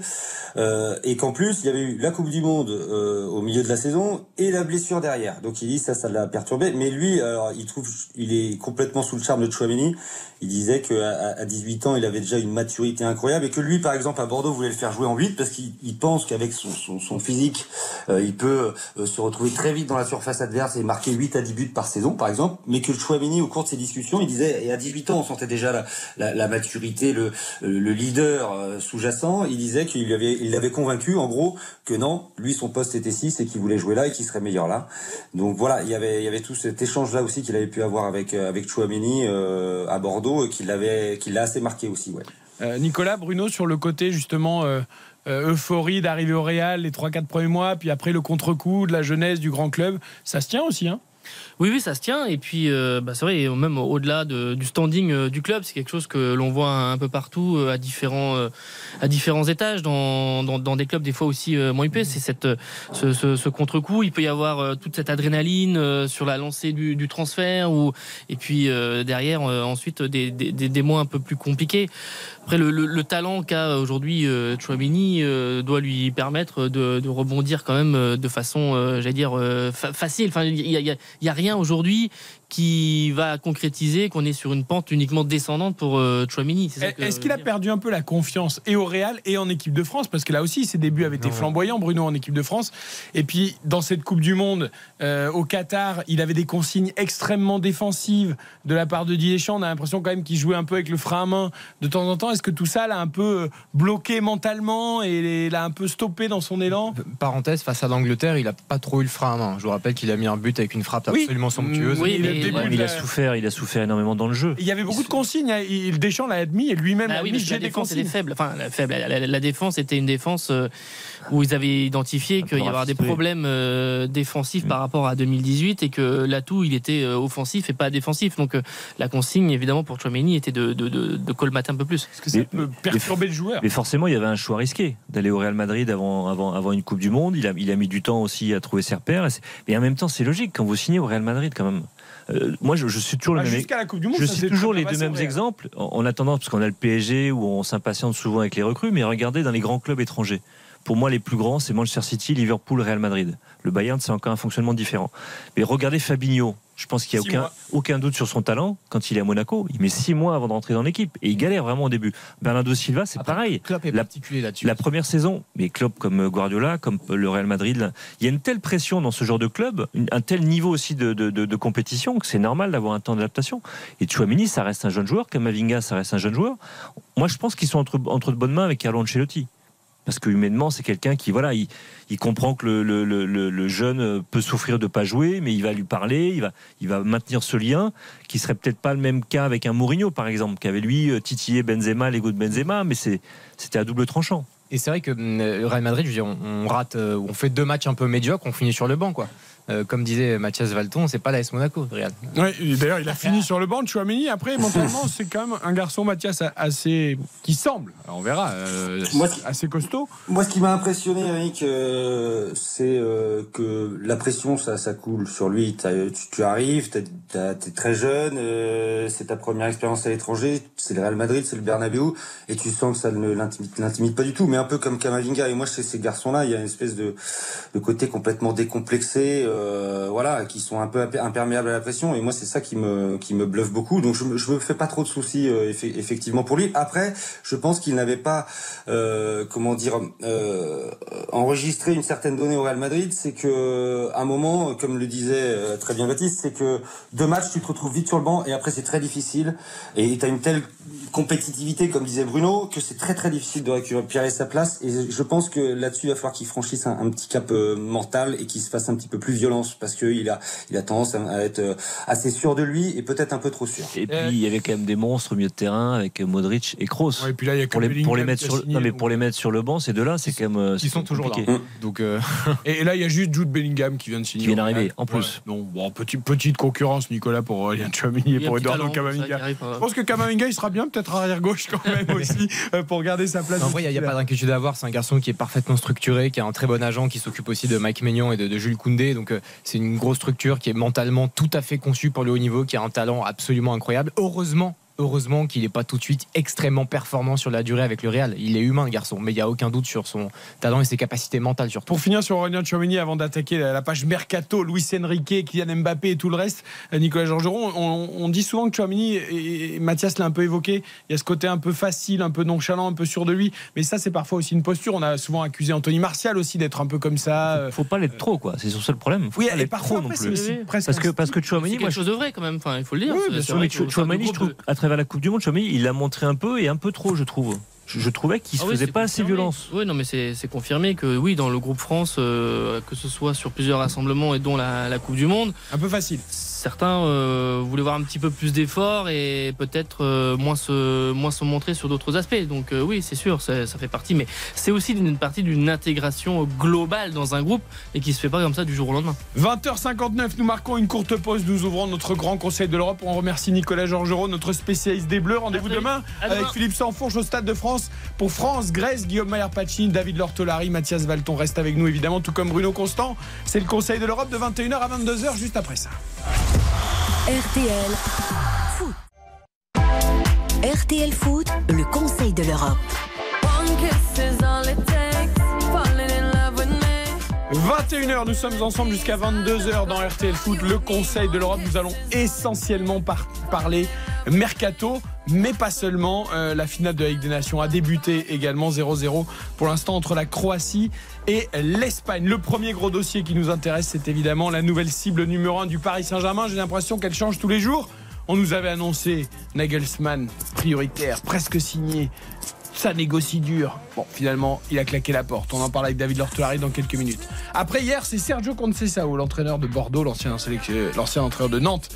Et qu'en plus, il y avait eu la Coupe du Monde au milieu de la saison et la blessure derrière. Donc il dit ça, ça l'a perturbé. Mais lui, alors, il trouve, il est complètement sous le charme de Chouameni. Il disait qu'à à 18 ans, il avait déjà une maturité incroyable et que lui, par exemple, Bordeaux, voulait le faire jouer en 8 parce qu'il il pense qu'avec son, son, son physique, euh, il peut euh, se retrouver très vite dans la surface adverse et marquer 8 à 10 buts par saison, par exemple. Mais que Chouameni, au cours de ces discussions, il disait, et à 18 ans, on sentait déjà la, la, la maturité, le, le leader euh, sous-jacent. Il disait qu'il avait, il l'avait convaincu, en gros, que non, lui, son poste était 6 et qu'il voulait jouer là et qu'il serait meilleur là. Donc voilà, il y avait, il y avait tout cet échange-là aussi qu'il avait pu avoir avec, euh, avec Chouameni euh, à Bordeaux et qui l'avait, qui l'a assez marqué aussi, ouais. Euh, Nicolas, Bruno, sur le côté justement euh, euh, euphorie d'arriver au Real les 3-4 premiers mois, puis après le contre-coup de la jeunesse du grand club, ça se tient aussi, hein? Oui, oui, ça se tient. Et puis, euh, bah, c'est vrai, même au-delà de- du standing euh, du club, c'est quelque chose que l'on voit un peu partout euh, à différents, à différents étages, dans, des clubs des fois aussi moins huppés. C'est cette, ce, contre-coup. Il peut y avoir toute cette adrénaline sur la lancée du, transfert, ou, et puis derrière, ensuite, des, des, mois un peu plus compliqués. Après, le, le- le talent qu'a aujourd'hui Chouamini doit lui permettre de, rebondir quand même de façon, j'allais dire, fa- facile. Enfin, il n'y y a rien aujourd'hui qui va concrétiser qu'on est sur une pente uniquement descendante pour euh, Chouamini. Est-ce qu'il a perdu un peu la confiance et au Real et en équipe de France? Parce que là aussi, ses débuts avaient été flamboyants, Bruno, en équipe de France. Et puis, dans cette Coupe du Monde, euh, au Qatar, il avait des consignes extrêmement défensives de la part de Didier Deschamps. On a l'impression quand même qu'il jouait un peu avec le frein à main de temps en temps. Est-ce que tout ça l'a un peu euh, bloqué mentalement et l'a un peu stoppé dans son élan? Parenthèse, face à l'Angleterre, il a pas trop eu le frein à main. Je vous rappelle qu'il a mis un but avec une frappe Oui. absolument somptueuse. Oui, mais- début ouais, de Il a la- souffert, il a souffert énormément dans le jeu. Il y avait beaucoup de consignes. hein. Il- Deschamps l'a admis et lui-même Ah l'a oui, admis. la défense était consignes. faible. Enfin, la, faible. La, la- la défense était une défense euh, où ils avaient identifié qu'il y avait des problèmes euh, défensifs par rapport à 2018 et que l'atout il était euh, offensif et pas défensif. Donc la consigne évidemment pour Chouameni était de, de, de, de colmater un peu plus. Parce que ça Mais- peut perturber le joueur? Mais forcément, il y avait un choix risqué d'aller au Real Madrid avant, avant, avant une Coupe du Monde. Il a, il a mis du temps aussi à trouver ses repères. Et Mais en même temps, c'est logique quand vous signez au Real Madrid, quand même. Euh, moi, je, je suis toujours le même. Jusqu'à la Coupe du Monde, Je s'est toujours les deux mêmes Real. exemples en en attendant, parce qu'on a le PSG où on s'impatiente souvent avec les recrues, mais regardez dans les grands clubs étrangers. Pour moi, les plus grands, c'est Manchester City, Liverpool, Real Madrid. Le Bayern, c'est encore un fonctionnement différent. Mais regardez Fabinho. Je pense qu'il n'y a aucun, mois. aucun doute sur son talent quand il est à Monaco. Il met six mois avant de rentrer dans l'équipe et il galère vraiment au début. Bernardo Silva, c'est Après, pareil. Klopp est La- particulier là-dessus. La première saison, mais club comme Guardiola, comme le Real Madrid, là, il y a une telle pression dans ce genre de club, un tel niveau aussi de, de- de- de compétition que c'est normal d'avoir un temps d'adaptation. Et Chouamini, ça reste un jeune joueur, Kamavinga, ça reste un jeune joueur. Moi, je pense qu'ils sont entre, entre de bonnes mains avec Carlo Ancelotti. Parce que humainement, c'est quelqu'un qui, voilà, il, comprend que le, jeune peut souffrir de pas jouer, mais il va lui parler, il va, maintenir ce lien, qui serait peut-être pas le même cas avec un Mourinho, par exemple, qui avait lui euh, titillé Benzema, l'ego de Benzema, mais c'est- c'était à double tranchant. Et c'est vrai que hum, Real Madrid, on rate, euh, on fait deux matchs un peu médiocres, on finit sur le banc, quoi. Euh, comme disait Mathias Valton, c'est pas l'AS Monaco, Real. Ouais, et D'ailleurs, il a fini sur le banc de Chouameni. Après, mentalement, c'est quand même un garçon, Mathias, assez. qui semble, alors on verra, euh, Moi, assez costaud. Moi, ce qui m'a impressionné, Eric, euh, c'est euh, que la pression, ça, ça coule sur lui. Tu, tu arrives, t'es très jeune, euh, c'est ta première expérience à l'étranger, c'est le Real Madrid, c'est le Bernabeu, et tu sens que ça ne l'intimide l'intimide pas du tout. Mais un peu comme Kamavinga, et moi, chez ces garçons-là, il y a une espèce de, de côté complètement décomplexé, euh, voilà, qui sont un peu imper- imperméables à la pression. Et moi, c'est ça qui me qui me bluffe beaucoup. Donc, je, je me fais pas trop de soucis, euh, effe- effectivement, pour lui. Après, je pense qu'il n'avait pas, euh, comment dire, euh, enregistré une certaine donnée au Real Madrid. C'est que, à un moment, comme le disait euh, très bien Baptiste, c'est que deux matchs, tu te retrouves vite sur le banc, et après, c'est très difficile. Et tu as une telle compétitivité, comme disait Bruno, que c'est très très difficile de récupérer sa place. Et je pense que là-dessus, il va falloir qu'il franchisse un, un petit cap euh, mental et qu'il se fasse un petit peu plus violence, parce qu'il a, il a tendance à, être euh, assez sûr de lui et peut-être un peu trop sûr. Et puis il y avait quand même des monstres au milieu de terrain avec Modric et Kroos. Ouais, et puis là, il y a que pour les, pour les mettre sur signé, non, mais pour les mettre sur le banc, ces deux-là, c'est quand même euh, Ils sont toujours là. compliqué. Donc, euh, Et, et là, il y a juste Jude Bellingham qui vient de signer. Qui vient d'arriver, en plus. Ouais. Donc, bon, petit- petite concurrence, Nicolas, pour Aurélien Chouamini et pour Eduardo Camavinga. euh, Je pense que Camavinga, il sera bien, peut-être arrière-gauche quand même aussi, euh, pour garder sa place. en vrai, il n'y a, pas d'inquiétude à avoir. C'est un garçon qui est parfaitement structuré, qui a un très bon agent, qui s'occupe aussi de Mike Maignan et de, de Jules Koundé. Donc, c'est une grosse structure qui est mentalement tout à fait conçue pour le haut niveau, qui a un talent absolument incroyable. Heureusement. Heureusement qu'il n'est pas tout de suite extrêmement performant sur la durée avec le Real. Il est humain, le garçon, mais il n'y a aucun doute sur son talent et ses capacités mentales surtout. Pour finir sur Aurélien Tchouameni, avant d'attaquer la page Mercato, Luis Enrique, Kylian Mbappé et tout le reste, euh, Nicolas Georgeron, on, on dit souvent que Tchouameni, et Mathias l'a un peu évoqué, il y a ce côté un peu facile, un peu nonchalant, un peu sûr de lui, mais ça c'est parfois aussi une posture. On a souvent accusé Anthony Martial aussi d'être un peu comme ça. euh. Faut pas l'être trop, quoi. C'est sur ça le problème. Faut Oui, pas l'être parfois trop non plus. Parce que parce que C'est Chouameni, moi, quelque je- chose de vrai quand même. Enfin, il faut le dire. Oui, bien sûr, mais qu'au Chou- sein du Chouameni, je trouve, à travers la Coupe du Monde, Chouameni, il l'a montré un peu et un peu trop, je trouve. Je, je trouvais qu'il se Ah oui, faisait pas assez violence. Oui, non, mais c'est c'est confirmé que oui, dans le groupe France, euh, que ce soit sur plusieurs rassemblements et dont la, la Coupe du Monde, un peu facile. Certains euh, voulaient voir un petit peu plus d'efforts et peut-être euh, moins se moins se montrer sur d'autres aspects. Donc euh, oui, c'est sûr, ça, ça fait partie, mais c'est aussi une partie d'une intégration globale dans un groupe et qui se fait pas comme ça du jour au lendemain. 20h59, nous marquons une courte pause. Nous ouvrons notre grand conseil de l'Europe. On remercie Nicolas Georgerot, notre spécialiste des Bleus. Rendez-vous demain avec. Philippe Sanfourche au Stade de France pour France, Grèce, Guillaume Maillard-Pacini, David Lortolari, Mathias Valton reste avec nous évidemment, tout comme Bruno Constant. C'est le conseil de l'Europe de 21h à 22h juste après ça. RTL Foot. RTL Foot, le conseil de l'Europe. 21h, nous sommes ensemble jusqu'à 22h dans RTL Foot, le Conseil de l'Europe. Nous allons essentiellement par- parler mercato, mais pas seulement. Euh, la finale de la Ligue des Nations a débuté également 0-0 pour l'instant entre la Croatie et l'Espagne. Le premier gros dossier qui nous intéresse, c'est évidemment la nouvelle cible numéro 1 du Paris Saint-Germain. J'ai l'impression qu'elle change tous les jours. On nous avait annoncé Nagelsmann prioritaire, presque signé. Ça négocie dur. Bon, finalement, il a claqué la porte. On en parle avec David Lortelari dans quelques minutes. Après, hier, c'est Sergio Conceição, l'entraîneur de Bordeaux, l'ancien entraîneur de Nantes,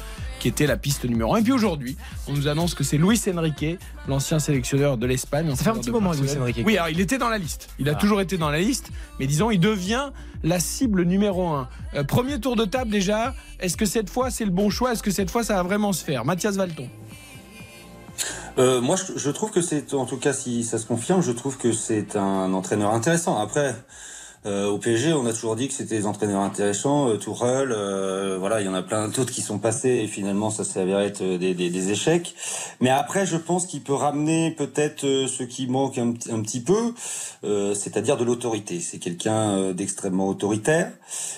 qui était la piste numéro 1. Et puis aujourd'hui, on nous annonce que c'est Luis Enrique, l'ancien sélectionneur de l'Espagne. Ça fait un petit moment. Luis Enrique. Oui, alors il était dans la liste. Il a Ah. toujours été dans la liste. Mais disons, il devient la cible numéro 1. premier tour de table déjà. Est-ce que cette fois, c'est le bon choix? Est-ce que cette fois, ça va vraiment se faire? Mathias Valton. Euh, moi, je, je trouve que c'est, en tout cas, si ça se confirme, je trouve que c'est un entraîneur intéressant. Après, euh, au PSG, on a toujours dit que c'était des entraîneurs intéressants. Euh, Tourelle, euh, voilà, il y en a plein d'autres qui sont passés et finalement, ça s'est avéré être des, des, des échecs. Mais après, je pense qu'il peut ramener peut-être euh, ce qui manque un, un petit peu, euh, c'est-à-dire de l'autorité. C'est quelqu'un euh, d'extrêmement autoritaire.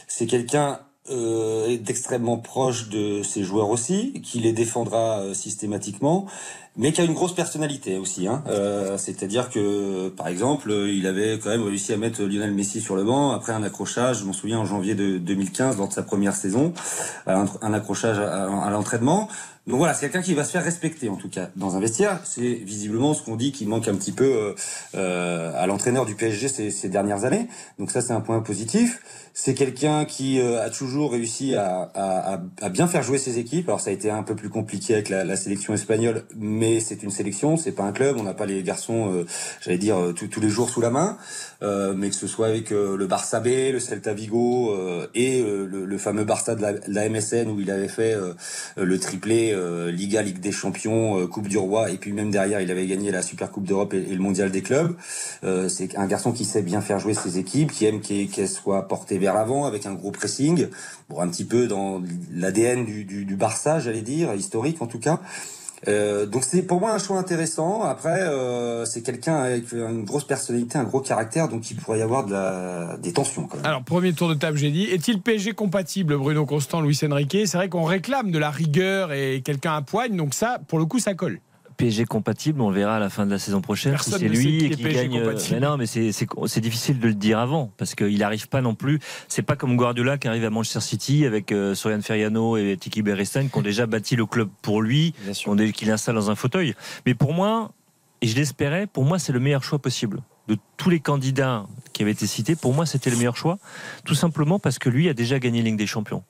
C'est quelqu'un euh, d'extrêmement proche de ses joueurs aussi, qui les défendra euh, systématiquement, mais qui a une grosse personnalité aussi. Hein. Euh, C'est-à-dire que, par exemple, il avait quand même réussi à mettre Lionel Messi sur le banc après un accrochage, je m'en souviens en janvier de 2015, lors de sa première saison, un, accrochage à, l'entraînement. Donc voilà, c'est quelqu'un qui va se faire respecter en tout cas dans un vestiaire. C'est visiblement ce qu'on dit qui manque un petit peu euh, euh, à l'entraîneur du PSG ces, dernières années. Donc ça c'est un point positif. C'est quelqu'un qui euh, a toujours réussi à bien faire jouer ses équipes. Alors ça a été un peu plus compliqué avec la, la sélection espagnole, mais c'est une sélection, c'est pas un club. On n'a pas les garçons, euh, j'allais dire euh, tous- tous les jours sous la main. Euh, mais que ce soit avec euh, le Barça B, le Celta Vigo euh, et le, le fameux Barça de la, de la MSN où il avait fait le triplé Liga, Ligue des Champions, Coupe du Roi et puis même derrière il avait gagné la Super Coupe d'Europe et, le Mondial des clubs. C'est un garçon qui sait bien faire jouer ses équipes, qui aime qu'elles qu'elles soient portées vers l'avant avec un gros pressing, bon un petit peu dans l'ADN du, du, du Barça, j'allais dire historique en tout cas. Euh, donc c'est pour moi un choix intéressant. Après, euh, c'est quelqu'un avec une grosse personnalité, un gros caractère, donc il pourrait y avoir de la, des tensions quand. Alors, premier tour de table, j'ai dit. Est-il PSG compatible, Bruno Constant, Luis Enrique? C'est vrai qu'on réclame de la rigueur et quelqu'un à poigne, donc ça, pour le coup, ça colle. PSG compatible, on le verra à la fin de la saison prochaine. Personne si c'est lui qui qui gagne. euh. Mais non, mais c'est difficile de le dire avant parce qu'il n'arrive pas non plus. C'est pas comme Guardiola qui arrive à Manchester City avec euh, Sorian Feriano et Tiki Beristain qui ont déjà bâti le club pour lui, qui ont des- qui l'installent dans un fauteuil. Mais pour moi, et je l'espérais, pour moi c'est le meilleur choix possible. De tous les candidats qui avaient été cités, pour moi c'était le meilleur choix, tout simplement parce que lui a déjà gagné Ligue des Champions.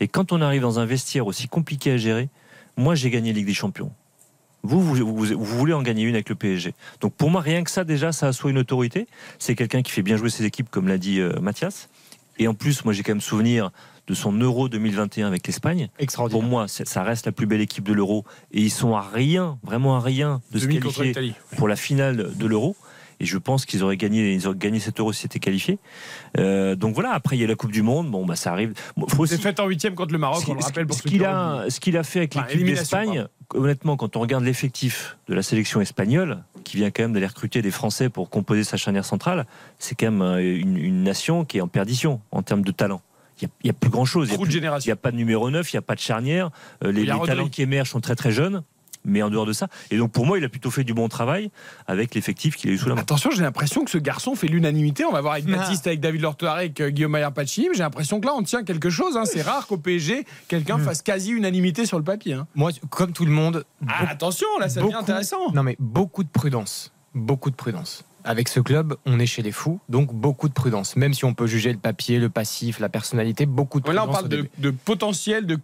Et quand on arrive dans un vestiaire aussi compliqué à gérer, moi j'ai gagné Ligue des Champions. Vous, vous, vous, vous voulez en gagner une avec le PSG. Donc pour moi, rien que ça, déjà, ça assoit une autorité. C'est quelqu'un qui fait bien jouer ses équipes, comme l'a dit euh, Mathias. Et en plus, moi, j'ai quand même souvenir de son Euro 2021 avec l'Espagne. Pour moi, ça reste la plus belle équipe de l'Euro. Et ils sont à rien, vraiment à rien, de se Demi qualifier pour la finale de l'Euro. Et je pense qu'ils auraient gagné, ils auraient gagné cet Euro s'ils étaient qualifiés. Euh, donc voilà. Après, il y a la Coupe du Monde. Bon, bah ça arrive. Bon, faut aussi- fait en huitième contre le Maroc, on le rappelle pour ce qu'il qui a, ce qu'il a fait avec Enfin, l'équipe élimination, d'Espagne, honnêtement, quand on regarde l'effectif de la sélection espagnole, qui vient quand même d'aller recruter des Français pour composer sa charnière centrale, c'est quand même euh, une, une nation qui est en perdition en termes de talent. Il n'y a, plus grand chose. Il n'y a, pas de numéro 9, il n'y a pas de charnière. Euh, les a les talents qui émergent sont très très jeunes. Mais en dehors de ça. Et donc pour moi, il a plutôt fait du bon travail avec l'effectif qu'il a eu sous la main. Attention, j'ai l'impression que ce garçon fait l'unanimité. On va voir avec Ah. Baptiste, avec David Lortoire, avec euh, Guillaume Maillard Pacini. mais J'ai l'impression que là, on tient quelque chose. hein. C'est rare qu'au PSG, quelqu'un fasse quasi unanimité sur le papier. hein. Moi, comme tout le monde. Ah, beaucoup- attention, là, ça devient intéressant. Non, mais beaucoup de prudence. Beaucoup de prudence. Avec ce club, on est chez les fous, donc beaucoup de prudence. Même si on peut juger le papier, le passif, la personnalité, beaucoup de prudence. Là, on parle de, potentiel, de,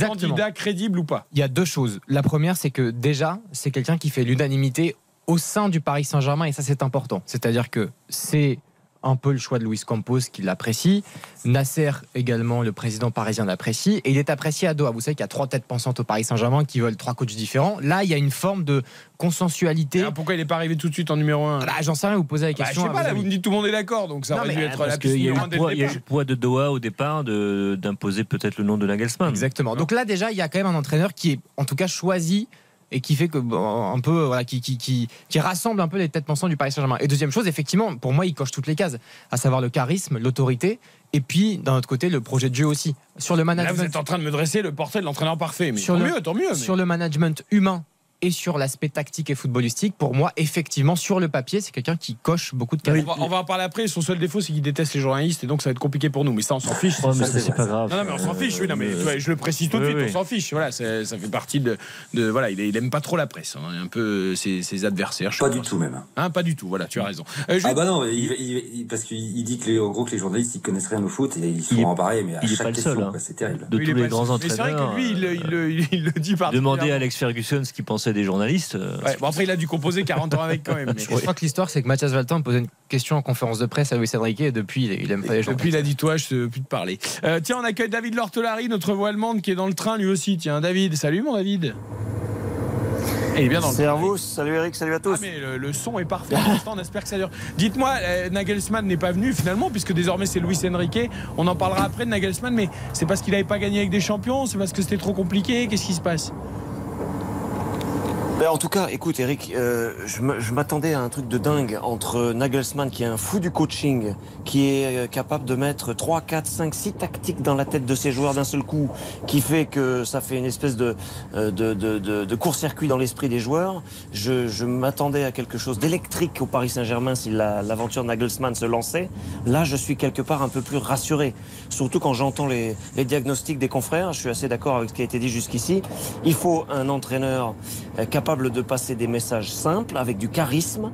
candidat crédible ou pas. Il y a deux choses. La première, c'est que déjà, c'est quelqu'un qui fait l'unanimité au sein du Paris Saint-Germain, et ça, c'est important. C'est-à-dire que c'est un peu le choix de Luis Campos qui l'apprécie. Nasser également, le président parisien, l'apprécie. Et il est apprécié à Doha. Vous savez qu'il y a trois têtes pensantes au Paris Saint-Germain qui veulent trois coachs différents. Là, il y a une forme de consensualité. Ah, pourquoi il n'est pas arrivé tout de suite en numéro 1 Bah, J'en sais rien, vous posez la Bah, je question. sais pas, là, vous me dites tout le monde est d'accord, donc ça Non, aurait mais dû être Parce la qu'il piste y a eu numéro le 1 dès le poids, il y a eu le poids de Doha au départ de- d'imposer peut-être le nom de Nagelsmann. Exactement. Donc là, déjà, il y a quand même un entraîneur qui est, en tout cas, choisi et qui fait que un peu voilà qui, qui, qui, qui rassemble un peu les têtes pensantes du Paris Saint-Germain. Et deuxième chose, effectivement, pour moi, il coche toutes les cases, à savoir le charisme, l'autorité, et puis d'un autre côté, le projet de jeu aussi. Sur le Là, management, vous êtes en train de me dresser le portrait de l'entraîneur parfait. Mais Sur tant le- mieux, tant mieux. mais- sur le management humain et sur l'aspect tactique et footballistique, pour moi, effectivement, sur le papier, c'est quelqu'un qui coche beaucoup de cases. On va, on va en parler après. Son seul défaut, c'est qu'il déteste les journalistes et donc ça va être compliqué pour nous. Mais ça, on s'en fiche. Ça, ça, c'est pas grave. Non, non, mais on s'en fiche. Oui, non, mais tu vois, je le précise tout de Oui, suite. oui. On s'en fiche. Voilà, ça fait partie de. de- voilà, il, il aime pas trop la presse. hein, un peu ses, ses adversaires. je Pas du tout même. Hein, pas du tout. Voilà, tu as raison. Euh, je- Ah bah non, il, il- il- parce qu'il il dit que les, en gros que les journalistes ils connaissent rien au foot et ils Il sont embarrés mais à il est chaque pas le question seul, hein. c'est terrible. De tous les grands Mais c'est vrai entraîneurs. que lui, il, le- il le dit par. Demandez à Alex Ferguson ce qu'il pensait des journalistes. euh, Ouais, bon, après, il a dû composer 40 ans avec quand même. mais- Je crois que l'histoire, c'est que Mathias Valtin posait une question en conférence de presse à Luis Enrique et depuis, il, aime pas les gens. Depuis, il a dit toi, je ne veux plus te parler. Euh, tiens, on accueille David Lortolari, notre voix allemande, qui est dans le train lui aussi. Tiens, David, salut mon David. Et bien dans le. Servus, salut Eric, salut à tous. Ah, mais le, le son est parfait. Pour l'instant, on espère que ça dure. Dites-moi, euh, Nagelsmann n'est pas venu finalement, puisque désormais c'est Luis Enrique. On en parlera après de Nagelsmann, mais c'est parce qu'il n'avait pas gagné avec des champions, c'est parce que c'était trop compliqué. Qu'est-ce qui se passe? Ben, en tout cas, écoute Eric, euh, je m'attendais à un truc de dingue entre Nagelsmann qui est un fou du coaching, qui est euh, capable de mettre 3, 4, 5, 6 tactiques dans la tête de ses joueurs d'un seul coup, qui fait que ça fait une espèce de, euh, de, de, de- de court-circuit dans l'esprit des joueurs. Je, je m'attendais à quelque chose d'électrique au Paris Saint-Germain si la- l'aventure Nagelsmann se lançait. Là, je suis quelque part un peu plus rassuré, surtout quand j'entends les, les diagnostics des confrères. Je suis assez d'accord avec ce qui a été dit jusqu'ici. Il faut un entraîneur euh, capable de passer des messages simples, avec du charisme,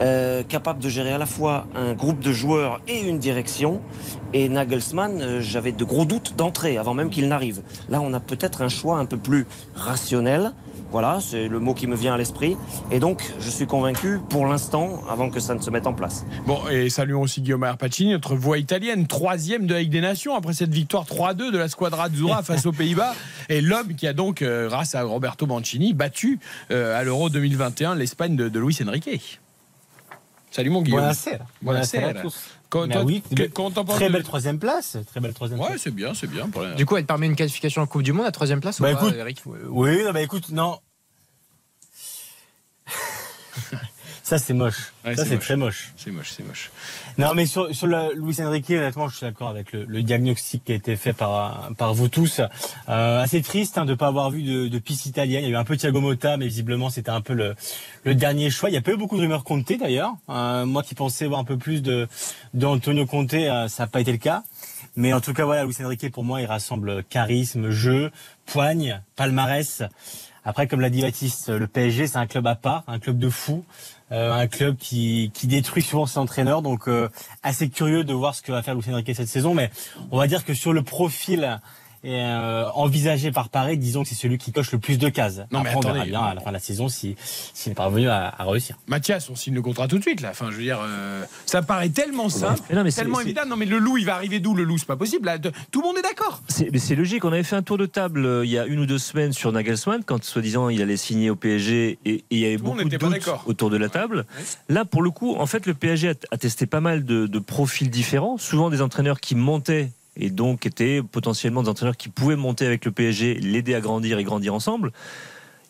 euh, capable de gérer à la fois un groupe de joueurs et une direction. Et Nagelsmann, euh, j'avais de gros doutes d'entrée avant même qu'il n'arrive. Là, on a peut-être un choix un peu plus rationnel. Voilà, c'est le mot qui me vient à l'esprit. Et donc, je suis convaincu pour l'instant, avant que ça ne se mette en place. Bon, et saluons aussi Guillaume Arpacini, notre voix italienne, troisième de la Ligue des Nations, après cette victoire 3-2 de la Squadra Azzurra face aux Pays-Bas. Et l'homme qui a donc, euh, grâce à Roberto Mancini, battu euh, à l'Euro 2021 l'Espagne de, de Luis Enrique. Salut mon Guillaume. Buonasera. Buonasera à tous. Quand, Bah toi, oui, très de- belle troisième place. Très belle troisième Ouais, c'est bien, c'est bien. Pour Du coup, elle permet une qualification en Coupe du Monde à troisième place ou Bah pas, écoute, Eric? oui, non, bah écoute, non. Ça c'est moche. Ouais, ça c'est très moche. C'est moche, c'est moche. Non, mais sur, sur la, Luis Enrique, honnêtement, je suis d'accord avec le, le diagnostic qui a été fait par, par vous tous. Euh, assez triste hein, de ne pas avoir vu de, de piste italienne. Il y a eu un peu Thiago Motta, mais visiblement c'était un peu le, le dernier choix. Il y a pas eu beaucoup de rumeurs Conte d'ailleurs. Euh, moi qui pensais voir un peu plus de d'Antonio Conte, euh, ça n'a pas été le cas. Mais en tout cas, voilà, Luis Enrique, pour moi, il rassemble charisme, jeu, poigne, palmarès. Après, comme l'a dit Baptiste, le PSG, c'est un club à part, un club de fous, euh, un club qui, qui détruit souvent ses entraîneurs. Donc, euh, assez curieux de voir ce que va faire Luis Enrique cette saison. Mais on va dire que sur le profil euh, envisagé par Paris, disons que c'est celui qui coche le plus de cases. Non, mais Après, on verra attendez. bien à la fin de la saison si s'il est parvenu à, à réussir. Mathias, on signe le contrat tout de suite là. Enfin, je veux dire, euh, ça paraît tellement simple, Mais non, mais c'est- tellement évident. Non, mais le loup, il va arriver d'où Le loup, c'est pas possible. Là. De- Tout le monde est d'accord. C'est mais c'est logique. On avait fait un tour de table euh, il y a une ou deux semaines sur Nagelsmann, quand soi-disant il allait signer au PSG et, et il y avait Tout beaucoup de doutes autour de la table. Là, pour le coup, en fait, le PSG a, a testé pas mal de, de profils différents, souvent des entraîneurs qui montaient et donc étaient potentiellement des entraîneurs qui pouvaient monter avec le PSG, l'aider à grandir et grandir ensemble.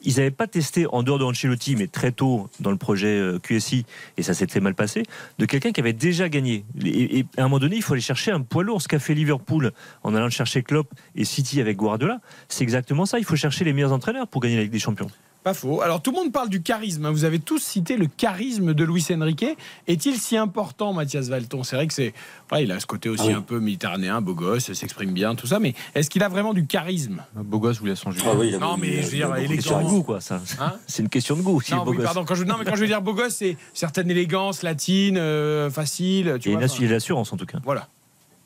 Ils n'avaient pas testé en dehors de Ancelotti, mais très tôt dans le projet euh, QSI, et ça s'est très mal passé, de quelqu'un qui avait déjà gagné. Et, à un moment donné, il faut aller chercher un poids lourd. Ce qu'a fait Liverpool en allant chercher Klopp et City avec Guardiola, c'est exactement ça. Il faut chercher les meilleurs entraîneurs pour gagner la Ligue des Champions. Pas faux. Alors tout le monde parle du charisme. hein. Vous avez tous cité le charisme de Luis Enrique. Est-il si important, Mathias Valton C'est vrai que c'est, ouais, il a ce côté aussi Ah oui. un peu méditerranéen, beau gosse, s'exprime bien, tout ça. Mais est-ce qu'il a vraiment du charisme? Beau gosse, vous laisse en juger. Ah oui, Non, mais je veux dire, élégant. C'est question de charisme. goût, quoi. Ça. Hein? C'est une question de goût. est non, beau oui, gosse. pardon. Quand je, non, mais quand je veux dire beau gosse, c'est certaine élégance latine, euh, facile. Tu Il y a vois, une enfin, assu- l'assurance en tout cas. Voilà.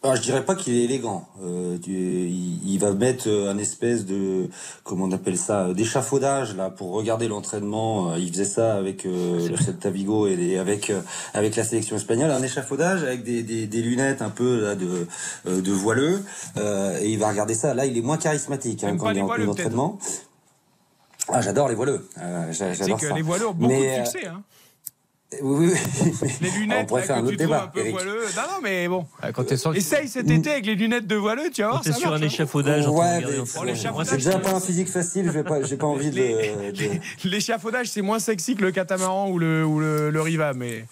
Ah, je dirais pas qu'il est élégant. Euh, il, il va mettre euh, un espèce de comment on appelle ça euh, d'échafaudage là pour regarder l'entraînement. Il faisait ça avec euh, le Celta Vigo et, avec euh, avec la sélection espagnole, un échafaudage avec des, des, des lunettes un peu là, de de voileux. Et il va regarder ça. Là, il est moins charismatique hein, quand il est en plein d'entraînement. Ah, j'adore les voileux. J'adore que ça. les voileux ont beaucoup Mais, de succès. Hein. Oui, oui. Les lunettes, On pourrait là, faire que un autre débat, un peu Eric. voileux. Non, non, mais bon. Quand t'es sur Essaye cet été avec les lunettes de voileux, tu vas voir. T'es sur marche, un hein. échafaudage Ouais, l'échafaudage, J'ai déjà pas un physique facile, j'ai pas, j'ai pas envie de. Les- de- L'échafaudage, c'est moins sexy que le catamaran ou le, ou le, le riva, mais.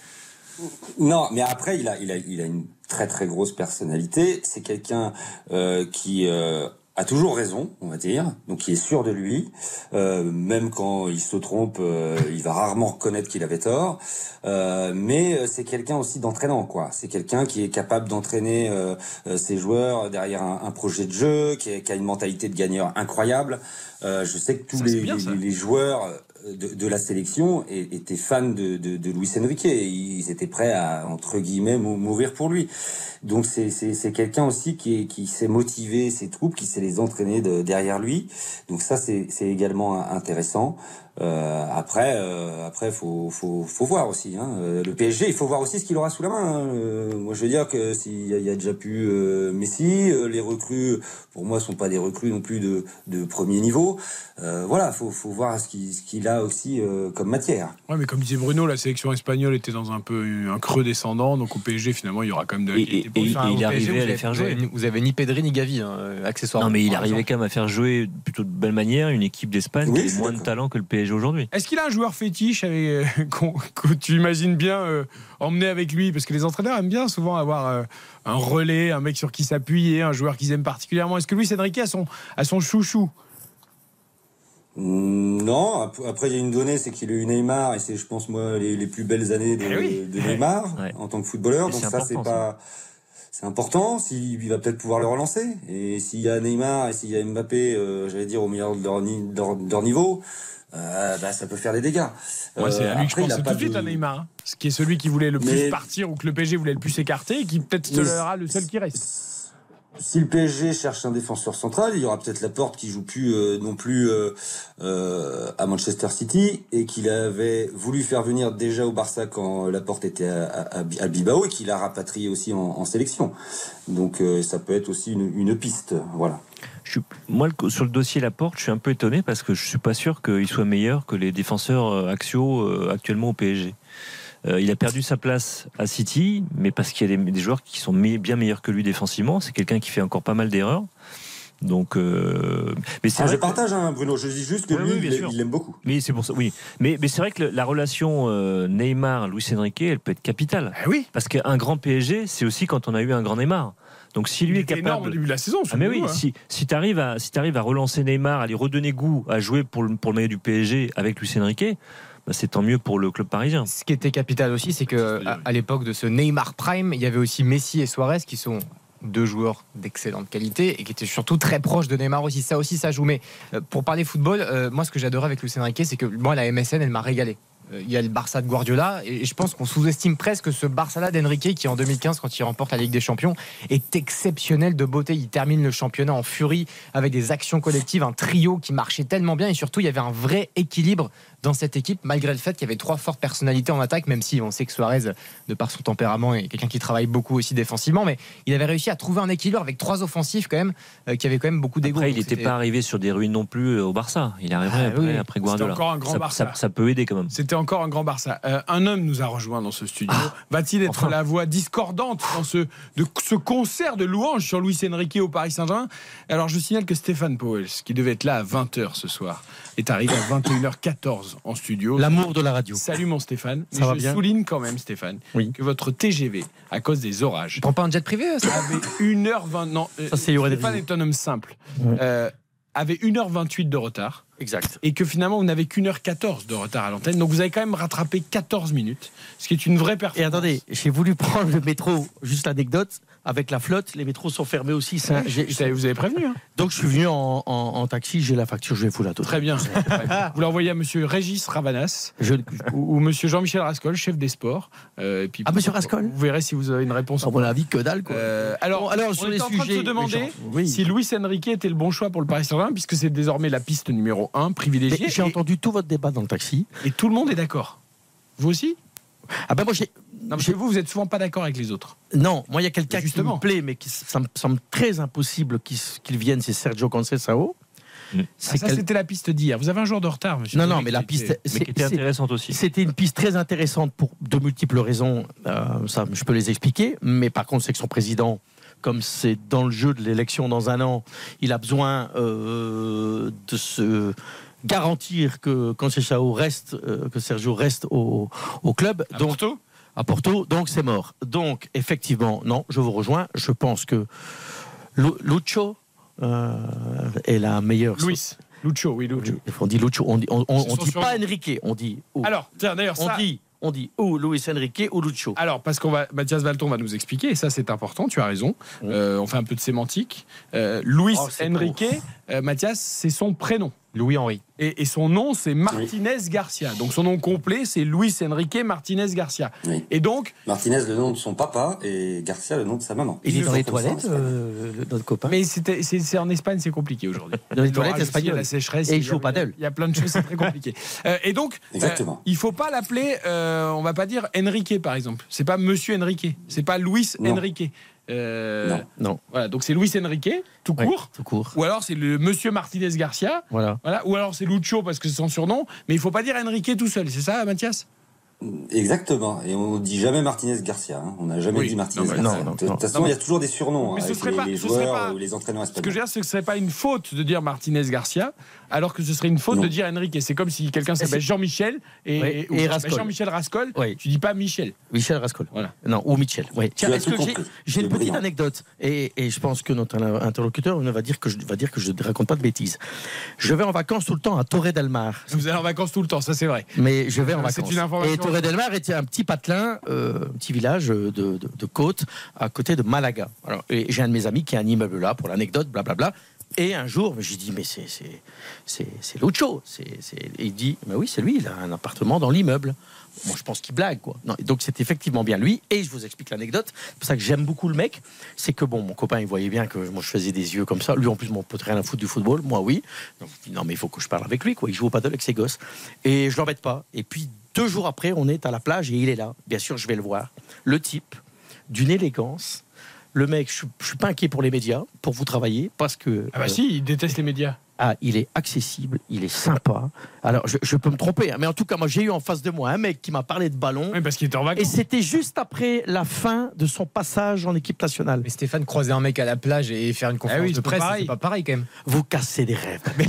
Non, mais après, il a, il a, il a une très très grosse personnalité. C'est quelqu'un euh, qui euh, a toujours raison, on va dire, donc qui est sûr de lui. Euh, même quand il se trompe, euh, il va rarement reconnaître qu'il avait tort. Euh, mais euh, c'est quelqu'un aussi d'entraînant, quoi. C'est quelqu'un qui est capable d'entraîner euh, euh, ses joueurs derrière un, un projet de jeu, qui, est- qui a une mentalité de gagneur incroyable. Euh, je sais que tous Ça, les, bien, les- les joueurs de, de la sélection étaient fans de, de, de Luis Enrique. Ils étaient prêts à, entre guillemets, mou- mourir pour lui. Donc c'est quelqu'un aussi qui qui sait motiver ses troupes, qui sait les entraîner de, derrière lui. Donc ça c'est c'est également intéressant. Euh, après euh, après faut faut faut voir aussi. Hein. Euh, Le PSG, il faut voir aussi ce qu'il aura sous la main. hein. Euh, moi je veux dire que s'il y, a- il y a déjà pu euh, Messi, euh, les recrues pour moi sont pas des recrues non plus de de premier niveau. Euh, voilà, faut faut voir ce qu'il a aussi euh, comme matière. Ouais, mais comme disait Bruno, la sélection espagnole était dans un peu un creux descendant, donc au PSG, finalement, il y aura quand même de la Et- et- et Enfin, il est PSG, arrivé à les faire Vous jouer. avez, vous avez ni Pedri ni Gavi, hein, accessoirement. Non, mais il arrivait exemple. quand même à faire jouer plutôt de belle manière une équipe d'Espagne Oui, qui a moins de talent que le PSG aujourd'hui. Est-ce qu'il a un joueur fétiche avec, euh, qu'on- que tu imagines bien euh, emmener avec lui? Parce que les entraîneurs aiment bien souvent avoir euh, un relais, un mec sur qui s'appuyer, un joueur qu'ils aiment particulièrement. Est-ce que Luis Enrique a son, a son chouchou? Mm, Non, ap- après il y a une donnée, c'est qu'il a eu Neymar et c'est, je pense moi, les, les plus belles années de, Eh oui. de Neymar Ouais. en tant que footballeur. Et Donc c'est ça, c'est important, pas, c'est important. S'il il va peut-être pouvoir le relancer. Et s'il y a Neymar et s'il y a Mbappé, euh, j'allais dire au meilleur de leur, ni- de leur- de leur niveau, euh, bah, ça peut faire des dégâts. Moi, c'est à Euh, lui que je pense tout de suite à Neymar. hein. Ce qui est celui qui voulait le plus Mais- partir ou que le PSG voulait le plus écarter et qui peut-être sera le seul qui reste. Si le PSG cherche un défenseur central, il y aura peut-être la porte qui joue plus euh, non plus euh, euh, à Manchester City et qu'il avait voulu faire venir déjà au Barça quand la porte était à, à, Bilbao et qu'il a rapatrié aussi en, sélection. Donc ça peut être aussi une, piste, voilà. Moi, sur le dossier Laporte, je suis un peu étonné parce que je suis pas sûr qu'il soit meilleur que les défenseurs axiaux actuellement au PSG. Euh, il a perdu sa place à City, mais parce qu'il y a des, des joueurs qui sont me- bien meilleurs que lui défensivement. C'est quelqu'un qui fait encore pas mal d'erreurs. Donc, euh, mais c'est Ah, vrai je partage, hein, Bruno. Je dis juste que Oui, lui, oui, il sûr. il l'aime beaucoup. Mais c'est pour ça, oui. Mais, mais c'est vrai que le- la relation euh, Neymar-Luis Enrique, elle peut être capitale. Eh oui. Parce qu'un grand PSG, c'est aussi quand on a eu un grand Neymar. Donc si lui Il est était énorme au capable. début de la saison. Ah mais oui, hein. si, si tu arrives à, si t'arrives à relancer Neymar, à lui redonner goût à jouer pour le, pour le maillot du PSG avec Luis Enrique, bah, c'est tant mieux pour le club parisien. Ce qui était capital aussi, c'est que à, à l'époque de ce Neymar Prime, il y avait aussi Messi et Suarez qui sont deux joueurs d'excellente qualité et qui étaient surtout très proches de Neymar aussi. Ça aussi, ça joue. Mais euh, pour parler football, euh, moi, ce que j'adorais avec Luis Enrique, c'est que moi, la MSN, elle m'a régalé. Euh, Il y a le Barça de Guardiola et je pense qu'on sous-estime presque ce Barça-là d'Enrique qui en 2015 quand il remporte la Ligue des Champions est exceptionnel de beauté. Il termine le championnat en furie avec des actions collectives, un trio qui marchait tellement bien et surtout il y avait un vrai équilibre dans cette équipe malgré le fait qu'il y avait trois fortes personnalités en attaque même si on sait que Suarez de par son tempérament est quelqu'un qui travaille beaucoup aussi défensivement mais il avait réussi à trouver un équilibre avec trois offensifs quand même euh, qui avaient quand même beaucoup d'égo. Après, il n'était pas arrivé sur des ruines non plus euh, au Barça. Il arriverait Ah, après, oui. après Guardiola. C'était encore un grand ça, Barça. ça- ça peut aider quand même. C'était encore un grand Barça. Euh, un homme nous a rejoint dans ce studio. Va-t-il être enfin. la voix discordante dans ce, de, ce concert de louanges sur Luis Enrique au Paris Saint-Germain? Alors, je signale que Stéphane Powell, qui devait être là à 20h ce soir, est arrivé à 21h14 en studio. L'amour de la radio. Salut mon Stéphane. Ça Mais va je bien souligne quand même, Stéphane, Oui. que votre TGV, à cause des orages, prends pas un jet privé ça avait 1h20. Non, euh, Ça, c'est Yoann Stéphane est un homme simple. Ouais. Euh, avait 1h28 de retard Exact. et que finalement vous n'avez qu'une heure 14 de retard à l'antenne. Donc vous avez quand même rattrapé 14 minutes, ce qui est une vraie performance. Et attendez, j'ai voulu prendre le métro, juste l'anecdote, avec la flotte, les métros sont fermés aussi. ça, Vous avez- vous prévenu. hein. donc je suis venu en, en- en taxi, j'ai la facture, je vais foutre la totale. Très bien. vous l'envoyez à monsieur Régis Ravanas Je- ou, ou monsieur Jean-Michel Rascol, chef des sports. Euh, et puis, Ah, monsieur Rascol Vous verrez si vous avez une réponse. à mon avis, que dalle quoi. Euh, alors, alors, on sur les en train de sujets se demander oui. si Luis Enrique était le bon choix pour le Paris Saint-Germain, puisque c'est désormais la piste numéro 1 Mais privilégiée. J'ai Et, entendu tout votre débat dans le taxi. et tout le monde est d'accord. Vous aussi? Ah ben moi j'ai. Non, parce j'ai- que vous, vous êtes souvent pas d'accord avec les autres. Non, moi il y a quelqu'un qui me plaît, mais qui ça me semble très impossible qu'il qu'il vienne, c'est Sergio Conceição. Ah, ça, c'était la piste d'hier. Vous avez un jour de retard, monsieur. Non, non, mais la piste. c'est- qui était intéressante aussi. C'était une piste très intéressante pour de multiples raisons. Euh, ça, je peux les expliquer. Mais par contre, c'est que son président, comme c'est dans le jeu de l'élection dans un an, il a besoin euh, de se garantir que reste, euh, que Sergio reste au, au club. À donc, Porto? à Porto, donc c'est mort. Donc, effectivement, non, je vous rejoins. Je pense que Lu- Lucho euh, est la meilleure. Luis. Lucho, oui, Lucho. On dit Lucho, on dit, on, on- C'est on son dit pas Enrique, on dit. Alors, tiens, d'ailleurs, on dit, on dit ou Luis Enrique ou Lucho. Alors, parce qu'on va, Mathias Valton va nous expliquer, et ça c'est important, tu as raison. Euh, on fait un peu de sémantique. Euh, Luis Oh, Enrique, euh, Mathias, c'est son prénom. Louis-Henri. Et, et son nom, c'est Martinez Garcia. Donc son nom complet, c'est Luis Enrique Martinez Garcia. Oui. Et donc, Martinez, le nom de son papa, et Garcia, le nom de sa maman. Il est dans les ça, toilettes, euh, notre copain. mais c'est en Espagne, c'est compliqué aujourd'hui. Dans les toilettes espagnoles. La sécheresse. Et il y a- joue au paddle. Il y a plein de choses, c'est très compliqué. Euh, et donc, Exactement. euh, il faut pas l'appeler, euh, on va pas dire Enrique par exemple. C'est pas Monsieur Enrique. C'est pas Luis Non. Enrique. Euh, Non. Non, Voilà, donc c'est Luis Enrique, tout Ouais, court. tout court. Ou alors c'est le Monsieur Martinez Garcia. Voilà. Voilà. Ou alors c'est Lucho parce que c'est son surnom. Mais il faut pas dire Enrique tout seul. C'est ça, Mathias? Exactement. Et on dit jamais Martinez Garcia. hein. On n'a jamais Oui. dit Martinez Garcia. non, non, de toute façon, il y a toujours des surnoms Mais ce avec serait les, pas- les ce serait joueurs pas- ou les entraîneurs Ce que je veux dire, c'est que ce serait pas une faute de dire Martinez Garcia, alors que ce serait une faute Non. de dire Enrique. C'est comme si quelqu'un s'appelle Jean-Michel et, Ouais, ou et Rascol. Jean-Michel Rascol. Oui. Tu dis pas Michel. Michel Rascol. Voilà. Non, ou Michel. Oui. Tiens, est-ce que j'ai une petite anecdote et, et je pense que notre interlocuteur ne va dire que je va dire que je ne raconte pas de bêtises. Je vais en vacances tout le temps à Torre del Mar. Vous allez en vacances tout le temps, ça c'est vrai. Mais je vais en C'est vacances. une information. Et Torre del Mar était un petit patelin, euh, un petit village de, de- de côte à côté de Malaga. Alors, et j'ai un de mes amis qui a un immeuble là, pour l'anecdote, blablabla. Et un jour, j'ai dit, mais c'est c'est- c'est c'est Lucho. Et il dit, mais oui, c'est lui, il a un appartement dans l'immeuble. Moi, je pense qu'il blague, quoi. Donc, c'est effectivement bien lui. Et je vous explique l'anecdote. C'est pour ça que j'aime beaucoup le mec. C'est que, bon, mon copain, il voyait bien que moi, je faisais des yeux comme ça. Lui, en plus, mon pote, rien à foutre du football. Moi, oui. Donc, je dis, non, mais il faut que je parle avec lui, quoi. Il joue au paddle avec ses gosses. Et je l'embête pas. Et puis, deux jours après, on est à la plage et il est là. Bien sûr, je vais le voir. Le type, d'une élégance. Le mec, je, je suis pas inquiet pour les médias, pour vous travailler, parce que. Ah bah euh, si, il déteste les médias. Ah, il est accessible, il est sympa. Alors, je, je peux me tromper, hein, mais en tout cas, moi, j'ai eu en face de moi un mec qui m'a parlé de ballon. Oui, parce qu'il était en Et vacances. c'était juste après la fin de son passage en équipe nationale. Mais Stéphane, croiser un mec à la plage et faire une conférence oui, de presse, pareil. c'est pas pareil quand même. Vous cassez des rêves. Mais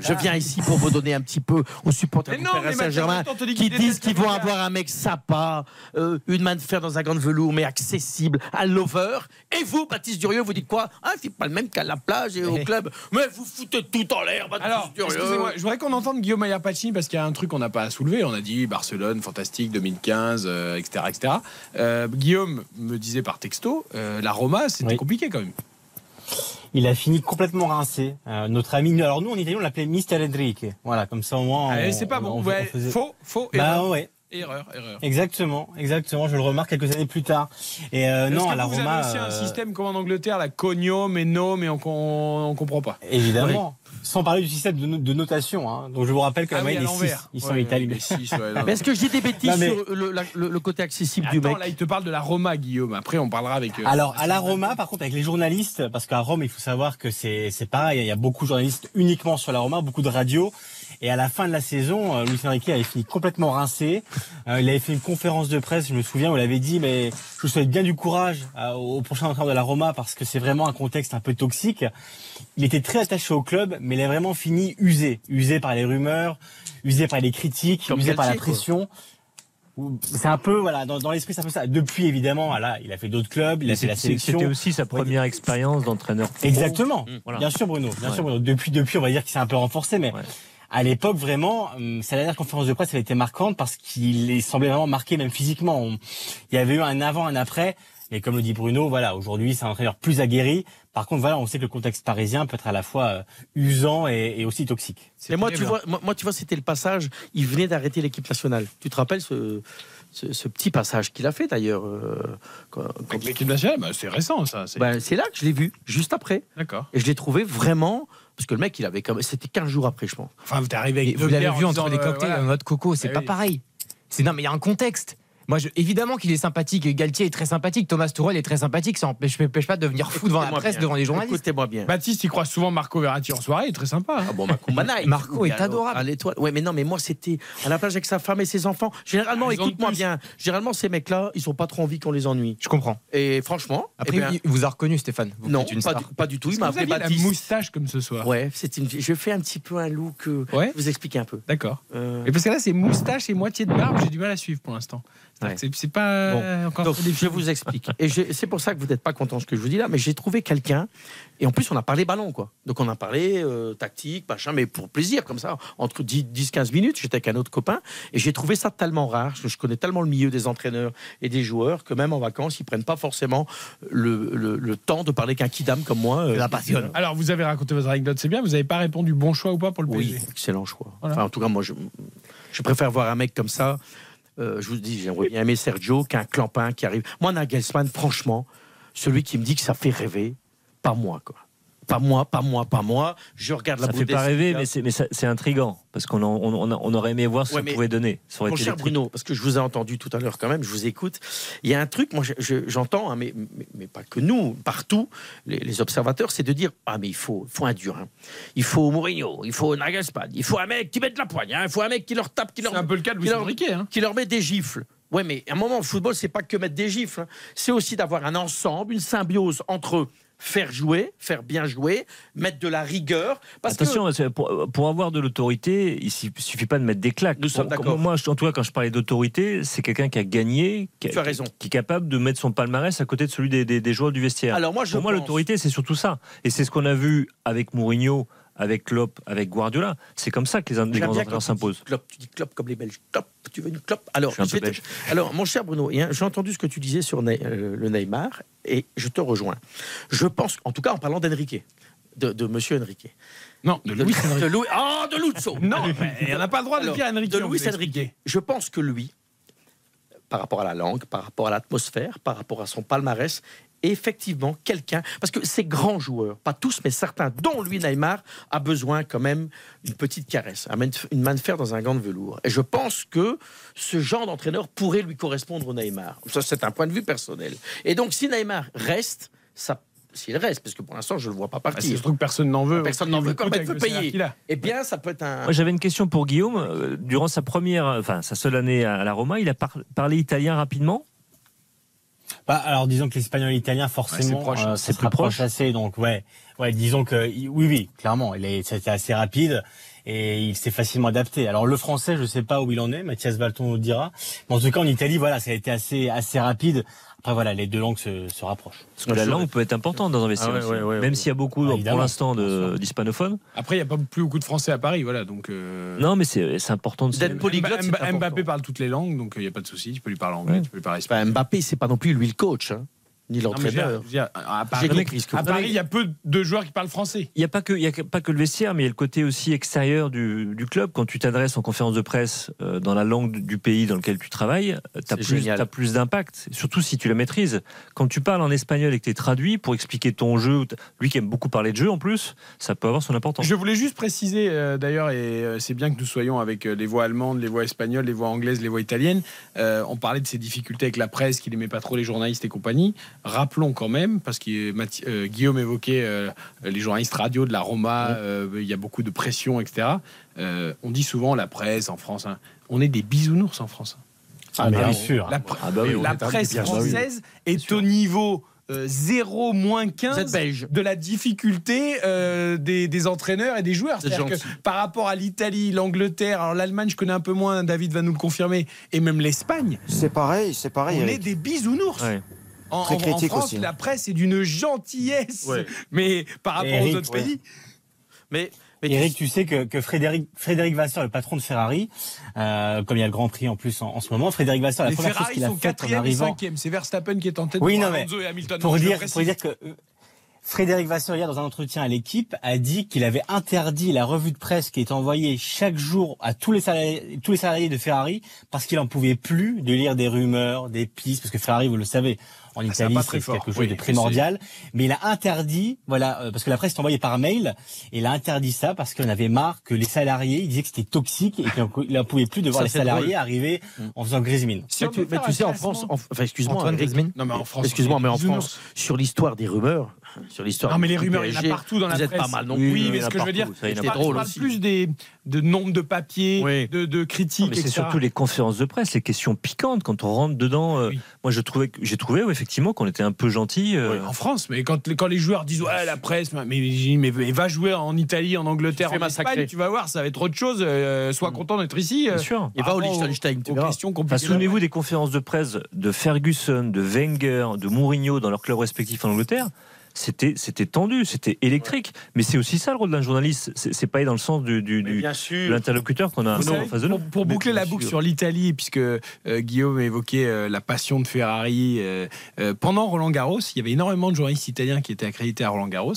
je viens ici pour vous donner un petit peu aux supporters du Paris Saint-Germain qui disent qu'ils vont avoir un mec sympa, euh, une main de fer dans un gant de velours, mais accessible, un lover. Et vous, Baptiste Durieux, vous dites quoi? Ah, c'est pas le même qu'à la plage et au club. Mais vous foutez tout en l'air, Alors, excusez-moi, je voudrais qu'on entende Guillaume Maillard Pacini parce qu'il y a un truc qu'on n'a pas à soulever. On a dit Barcelone, fantastique, 2015, euh, etc. etc. Euh, Guillaume me disait par texto, euh, la Roma, c'était Oui. compliqué quand même. Il a fini complètement rincé. Euh, notre ami, alors nous en italien on l'appelait Mister Enrique. Voilà, comme ça au moins. Ah, on- c'est pas on- bon. on- Ouais, on faisait- Faux, faux, Bah erreur. ouais. Erreur, erreur. Exactement, exactement. Je le remarque quelques années plus tard. Et euh, Est-ce non, que à la vous Roma. avez aussi un euh, système comme en Angleterre, la cognome et no, mais on, on, on comprend pas. Évidemment. Sans parler du système de, no- de notation. Hein. Donc je vous rappelle que Ah la oui, moyenne est 6. l'envers. Ils sont Ouais, italiens. ouais, est-ce que je dis des bêtises Non, mais- sur le, la- le- le côté accessible du Attends, mec là, il te parle de la Roma, Guillaume. Après, on parlera avec. euh, Alors à la Roma, par contre, avec les journalistes, parce qu'à Rome, il faut savoir que c'est c'est pareil. Il y a beaucoup de journalistes uniquement sur la Roma, beaucoup de radios. Et à la fin de la saison, euh, Luis Enrique avait fini complètement rincé. Euh, il avait fait une conférence de presse, je me souviens, où il avait dit mais je vous souhaite bien du courage euh, au prochain entraîneur de la Roma parce que c'est vraiment un contexte un peu toxique. Il était très attaché au club, mais il a vraiment fini usé, usé par les rumeurs, usé par les critiques, Comme usé par la quoi. pression. C'est un peu voilà dans, dans l'esprit c'est un peu ça. Depuis évidemment, voilà, il a fait d'autres clubs, il a fait la sélection. C'était aussi sa première expérience d'entraîneur. Exactement. Voilà. Bien sûr, Bruno. Bien Ouais. sûr, Bruno. Depuis, depuis, on va dire qu'il s'est un peu renforcé, mais Ouais. À l'époque, vraiment, hum, sa dernière conférence de presse, elle était marquante parce qu'il semblait vraiment marqué, même physiquement. On- il y avait eu un avant, un après. Et comme le dit Bruno, voilà, aujourd'hui, c'est un entraîneur plus aguerri. Par contre, voilà, on sait que le contexte parisien peut être à la fois euh, usant et, et aussi toxique. Mais moi, tu vois, moi, moi, tu vois, c'était le passage. Il venait d'arrêter l'équipe nationale. Tu te rappelles ce, ce, ce petit passage qu'il a fait d'ailleurs euh, Avec l'équipe nationale, bah, c'est récent, ça. c'est- Ben, C'est là que je l'ai vu, juste après. D'accord. Et je l'ai trouvé vraiment. Parce que le mec, il avait même. C'était 15 jours après, je pense. Enfin, t'es arrivé avec deux vous l'avez vu en entre les euh, cocktails voilà. en mode coco, c'est Eh pas oui. pareil. C'est non, mais il y a un contexte. Moi, je- évidemment qu'il est sympathique. Galtier est très sympathique. Thomas Tuchel est très sympathique. Ça empêche, empêche pas de devenir fou devant la presse, bien. devant les journalistes. Écoutez-moi bien. Baptiste, il croise souvent Marco Verratti en soirée, il est très sympa. hein. Ah bon, Marco Manaï. Marco est Alors, adorable. À l'étoile. Ouais, mais non, mais moi, c'était à la plage avec sa femme et ses enfants. Généralement, Ah, écoute-moi bien. Généralement, ces mecs-là, ils ont pas trop envie qu'on les ennuie. Je comprends. Et franchement, Après, eh bien, il vous a reconnu, Stéphane. Vous non, une pas star. du, pas du tout. Il m'a vous appelé aviez la Baptiste. moustache comme ce soir. Ouais, c'est une. Je fais un petit peu un look. euh, Ouais. Je vous expliquer un peu. D'accord. Euh, Et parce que là, c'est moustache et moitié de barbe, j'ai du mal à suivre pour l'instant. Ouais. c'est- C'est pas Bon. euh, encore Donc, je vous explique. Et c'est pour ça que vous n'êtes pas content de ce que je vous dis là, mais j'ai trouvé quelqu'un. Et en plus, on a parlé ballon, quoi. Donc, on a parlé euh, tactique, machin, mais pour plaisir, comme ça, entre 10-15 minutes. J'étais avec un autre copain. Et j'ai trouvé ça tellement rare. parce que Je connais tellement le milieu des entraîneurs et des joueurs que même en vacances, ils prennent pas forcément le, le- le temps de parler qu'un kidam comme moi. euh, La passionne. Alors, vous avez raconté votre anecdote, c'est bien. Vous n'avez pas répondu bon choix ou pas pour le Oui, PSG excellent choix. Voilà. Enfin, en tout cas, moi, je, je préfère voir un mec comme ça. Euh, je vous dis, j'aimerais bien aimer Sergio qu'un clampin qui arrive. Moi, Nagelsmann, franchement, celui qui me dit que ça fait rêver, pas moi, quoi. Pas moi, pas moi, pas moi. Je regarde la Ça fait pas rêver, mais c'est mais ça- c'est intrigant parce qu'on on, on- on aurait aimé voir ce Ouais, ça pouvait donner. Ça aurait Mon été cher électrique. Bruno, parce que je vous ai entendu tout à l'heure quand même, je vous écoute. Il y a un truc, moi je- je- j'entends, hein, mais, mais, mais pas que nous, partout, les, les observateurs, c'est de dire Ah, mais il faut, il faut un dur. hein. Il faut Mourinho, il faut Nagelsmann, il faut un mec qui met de la poigne, hein, il faut un mec qui leur tape, qui leur, C'est un peu le cas de qui leur-. Hein. qui leur met des gifles. Ouais, mais à un moment, le football, c'est pas que mettre des gifles. hein. C'est aussi d'avoir un ensemble, une symbiose entre faire jouer, faire bien jouer, mettre de la rigueur. Parce Attention, pour, pour avoir de l'autorité, il suffit suffit pas de mettre des claques. Nous sommes d'accord. Moi, en tout cas, quand je parlais d'autorité, c'est quelqu'un qui a gagné, qui, raison. est capable de mettre son palmarès à côté de celui des, des- des joueurs du vestiaire. Alors moi, je pour moi, l'autorité, c'est surtout ça. Et c'est ce qu'on a vu avec Mourinho, avec Klopp, avec Guardiola. C'est comme ça que les, les grands entraîneurs s'imposent. Klopp, tu dis Klopp comme les Belges. Klopp, tu veux une Klopp Alors, Je suis un peu vais te- belge. alors, mon cher Bruno, j'ai entendu ce que tu disais sur euh, le Neymar et je te rejoins. Je pense, en tout cas en parlant d'Enrique, de, de Monsieur Enrique. Non, de De, Luis de Enrique. Louis- Ah, de Luzzo Non, mais on n'a pas le droit de Alors, dire Enrique. de Luis Enrique. Je pense que lui, par rapport à la langue, par rapport à l'atmosphère, par rapport à son palmarès, effectivement quelqu'un, parce que ces grands joueurs, pas tous, mais certains, dont lui Neymar, a besoin quand même d'une petite caresse, une main de fer dans un gant de velours. Et je pense que ce genre d'entraîneur pourrait lui correspondre au Neymar. Ça, c'est un point de vue personnel. Et donc, si Neymar reste, ça, s'il reste, parce que pour l'instant, je ne le vois pas Bah, c'est partir. le truc que personne n'en veut. Personne n'en veut, Écoute, il veut payer. Eh bien, ça peut être un. Moi, j'avais une question pour Guillaume. Euh, Durant sa première, enfin sa seule année à la Roma, il a par- parlé italien rapidement. Bah, alors disons que l'espagnol et l'italien forcément Ouais, c'est proche. euh, C'est plus proche. assez donc ouais ouais disons que oui oui clairement il est c'était assez rapide et il s'est facilement adapté. Alors le français je sais pas où il en est Mathias Valton nous le dira mais en tout cas en Italie voilà ça a été assez assez rapide. Après voilà les deux langues se, se rapprochent. Parce que la langue peut être importante dans un vestiaire. Ah ouais, aussi. ouais, ouais, Même ouais. s'il y a beaucoup, Ah, pour l'instant, d'hispanophones. Après, il n'y a pas plus beaucoup de Français à Paris, voilà. Donc, euh, Non, mais c'est c'est important de D'être polyglotte, important. Mbappé parle toutes les langues, donc il n'y a pas de souci. Tu peux lui parler anglais, tu peux lui parler espagnol. Mbappé, c'est pas non plus lui le coach, hein, ni l'entraîneur. à Paris, à il y a peu de joueurs qui parlent français. Il n'y a, pas que- il y a pas que le vestiaire, mais il y a le côté aussi extérieur du, du club. Quand tu t'adresses en conférence de presse euh, dans la langue du- pays dans lequel tu travailles, tu as plus, génial. t'as plus d'impact, surtout si tu la maîtrises. Quand tu parles en espagnol et que tu es traduit pour expliquer ton jeu, lui qui aime beaucoup parler de jeu en plus, ça peut avoir son importance. Je voulais juste préciser euh, d'ailleurs, et euh, c'est bien que nous soyons avec euh, les voix allemandes, les voix espagnoles, les voix anglaises, les voix italiennes. Euh, on parlait de ces difficultés avec la presse, qu'il n'aimait pas trop les journalistes et compagnie. Rappelons quand même, parce que Mathi- euh, Guillaume évoquait euh, les journalistes radio de la Roma, euh, il y a beaucoup de pression, etc. Euh, on dit souvent la presse en France, hein, on est des bisounours en France. Ah, mais bien sûr. La, Ah bah oui, la presse française est au niveau euh, 0 moins 15 de la difficulté euh, des, des entraîneurs et des joueurs. C'est C'est-à-dire que par rapport à l'Italie, l'Angleterre, alors l'Allemagne, je connais un peu moins, David va nous le confirmer, et même l'Espagne, C'est pareil, c'est pareil. on est des bisounours. Ouais. En, Très France, aussi. la presse est d'une gentillesse, mais par rapport Eric, aux autres ouais. pays. Mais, mais Eric, tu sais que, que Frédéric, Frédéric Vasseur, le patron de Ferrari, euh, comme il y a le Grand Prix en plus en, en ce moment, Frédéric Vasseur, la Les première chose Ferrari qu'il a faite en arrivant. C'est Verstappen qui est en tête Oui, non, mais Alonso et Hamilton. pour dire, pour dire que euh, Frédéric Vasseur, hier, dans un entretien à l'équipe, a dit qu'il avait interdit la revue de presse qui est envoyée chaque jour à tous les salariés, tous les salariés de Ferrari parce qu'il en pouvait plus de lire des rumeurs, des pistes, parce que Ferrari, vous le savez, en Ah, Italie, c'est quelque chose Oui, de primordial. Mais il a interdit, voilà, euh, parce que la presse est envoyée par mail, et il a interdit ça parce qu'on avait marre que les salariés, il disait que c'était toxique et qu'il n'en pouvait plus de voir Ça, les salariés drôle. arriver en faisant grismine. mais tu, mais tu sais, en France, en- enfin, excuse-moi. Griezmann Non, mais en France, excuse-moi, mais en France, sur l'histoire des rumeurs, sur l'histoire. Non, mais les rumeurs, il y en a partout dans la vous êtes presse. pas mal non Oui, plus. mais ce que je veux dire, parle- drôle je parle aussi. plus des, de nombre de papiers, de, de critiques, Mais c'est surtout les conférences de presse, les questions piquantes quand on rentre dedans. euh, Moi, je trouvais, j'ai trouvé ouais, effectivement qu'on était un peu gentil. euh, En France, mais quand, quand les joueurs disent ouais la presse, mais, va jouer en Italie, en Angleterre, en Espagne, tu vas voir, ça va être autre chose. euh, sois content d'être ici. Bien sûr. Et va au Liechtenstein. Souvenez-vous des conférences de presse de Ferguson, de Wenger, de Mourinho dans leurs clubs respectifs en Angleterre. C'était, c'était tendu, c'était électrique. Mais c'est aussi ça le rôle d'un journaliste. C'est, pas aller dans le sens du, l'interlocuteur qu'on a en face de nous. pour, pour boucler la boucle sur l'Italie, puisque euh, Guillaume évoquait euh, la passion de Ferrari, euh, pendant Roland Garros, il y avait énormément de journalistes italiens qui étaient accrédités à Roland Garros,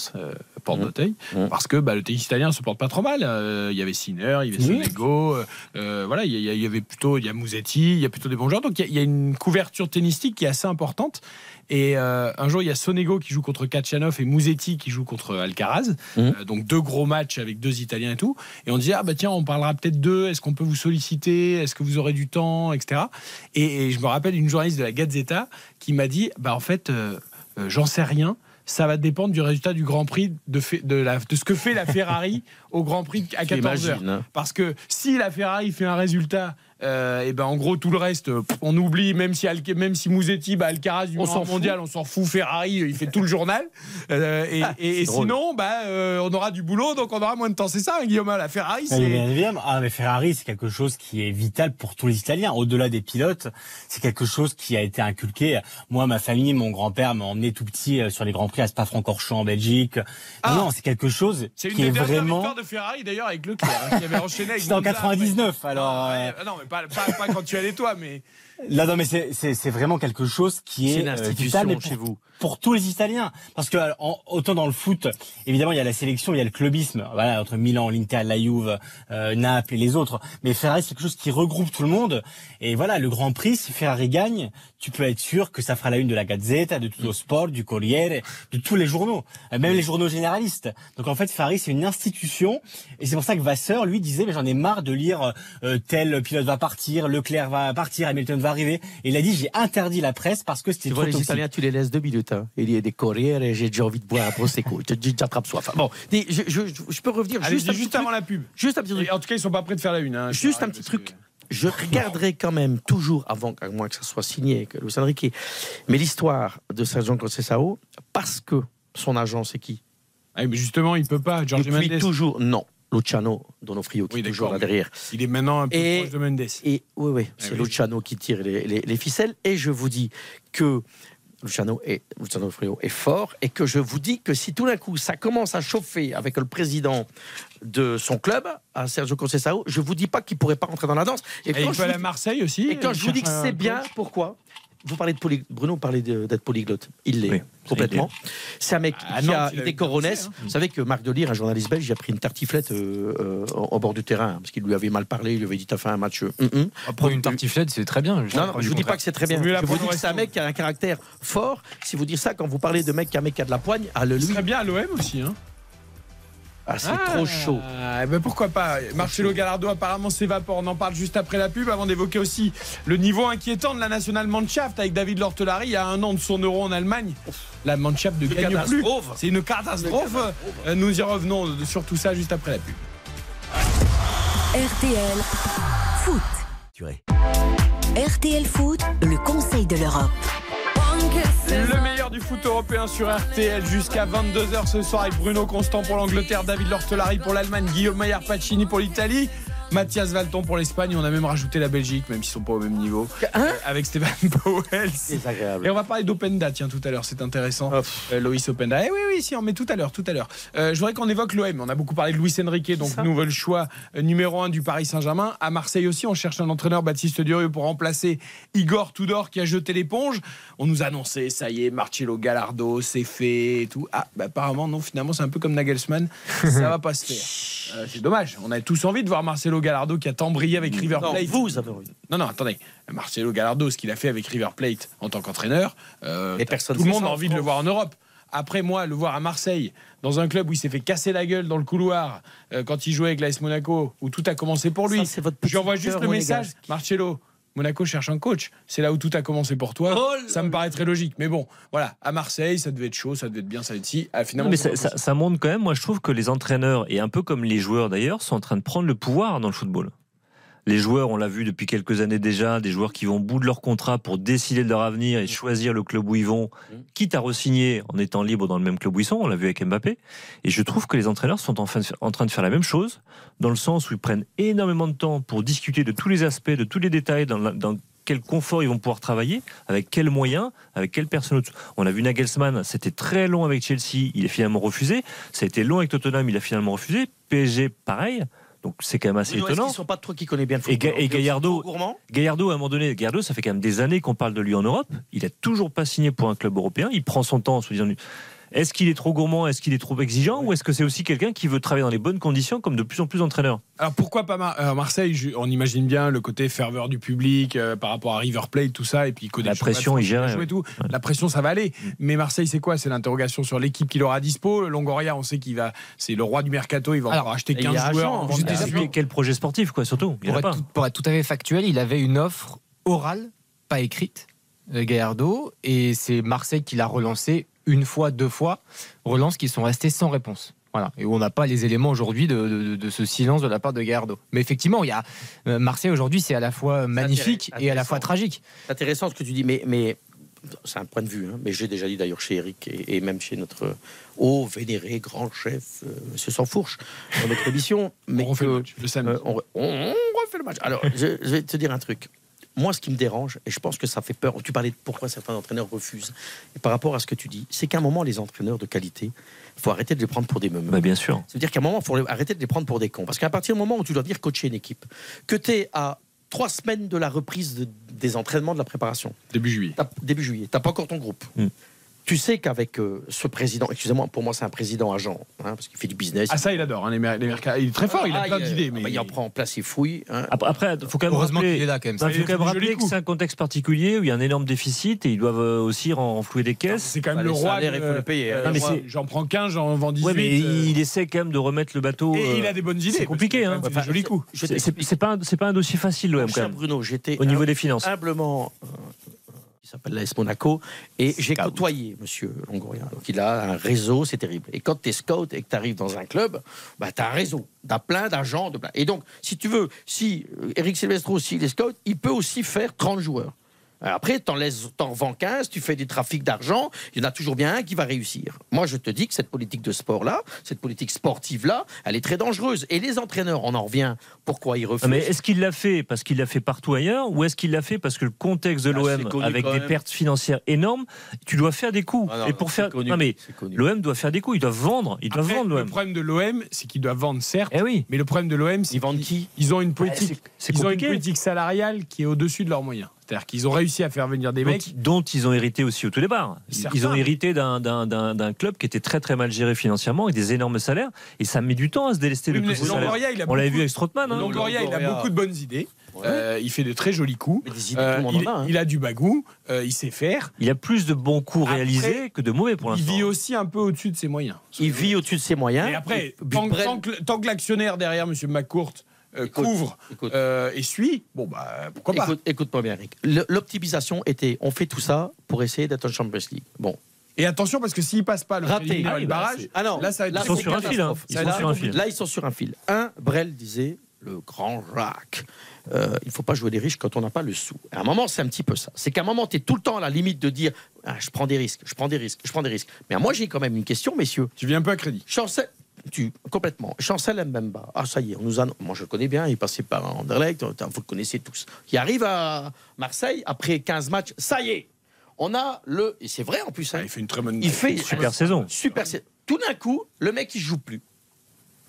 Porte d'Auteuil, parce que bah, le tennis italien se porte pas trop mal. Euh, il y avait Sinner, il y avait. Sonego, euh, euh, voilà, il y, a- il y avait plutôt, il y a Musetti, il y a plutôt des bons joueurs. Donc il y a- il y, a une couverture tennistique qui est assez importante. Et euh, un jour, il y a Sonego qui joue contre Kachanov et Musetti qui joue contre Alcaraz. Euh, donc deux gros matchs avec deux Italiens et tout. Et on disait, ah bah tiens, on parlera peut-être d'eux. Est-ce qu'on peut vous solliciter Est-ce que vous aurez du temps Etc. Et, et je me rappelle une journaliste de la Gazzetta qui m'a dit, bah en fait, euh, euh, j'en sais rien. Ça va dépendre du résultat du Grand Prix, de, fait- de, la, de ce que fait la Ferrari au Grand Prix à 14 J'imagine, heures. hein. Parce que si la Ferrari fait un résultat, et ben en gros tout le reste, euh, on oublie. Même si même si Musetti, bah, Alcaraz du On s'en mondial, on s'en fout. Ferrari, euh, il fait tout le journal. Euh, et et- et sinon, bah, euh, on aura du boulot, donc on aura moins de temps. C'est ça, hein, Guillaume. La Ferrari, Ah, Bien c'est évidemment. Ah, mais Ferrari, c'est quelque chose qui est vital pour tous les Italiens. Au-delà des pilotes, c'est quelque chose qui a été inculqué. Moi, ma famille, mon grand-père m'a emmené tout petit euh, sur les grands prix à Spa-Francorchamps en Belgique. Non, non, c'est quelque chose Ah. c'est une qui des est dernières vraiment. victoires de Ferrari d'ailleurs avec Leclerc, hein, qui avait enchaîné avec C'était en Monza. 99, alors. euh, Ah, non, mais pas, pas, pas quand tu allais toi, mais Là, non, mais c'est- c'est c'est vraiment quelque chose qui est une euh, institution vital mais pour, chez vous. Pour tous les Italiens. Parce que en- autant dans le foot, évidemment, il y a la sélection, il y a le clubisme, voilà, entre Milan, l'Inter, la Juve, euh, Naples et les autres. Mais Ferrari, c'est quelque chose qui regroupe tout le monde. Et voilà, le Grand Prix, si Ferrari gagne, tu peux être sûr que ça fera la une de la Gazzetta, de Tutto Sport, du Corriere, de tous les journaux, euh, même les journaux généralistes. Donc en fait, Ferrari, c'est une institution. Et c'est pour ça que Vasseur, lui, disait, mais j'en ai marre de lire euh, tel pilote va partir, Leclerc va partir, Hamilton va arriver. Et il a dit, j'ai interdit la presse parce que c'était trop les. Italiens, tu les laisses deux minutes. Hein. Il y a des Corrières et j'ai déjà envie de boire un Prosecco. J'attrape soif. Bon, dis, je, je, je peux revenir Allez, juste, un juste, petit avant truc. la pub. Juste un petit truc. En tout cas, ils sont pas prêts de faire la une. hein, Juste un petit truc. Je regarderai quand même toujours, avant à moins que ça soit signé, que Luis Enrique, mais l'histoire de Conceição, parce que son agent, c'est qui? Ah, mais justement, il peut pas. George Mendes. toujours, non. Luciano Donofrio, qui Oui, est toujours là derrière. Il est maintenant un peu Et- proche de Mendes. Et oui, oui, Ah c'est oui. Luciano qui tire les, les- les ficelles. Et je vous dis que Luciano, est, Luciano Frio est fort et que je vous dis que si tout d'un coup ça commence à chauffer avec le président de son club, à Sergio Conceição, je vous dis pas qu'il pourrait pas rentrer dans la danse. Et quand peut je aller vous à dis- Marseille aussi. Et quand je vous dis que c'est bien, pourquoi? Vous parlez de poly... Bruno parlait d'être polyglotte. Il l'est Oui, complètement. C'est un mec À qui a des coronets. commencé, Vous savez que Marc Delire, un journaliste belge, il a pris une tartiflette euh, euh, au au bord du terrain parce qu'il lui avait mal parlé. Il lui avait dit T'as fait un match. euh, hum, hum. Prendre une tartiflette, c'est très bien. Non, non, je vous dis pas que c'est très bien. Je vous dis que c'est un mec qui a un caractère fort. Si vous dites ça, quand vous parlez de mec qui a un mec qui a de la poigne, ah, le lui, serait bien à l'OM aussi. Hein. Ah, c'est Ah, trop chaud. eh ben pourquoi pas Marcelo Gallardo apparemment s'évapore. On en parle juste après la pub avant d'évoquer aussi le niveau inquiétant de la nationale Mannschaft avec David Lortelari il y a un an de son euro en Allemagne. La Mannschaft ne gagne plus. catastrophe. C'est une catastrophe. Euh, Nous y revenons sur tout ça juste après la pub. RTL Foot. RTL Foot, le conseil de l'Europe. Le meilleur du foot européen sur RTL jusqu'à 22h ce soir avec Bruno Constant pour l'Angleterre, David Lortelari pour l'Allemagne, Guillaume Maillard Pacini pour l'Italie. Mathias Valton pour l'Espagne, on a même rajouté la Belgique, même s'ils sont pas au même niveau, Hein avec Stéphane Powell. Et on va parler d'Openda, tiens, tout à l'heure, c'est intéressant. Oh, Euh, Loïs Openda. Eh oui, oui, si, on met tout à l'heure, tout à l'heure. Euh, je voudrais qu'on évoque l'OM. On a beaucoup parlé de Luis Enrique, donc nouvel choix euh, numéro un du Paris Saint-Germain. À Marseille aussi, on cherche un entraîneur, Baptiste Durieux, pour remplacer Igor Tudor qui a jeté l'éponge. On nous annonçait, ça y est, Marcelo Gallardo, c'est fait et tout. Ah, bah, apparemment, non, finalement, c'est un peu comme Nagelsmann. ça va pas se faire. Euh, c'est dommage. On a tous envie de voir Marcelo Marcelo Gallardo qui a tant brillé avec River Non, Plate. vous avez. Non, non, attendez. Marcelo Gallardo, ce qu'il a fait avec River Plate en tant qu'entraîneur, euh, tout le monde a en envie de le voir en Europe. Après, moi, le voir à Marseille, dans un club où il s'est fait casser la gueule dans le couloir, euh, quand il jouait avec l'AS Monaco, où tout a commencé pour lui. Ça, votre Je lui envoie juste le message. Marcelo, Monaco cherche un coach. C'est là où tout a commencé pour toi. Oh ça me paraît très logique. Mais bon, voilà, à Marseille, ça devait être chaud, ça devait être bien, ça devait être si. Ah, finalement, Non, mais ça, ça- ça montre quand même, moi je trouve que les entraîneurs, et un peu comme les joueurs d'ailleurs, sont en train de prendre le pouvoir dans le football. Les joueurs, on l'a vu depuis quelques années déjà, des joueurs qui vont au bout de leur contrat pour décider de leur avenir et choisir le club où ils vont, quitte à re-signer en étant libres dans le même club où ils sont, on l'a vu avec Mbappé. Et je trouve que les entraîneurs sont en, fin en train de faire la même chose, dans le sens où ils prennent énormément de temps pour discuter de tous les aspects, de tous les détails, dans, la- dans quel confort ils vont pouvoir travailler, avec quels moyens, avec quelle personne. On a vu Nagelsmann, c'était très long avec Chelsea, il est finalement refusé. Ça a été long avec Tottenham, il a finalement refusé. PSG, pareil. Donc c'est quand même assez étonnant. qu'ils sont pas toi qui connais bien le Et, football et Gallardo, gourmand Gallardo, à un moment donné, Gallardo, ça fait quand même des années qu'on parle de lui en Europe. Il a toujours pas signé pour un club européen. Il prend son temps en se disant est-ce qu'il est trop gourmand, est-ce qu'il est trop exigeant, ou est-ce que c'est aussi quelqu'un qui veut travailler dans les bonnes conditions, comme de plus en plus d'entraîneurs? Alors pourquoi pas Mar- euh, Marseille? Je- On imagine bien le côté ferveur du public euh, par rapport à River Plate, tout ça, et puis il connaît La pression, il ouais. tout. La pression, ça va aller. Mais Marseille, c'est quoi? C'est l'interrogation sur l'équipe qu'il aura à dispo. Le Longoria, on sait qu'il va, c'est le roi du mercato. Il va Alors, encore acheter il y a 15 joueurs. agent. Quel- Quel projet sportif, quoi, surtout Il Pour a être, tout, pour être tout à fait factuel, il avait une offre orale, pas écrite, de Gallardo, et c'est Marseille qui l'a relancé une fois, deux fois, relance qui sont restés sans réponse. Voilà. Et où on n'a pas les éléments aujourd'hui de, de- de ce silence de la part de Gallardo. Mais effectivement, il y a euh, Marseille aujourd'hui, c'est à la fois magnifique et à la fois tragique. C'est intéressant ce que tu dis, mais, mais c'est un point de vue, hein, mais j'ai déjà dit d'ailleurs chez Eric et, et même chez notre haut vénéré grand chef, euh, Monsieur Sansfourche, dans notre émission. Mais On refait que- le match, le samedi. euh, on, on- on refait le match. Alors, je, je vais te dire un truc. Moi, ce qui me dérange, et je pense que ça fait peur, tu parlais de pourquoi certains entraîneurs refusent, et par rapport à ce que tu dis, c'est qu'à un moment, les entraîneurs de qualité, il faut arrêter de les prendre pour des meumeux. Bah, bien sûr. C'est-à-dire qu'à un moment, il faut arrêter de les prendre pour des cons. Parce qu'à partir du moment où tu dois venir coacher une équipe, que tu es à trois semaines de la reprise de- des entraînements de la préparation, Début juillet. T'as- début juillet, tu n'as pas encore ton groupe. Mm. Tu sais qu'avec euh, ce président, excusez-moi, pour moi c'est un président agent, hein, parce qu'il fait du business. Ah ça, il adore. hein, les mer- les mercats. Il est très fort. Il a Ah, plein il, d'idées. ah Mais bah, il en prend en place, il fouille. hein. Après, après, faut quand même Heureusement rappeler, qu'il est là, quand même. Bah, Ça faut fait quand même des rappeler jolis que c'est un contexte particulier où il y a un énorme déficit et ils doivent euh, aussi renflouer des caisses. c'est quand même Bah, le roi. salaires, il faut le payer, hein. euh, Non, mais roi. c'est- J'en prends 15, j'en vends 18. Ouais, mais euh, il essaie quand même de remettre le bateau. Et euh, il a des bonnes idées. C'est compliqué, hein. C'est coups. Je C'est- pas, un- c'est pas un dossier facile, l'OM. Bruno, j'étais Au niveau des finances. humblement, qui s'appelle l'AS Monaco, et j'ai côtoyé Monsieur Longoria. Donc il a un réseau, c'est terrible. Et quand tu es scout et que tu arrives dans un club, bah, tu as un réseau, tu as plein d'agents. De plein. Et donc, si tu veux, si euh, Eric Silvestro, s'il est scout, il peut aussi faire 30 joueurs. Après, t'en laisses, t'en vends 15, tu fais des trafics d'argent, il y en a toujours bien un qui va réussir. Moi, je te dis que cette politique de sport-là, cette politique sportive-là, elle est très dangereuse. Et les entraîneurs, on en revient, pourquoi ils refusent? Mais est-ce qu'il l'a fait parce qu'il l'a fait partout ailleurs ou est-ce qu'il l'a fait parce que le contexte de Ah, l'OM avec des même. pertes financières énormes, tu dois faire des coups Ah non, et pour faire connu, non mais l'OM doit faire des coups, ils doivent vendre, ils doivent Après, vendre le l'OM. problème de l'OM, c'est qu'ils doivent vendre, certes. Eh oui. Mais le problème de l'OM, c'est Ils vendent qui? qu'ils ont une politique, c'est- c'est ils ont une politique salariale qui est au-dessus de leurs moyens. C'est-à-dire qu'ils ont réussi à faire venir des dont, mecs. dont ils ont hérité aussi au tout départ. Ils- Certains. Ils ont hérité d'un- d'un d'un- d'un club qui était très très mal géré financièrement avec des énormes salaires et ça met du temps à se délester de mais tous ces salaires. Longoria, il a On l'avait beaucoup- vu avec Strootman. hein. Longoria, il a beaucoup de bonnes idées. Euh, il fait de très jolis coups. Mais des idées, Euh, il, a, hein. il a du bagou. euh, il sait faire. Il a plus de bons coups Après, réalisés que de mauvais pour Il l'instant. vit aussi un peu au-dessus de ses moyens. Il vit au-dessus de ses moyens. Et après, tant, tant que, tant que l'actionnaire derrière, M. McCourt, euh, Écoute, couvre écoute. euh, et suit, bon, bah, pourquoi pas Écoute, écoute-moi bien, Eric. L'optimisation était, on fait tout ça pour essayer d'être en Champions League. Bon, Et attention, parce que s'il passe pas le Raté. Ah et oui, le bah, barrage, ah non, là, ça va être là, Ils sont sur un fil. hein. Ils sont là, sur un fil. Là, ils sont sur un fil. Un, Brel disait, le grand Jacques, euh, il ne faut pas jouer les riches quand on n'a pas le sou. À un moment, c'est un petit peu ça. C'est qu'à un moment, tu es tout le temps à la limite de dire ah, je prends des risques, je prends des risques, je prends des risques. Mais moi, j'ai quand même une question, messieurs. tu viens un peu à crédit. Chancel, tu, complètement. Chancel Mbemba. Ah, ça y est, on nous a, moi je le connais bien, il est passé par Anderlecht, vous le connaissez tous. Il arrive à Marseille, après 15 matchs, ça y est, on a le. Et c'est vrai en plus, hein, Ah, il fait une très bonne il fait Super saison. Super saison. Tout d'un coup, le mec, il joue plus.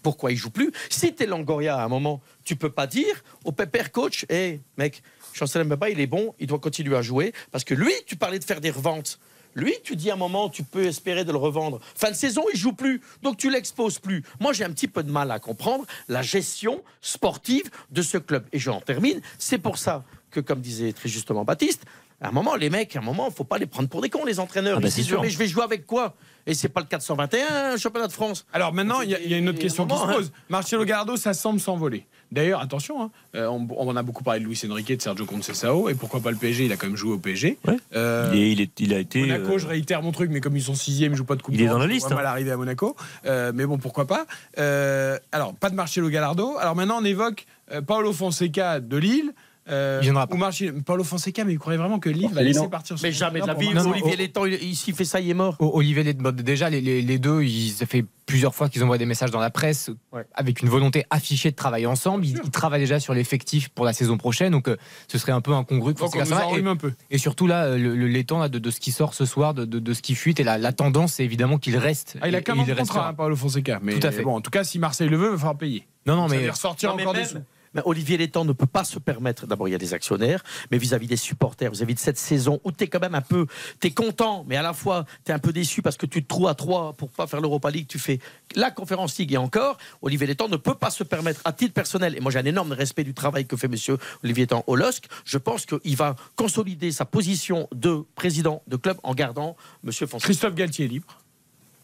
Pourquoi il joue plus? Si t'es Langoria à un moment, tu peux pas dire au pépère coach, hé mec, Chancel Mbemba, il est bon, il doit continuer à jouer. Parce que lui, tu parlais de faire des reventes. Lui, tu dis à un moment, tu peux espérer de le revendre. Fin de saison, il joue plus, donc tu l'exposes plus. Moi, j'ai un petit peu de mal à comprendre la gestion sportive de ce club. Et j'en termine. C'est pour ça que, comme disait très justement Baptiste, à un moment, les mecs, à un moment, faut pas les prendre pour des cons, les entraîneurs. Ah bah, Ils c'est disent, sûr. mais je vais jouer avec quoi? Et c'est pas le 421, championnat de France. Alors maintenant, il y, a- il y a une autre question qui se pose. Marcelo Gallardo, ça semble s'envoler. D'ailleurs, attention, hein, euh, on, on en a beaucoup parlé de Luis Enrique, de Sergio Conceição, et pourquoi pas le PSG Il a quand même joué au PSG. Euh, Il, est- il est- il a été. Monaco, euh, je réitère mon truc, mais comme ils sont sixième, ils jouent pas de coupe. Il est dans la liste, vois hein. mal arriver à Monaco, Euh, mais bon, pourquoi pas. Euh, alors, pas de Marcelo Gallardo. Alors maintenant, on évoque euh, Paolo Fonseca de Lille. Euh, ou Marci- Paolo Fonseca, mais vous croyez vraiment que Lille va laisser partir son Mais jamais de la vie. Olivier Létang, il, il s'y fait ça, il est mort. Olivier Ledbot, déjà, les, les- les deux, ils, ça fait plusieurs fois qu'ils envoient des messages dans la presse avec une volonté affichée de travailler ensemble. Ils, ils travaillent déjà sur l'effectif pour la saison prochaine, donc euh, ce serait un peu incongru que Donc, on Fonseca nous s'en va. enrhume et, un peu. et surtout, là, le, le- l'étang là, de, de ce qui sort ce soir, de, de- de ce qui fuite, et la, la tendance, c'est évidemment qu'il reste. Ah, il a quand même contrat, hein, Paolo Fonseca. Mais Tout à fait. bon, en tout cas, si Marseille le veut, il va falloir payer. Non, non, Ça mais- veut dire sortir Non, mais encore des même- Olivier Létang ne peut pas se permettre. D'abord, il y a des actionnaires, mais vis-à-vis des supporters, vis-à-vis de cette saison où tu es quand même un peu. Tu es content, mais à la fois, tu es un peu déçu parce que tu te trouves à trois pour pas faire l'Europa League. Tu fais la Conférence League et encore. Olivier Létang ne peut pas se permettre, à titre personnel, et moi j'ai un énorme respect du travail que fait monsieur Olivier Létang au LOSC, je pense qu'il va consolider sa position de président de club en gardant monsieur Fonseca. Christophe Galtier est libre.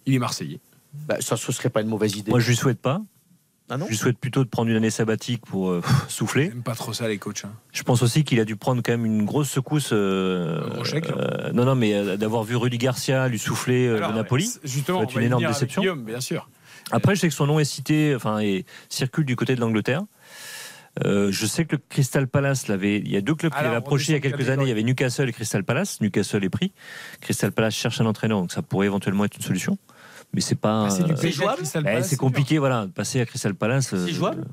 Il est Marseillais. Bah, ça, ce serait pas une mauvaise idée. Moi, je lui souhaite pas. Ah non je lui souhaite plutôt de prendre une année sabbatique pour euh, souffler. J'aime pas trop ça, les coachs. hein. Je pense aussi qu'il a dû prendre quand même une grosse secousse. euh, euh, non, non, mais euh, d'avoir vu Rudy Garcia lui souffler euh, Alors, le Napoli. justement, va une énorme déception. Guillaume, bien sûr. Après, je sais que son nom est cité, enfin, et circule du côté de l'Angleterre. Euh, je sais que le Crystal Palace l'avait. Il y a deux clubs qui l'avaient approché il y a quelques années. Il y avait Newcastle et Crystal Palace. Newcastle est pris. Crystal Palace cherche un entraîneur, donc ça pourrait éventuellement être une solution. Mais c'est pas. C'est du euh, c'est c'est compliqué, voilà, de passer à Crystal Palace. euh, jouable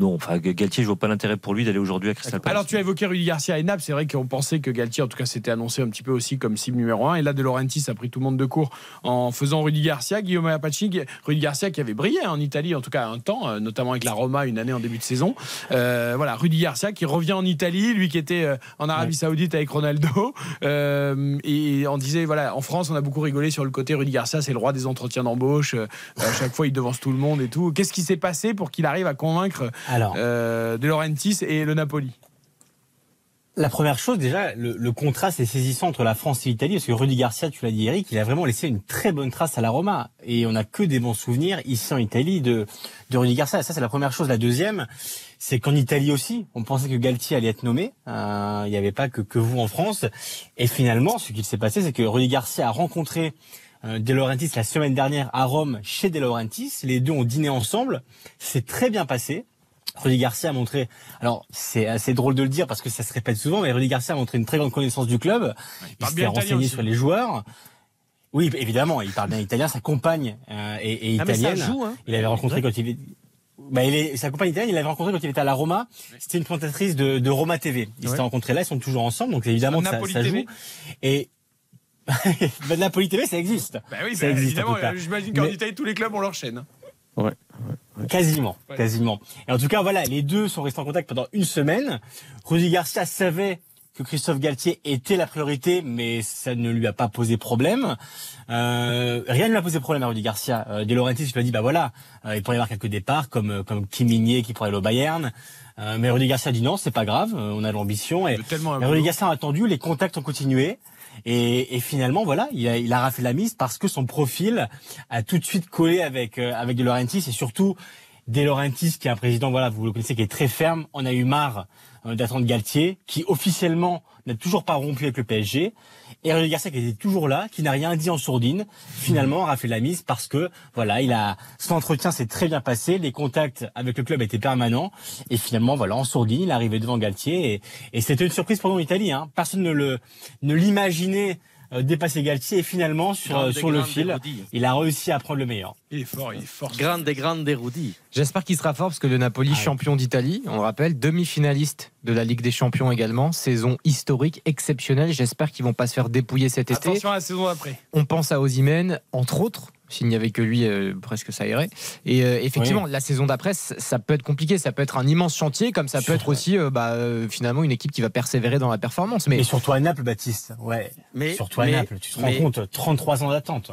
Non, enfin, Galtier, je vois pas l'intérêt pour lui d'aller aujourd'hui à Crystal Palace. Alors, tu as évoqué Rudy Garcia et Naples. C'est vrai qu'on pensait que Galtier, en tout cas, s'était annoncé un petit peu aussi comme cible numéro 1. Et là, De Laurentiis a pris tout le monde de court en faisant Rudy Garcia, Guillaume Apache, Rudy Garcia qui avait brillé en Italie, en tout cas un temps, euh, notamment avec la Roma une année en début de saison. Euh, voilà, Rudy Garcia qui revient en Italie, lui qui était euh, en Arabie Saoudite avec Ronaldo. Euh, et on disait, voilà, en France, on a beaucoup rigolé sur le côté Rudy Garcia, c'est le roi des entretiens d'embauche. À chaque fois, il devance tout le monde et tout. Qu'est-ce qui s'est passé pour qu'il arrive à convaincre Alors. euh, De Laurentiis et le Napoli La première chose, déjà, le, le contraste est saisissant entre la France et l'Italie, parce que Rudy Garcia, tu l'as dit Eric, il a vraiment laissé une très bonne trace à la Roma. Et on n'a que des bons souvenirs ici en Italie de, de Rudy Garcia. Ça, c'est la première chose. La deuxième, c'est qu'en Italie aussi, on pensait que Galtier allait être nommé. Euh, Il n'y avait pas que, que vous en France. Et finalement, ce qu'il s'est passé, c'est que Rudy Garcia a rencontré euh, De Laurentiis la semaine dernière à Rome chez De Laurentiis. Les deux ont dîné ensemble. C'est très bien passé. Rudy Garcia a montré, alors c'est assez drôle de le dire parce que ça se répète souvent, mais Rudy Garcia a montré une très grande connaissance du club. Il, parle s'est renseigné sur les joueurs. Oui, évidemment, il parle bien italien. Sa compagne euh, est, est Ah, italienne. joue, hein. Il avait rencontré quand il est. Bah, il est, sa compagne italienne, il l'avait rencontré quand il était à la Roma. C'était une présentatrice de, de Roma TV. Ils Ouais. s'étaient rencontrés là, ils sont toujours ensemble, donc évidemment que ça, ça joue. Et Napoli TV, ça existe. Bah oui, ça bah, existe évidemment. J'imagine qu'en Mais- Italie, tous les clubs ont leur chaîne. Quasiment, quasiment. Et en tout cas, voilà, les deux sont restés en contact pendant une semaine. Rudy Garcia savait que Christophe Galtier était la priorité, mais ça ne lui a pas posé problème. Euh, rien ne lui a posé problème à Rudy Garcia. Euh, De Laurentiis lui a dit, bah voilà, euh, il pourrait y avoir quelques départs, comme euh, comme Kim Minier qui pourrait aller au Bayern. Euh, mais Rudy Garcia a dit non, c'est pas grave, on a l'ambition. Et, Rudy. Garcia a attendu, les contacts ont continué. Et, et finalement, voilà, il a, il a raflé la mise parce que son profil a tout de suite collé avec euh, avec De Laurentiis et surtout De Laurentiis, qui est un président, voilà, vous le connaissez, qui est très ferme. On a eu marre euh, d'attendre Galtier, qui officiellement n'a toujours pas rompu avec le PSG. Et Rudy Garcia, qui était toujours là, qui n'a rien dit en sourdine, finalement a raflé la mise parce que, voilà, il a son entretien s'est très bien passé, les contacts avec le club étaient permanents, et finalement, voilà, en sourdine, il est arrivé devant Galtier, et, et c'était une surprise pour nous en Italie. Hein. Personne ne le ne l'imaginait dépasser Galtier, et finalement, sur, Grande, euh, sur le grande fil, il a réussi à prendre le meilleur. Il est fort, il est fort. Grande des grandes des Rudy. J'espère qu'il sera fort parce que le Napoli, champion d'Italie, on le rappelle, demi-finaliste de la Ligue des Champions également, saison historique, exceptionnelle. J'espère qu'ils vont pas se faire dépouiller cet été. Attention à la saison d'après. On pense à Osimhen, entre autres. S'il n'y avait que lui, euh, presque ça irait. Et euh, effectivement, la saison d'après, ça peut être compliqué. Ça peut être un immense chantier, comme ça peut être aussi euh, bah, euh, finalement une équipe qui va persévérer dans la performance. Mais Et surtout à Naples, Baptiste. Ouais. Mais- surtout à mais- Naples. Tu te rends mais- compte, 33 ans d'attente.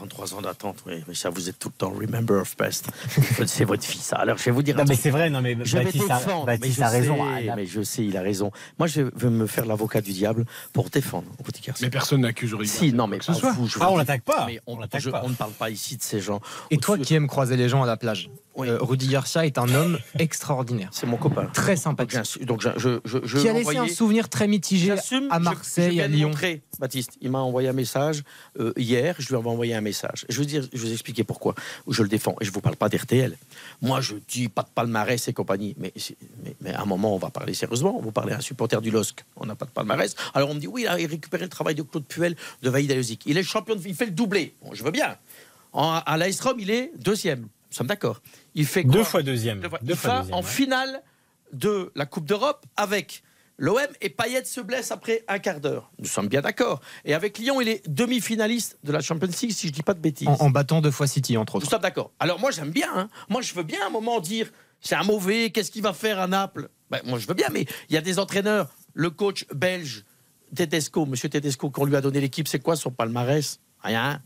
33 ans d'attente, oui, mais ça, vous êtes tout le temps remember of best. c'est votre fils, ça. Alors, je vais vous dire. Non, un mais c'est vrai, non, mais je vais Baptiste a- défendre. Baptiste mais a raison. sais, Ah, mais je sais, il a raison. Moi, je veux me faire l'avocat du diable pour défendre mon petit garçon. Mais personne n'accuse Rudy Si, non, mais que ce soit. vous, Ah, on l'attaque pas. Mais on, On l'attaque je- pas. on ne parle pas ici de ces gens. et toi qui aimes croiser les gens à la plage, euh, Rudy Garcia est un homme extraordinaire. C'est mon copain. Très sympathique. Donc, je, je, je, Qui a vais laissé un souvenir très mitigé J'assume, à Marseille, à Lyon. Baptiste, il m'a envoyé un message euh, hier, je lui avais envoyé un message. Je veux dire, je vais vous expliquer pourquoi je le défends. Et je vous parle pas d'RTL. Moi, je dis pas de palmarès et compagnie. Mais, mais, mais à un moment, on va parler sérieusement. On va parler à un supporter du LOSC. On n'a pas de palmarès. Alors on me dit, oui, il a récupéré le travail de Claude Puel, de Vaïd Ayozik. Il est champion de il fait le doublé. Bon, je veux bien. En, à Rome, il est deuxième. Nous sommes d'accord. Il fait Deux fois deuxième. Deux fois. Deux il fois va deuxième, en ouais. finale de la Coupe d'Europe avec l'OM et Payet se blesse après un quart d'heure. Nous sommes bien d'accord. Et avec Lyon, il est demi-finaliste de la Champions League, si je dis pas de bêtises. En, en battant deux fois City, entre Nous autres. sommes d'accord. Alors moi, j'aime bien. hein. Moi, je veux bien à un moment dire c'est un mauvais, qu'est-ce qu'il va faire à Naples? Ben, Moi, je veux bien, mais il y a des entraîneurs. Le coach belge, Tedesco, monsieur Tedesco, qu'on lui a donné l'équipe, c'est quoi son palmarès? Rien.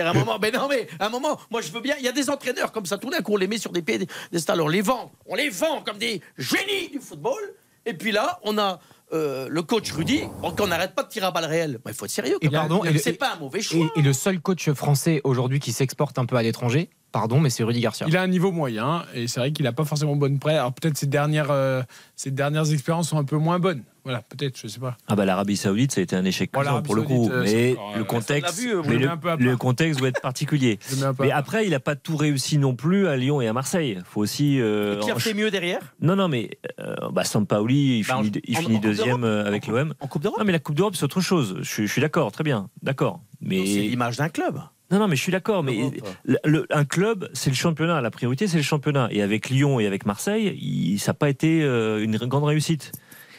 Un moment, mais non, mais un moment, moi je veux bien. Il y a des entraîneurs comme ça, tout d'un coup, on les met sur des pieds des, des stars. On les vend, on les vend comme des génies du football. Et puis là, on a euh, le coach Rudy, qu'on n'arrête pas de tirer à balles réelles. Il faut être sérieux. Et pardon, c'est pas un mauvais choix. Et, et le seul coach français aujourd'hui qui s'exporte un peu à l'étranger, pardon, mais c'est Rudy Garcia. Il a un niveau moyen et c'est vrai qu'il n'a pas forcément bonne prêt. Alors peut-être ses dernières, euh, ses dernières expériences sont un peu moins bonnes. Voilà, peut-être, je sais pas. Ah bah l'Arabie Saoudite, ça a été un échec Bon, pour le coup, Saoudite, euh, mais encore, euh, le contexte, vu, mais le contexte doit être particulier. Mais après, il n'a pas tout réussi non plus à Lyon et à Marseille. Faut aussi. euh, Qui a en- fait mieux derrière? Non, non, mais euh, bah, Sampaoli, il Bah, en- finit, il en- finit en Coupe deuxième euh, avec l'OM. En Coupe d'Europe? Non, mais la Coupe d'Europe, c'est autre chose. Je, suis- je suis d'accord, très bien, d'accord. Mais C'est l'image d'un club. Non, non, mais je suis d'accord. Mais L'Europe. le- le- un club, c'est le championnat. La priorité, c'est le championnat. Et avec Lyon et avec Marseille, il- ça n'a pas été euh, une grande réussite.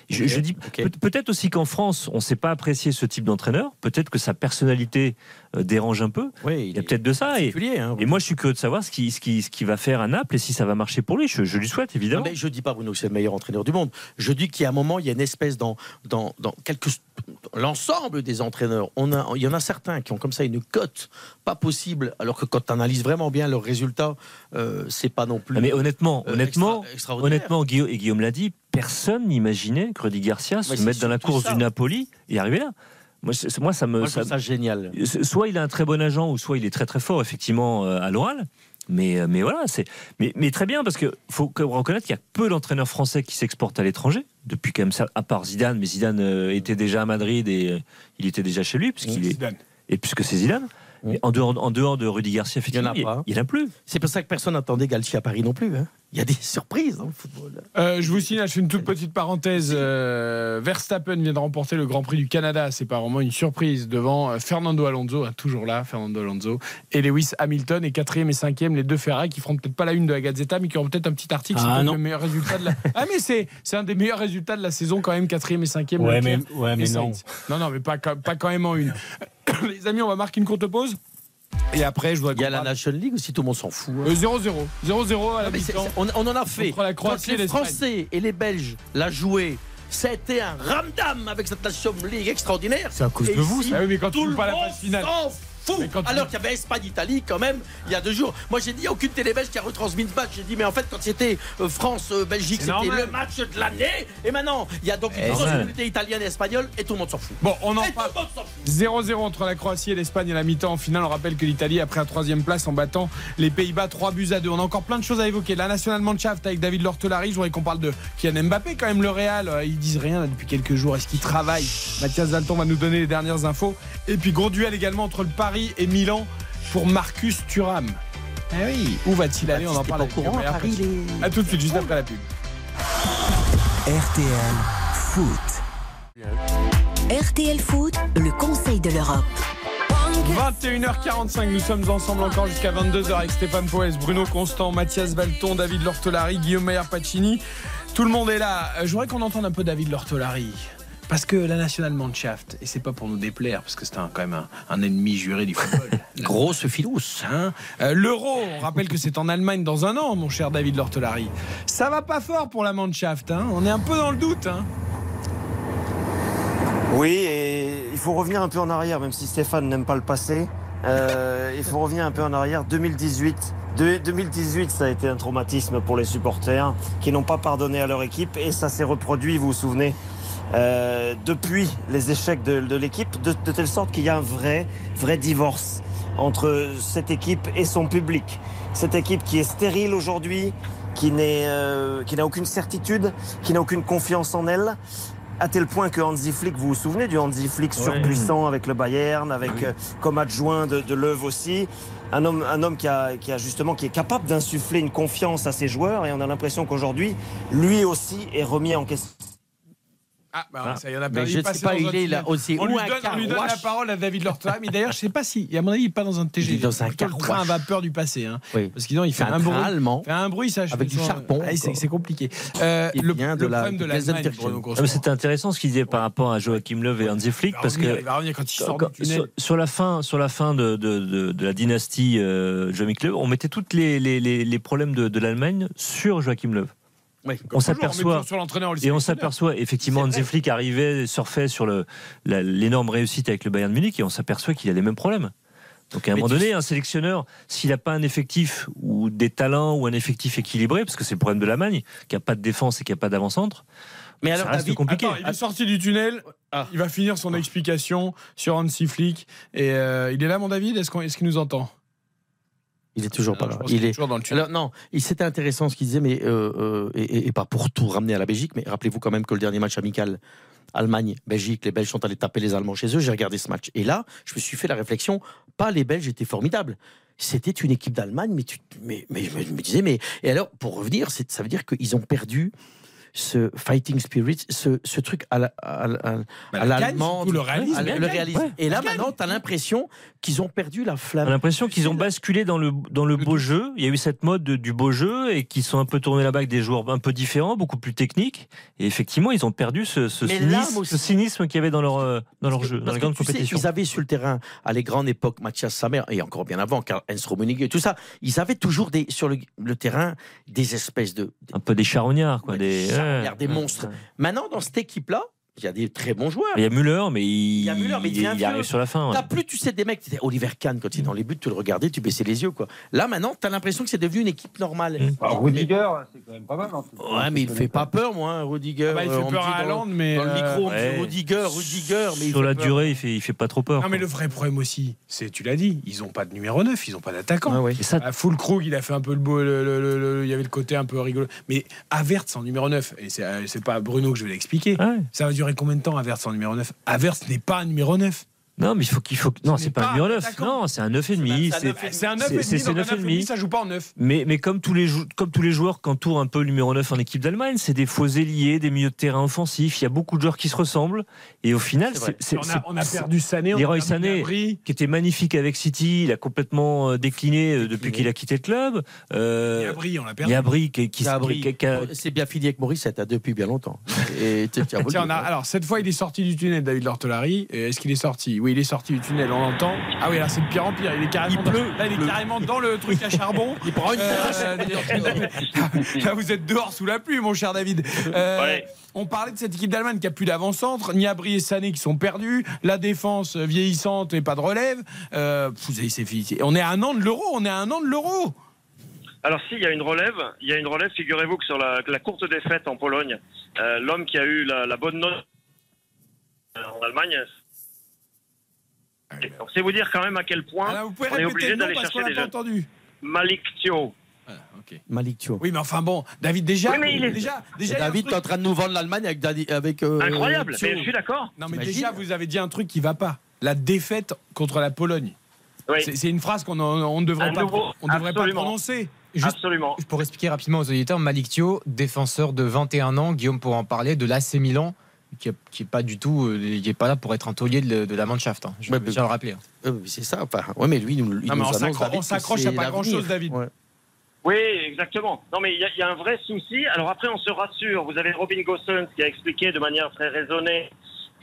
Je, dis peut-être aussi qu'en France, on ne sait pas apprécier ce type d'entraîneur. Peut-être que sa personnalité euh, dérange un peu. Oui, Il y a peut-être de ça. Et, hein. et moi, je suis curieux de savoir ce qui, ce qui va faire à Naples et si ça va marcher pour lui. Je, je lui souhaite, Non, évidemment. mais je dis pas Bruno que c'est le meilleur entraîneur du monde. Je dis qu'il y a un moment, il y a une espèce dans dans, dans quelques l'ensemble des entraîneurs. On a, il y en a certains qui ont comme ça une cote pas possible, alors que quand tu analyses vraiment bien leurs résultats, euh, c'est pas non plus. Ah, mais honnêtement, euh, honnêtement, extra- honnêtement, Guillaume, et Guillaume l'a dit, personne n'imaginait que Rudy Garcia se mette dans la course ça. du Napoli et arriver là. Moi, moi, ça me, Moi, ça- ça génial. soit il a un très bon agent, ou soit il est très très fort effectivement euh, à l'oral. Mais, euh, mais voilà, c'est mais, mais très bien parce que faut reconnaître qu'il y a peu d'entraîneurs français qui s'exportent à l'étranger depuis quand même ça, à part Zidane, mais Zidane euh, était déjà à Madrid et euh, il était déjà chez lui puisqu'il est Zidane. et puisque c'est Zidane. En dehors en dehors de Rudy Garcia, effectivement, Il y en a pas. il n'y en a plus. C'est pour ça que personne n'attendait Galtier à Paris non plus. hein. Il y a des surprises dans le football. Euh, je vous signale, je fais une toute petite parenthèse. euh, Verstappen vient de remporter le Grand Prix du Canada. C'est pas vraiment une surprise devant euh, Fernando Alonso, hein, toujours là, Fernando Alonso, et Lewis Hamilton. Et quatrième et cinquième, les deux Ferrari qui feront peut-être pas la une de la Gazzetta, mais qui auront peut-être un petit article. Ah, c'est le meilleur résultat de la. Ah mais c'est c'est un des meilleurs résultats de la saison quand même, quatrième et cinquième. Ouais, mais- ouais, mais non. Non, non, mais pas, pas quand même en une. Les amis, on va marquer une courte pause. Et après, je voudrais Il y a la parle- Nation League aussi, tout le monde s'en fout. hein. Euh, 0-0. 0-0 à la mi-temps. on, on en a fait. Contre la Croatie Quand et les. Français et les Belges la joué. Ça a été un ramdam avec cette Nation League extraordinaire. C'est à cause Et de vous, ça. Ah oui, mais quand tu tout joues le pas la phase finale. Alors qu'il y avait Espagne-Italie quand même il y a deux jours. Moi j'ai dit il n'y a aucune télé belge qui a retransmis ce match. J'ai dit mais en fait quand c'était euh, France-Belgique C'est c'était le match de l'année. Et maintenant il y a donc une grosse communauté italienne et espagnole et tout le monde s'en fout. Bon, on en Et tout parle. le monde s'en fout. 0-0 entre la Croatie et l'Espagne à la mi-temps. En finale, on rappelle que l'Italie a pris la troisième place en battant les Pays-Bas 3 buts à 2. On a encore plein de choses à évoquer. La National Mannschaft avec David Lortolari. Je voudrais qu'on parle de Kylian Mbappé, quand même, le Real. euh, Ils disent rien là, depuis quelques jours. Est-ce qu'ils travaillent Mathias Dalton va nous donner les dernières infos. Et puis, gros duel également entre le Paris et Milan pour Marcus Thuram. Eh oui, où va-t-il aller? On en parle avec au courant, à Paris, Herpet. les- À tout de suite, juste après la pub. RTL Foot. RTL Foot, le Conseil de l'Europe. 21h45, nous sommes ensemble encore jusqu'à 22h avec Stéphane Poès, Bruno Constant, Mathias Valton, David Lortolari, Guillaume Mayer Pacini. Tout le monde est là. Euh, Je voudrais qu'on entende un peu David Lortolari. Parce que la nationale Mannschaft, et c'est pas pour nous déplaire, parce que c'est un- quand même un, un ennemi juré du football. Grosse filous. Hein Euh, L'euro, on rappelle que c'est en Allemagne dans un an, mon cher David Lortolari. Ça va pas fort pour la Mannschaft, hein on est un peu dans le doute. Hein Oui, et il faut revenir un peu en arrière, même si Stéphane n'aime pas le passé. Euh, il faut revenir un peu en arrière. 2018. De- 2018, ça a été un traumatisme pour les supporters qui n'ont pas pardonné à leur équipe et ça s'est reproduit, vous vous souvenez, euh, depuis les échecs de, de l'équipe, de, de telle sorte qu'il y a un vrai, vrai divorce entre cette équipe et son public. Cette équipe qui est stérile aujourd'hui, qui n'est, euh, qui n'a aucune certitude, qui n'a aucune confiance en elle, à tel point que Hansi Flick, vous vous souvenez du Hansi Flick surpuissant avec le Bayern, avec euh, comme adjoint de, de Leuve aussi, un homme, un homme qui, a, qui a justement qui est capable d'insuffler une confiance à ses joueurs et on a l'impression qu'aujourd'hui, lui aussi est remis en question. Ah, bah, Ah. ça y en a Mais perdu je le sais pas, il est là aussi. On Ou lui un donne, on lui donne la parole à David Lortolari. Mais d'ailleurs, je sais pas si, à mon avis, il est pas dans un TGV. Il est dans un le train à vapeur du passé. Hein. Oui. Parce que sinon, il fait C'est un un, bruit. allemand. Il fait un bruit, ça. Avec du charbon, Ah, c'est- c'est compliqué. Euh, le de le la- problème de Ah, Grossman. C'était intéressant ce qu'il disait par rapport à Joachim Löw et Hansi Flick parce que sur, la fin, sur la fin de, la dynastie euh, Joachim Löw, on mettait tous les, problèmes de, de l'Allemagne sur Joachim Löw. Oui, on s'aperçoit et on s'aperçoit effectivement Hansi Flick arrivait, surfait sur l'énorme réussite avec le Bayern de Munich et on s'aperçoit qu'il a les mêmes problèmes. Donc à un Mais moment tu donné, un sélectionneur, s'il n'a pas un effectif ou des talents ou un effectif équilibré, parce que c'est le problème de l'Allemagne, qui n'a pas de défense et qui n'a pas d'avant-centre, Mais ça alors, reste David, compliqué. Attends, il est sorti du tunnel. Ah. Il va finir son explication sur Hansi Flick. Et euh, il est là, mon David Est-ce qu'on- est-ce qu'il nous entend? Il est toujours pas là. pense qu'il Il est dans le tunnel. Alors non, il c'était intéressant ce qu'il disait, mais euh, euh, et, pas pour tout ramener à la Belgique, mais rappelez-vous quand même que le dernier match amical Allemagne, Belgique, les Belges sont allés taper les Allemands chez eux. J'ai regardé ce match et là, je me suis fait la réflexion. Pas les Belges étaient formidables. C'était une équipe d'Allemagne, mais, tu, mais, mais je me- disais, mais et alors pour revenir, ça veut dire qu'ils ont perdu ce fighting spirit, ce, ce truc à la- à la- à- Bah, le réalisme. à la- La le réalisme. ouais. Et là maintenant, tu as l'impression qu'ils ont perdu la flamme. a l'impression qu'ils ont basculé dans le, dans le beau jeu. Il y a eu cette mode de- du beau jeu et qu'ils sont un peu tournés là-bas avec des joueurs un peu différents, beaucoup plus techniques. Et effectivement, ils ont perdu ce, ce cynisme, ce cynisme qu'il y avait dans leur, euh, dans leur jeu, dans Parce les grandes tu sais, ils avaient sur le terrain, à les grandes époques, Mathias Samer, et encore bien avant, Karl Heinz Rummenigge, et tout ça, ils avaient toujours des, sur le, le terrain des espèces de. Un peu des charognards, quoi. Ouais, des, des charognards, ouais. des monstres. Maintenant, dans cette équipe-là, il y a des très bons joueurs. Il y a Müller, mais il, Il y a Müller, mais il il, arrive sur la fin. ouais. Plus, tu sais, des mecs, Oliver Kahn, quand il est dans les buts, tu le regardais, tu baissais les yeux, quoi. Là, maintenant, t'as l'impression que c'est devenu une équipe normale. Mm. Rudiger, c'est quand même pas mal. hein. Ouais, mais il fait pas peur, moi, hein, Rudiger. Ah bah, il Euh, fait peur à Haaland, mais. Dans le micro, on me dit ouais. Rudiger, Rudiger, mais il Sur fait la peur. durée, il fait, il fait pas trop peur. Non, mais quoi. le vrai problème aussi, c'est, tu l'as dit, ils ont pas de numéro 9, ils ont pas d'attaquant. Ouais, ouais. Ça, À Full Krug, il a fait un peu le beau. le- le- le- le- il y avait le côté un peu rigolo. Mais Averts en numéro 9, et c'est, euh, c'est pas à Bruno que je vais l'expliquer. ouais. Ça va durer combien de temps, Averts en numéro 9 Averts n'est pas un numéro 9. Non, mais il faut qu'il faut. Non, Ce c'est pas pas un numéro 9. attaquant. Non, c'est un 9,5. C'est un C'est neuf et C'est un 9 c'est- et c'est demi, donc un 9 et 9 et demi. demi, ça joue pas en 9. Mais, mais comme, tous les jou- comme tous les joueurs qu'entoure un peu le numéro 9 en équipe d'Allemagne, c'est des faux ailiers, des milieux de terrain offensifs. Il y a beaucoup de joueurs qui se ressemblent. Et au final, C'est On a, on a c'est- perdu Sané, Leroy Sané, qui était magnifique avec City, il a complètement euh, décliné euh, depuis qu'il a quitté le club. Euh, Gnabry, on l'a perdu. Gnabry, qui, qui, C'est bien fini avec Maurice, ça t'a depuis bien longtemps. Et hein. alors cette fois il est sorti du tunnel David Lortolari. Est-ce qu'il est sorti? Oui, il est sorti du tunnel, on l'entend. Ah oui, là c'est de pire en pire. Il est carrément, Il pleut, dans, là, il est carrément dans le truc à charbon. Il prend une Euh, là, vous êtes dehors sous la pluie, mon cher David. Euh, Ouais. On parlait de cette équipe d'Allemagne qui a plus d'avant-centre, Niabri et Sané qui sont perdus, la défense vieillissante et pas de relève. Euh, vous savez, c'est fini. On est à un an de l'euro, on est à un an de l'euro. Alors s'il y a une relève, il y a une relève, figurez-vous que sur la, la courte défaite en Pologne, euh, l'homme qui a eu la, la bonne note euh, en Allemagne, donc c'est vous dire quand même à quel point Alors, vous pouvez on est obligé d'aller chercher des entendu. Malik Thio. Malik Thio. Oui, mais enfin bon, David déjà, Oui, mais il est- déjà, déjà, David, truc- t'es en train de nous vendre l'Allemagne avec. Dadi- avec euh, Incroyable, Thio. mais je suis d'accord. Non, mais déjà, vous avez dit un truc qui va pas. La défaite contre la Pologne. Oui, C'est une phrase qu'on ne devrait pas, on devrait pas absolument. prononcer. Juste absolument. pour expliquer rapidement aux auditeurs, Malik Thio, défenseur de 21 ans, Guillaume pour en parler, de l'AC Milan, qui est, qui est pas du tout, euh, il est pas là pour être un taulier de, de la Mannschaft. hein. Je Ouais, veux mais- déjà le rappeler. hein. Euh, c'est ça. Enfin, ouais, mais lui, il nous, il Non, nous on annonce, s'accro- David, on que s'accroche à pas grand-chose, David. Ouais. Oui, exactement. Non, mais il y, a- il y a un vrai souci. Alors après, on se rassure. Vous avez Robin Gosens qui a expliqué de manière très raisonnée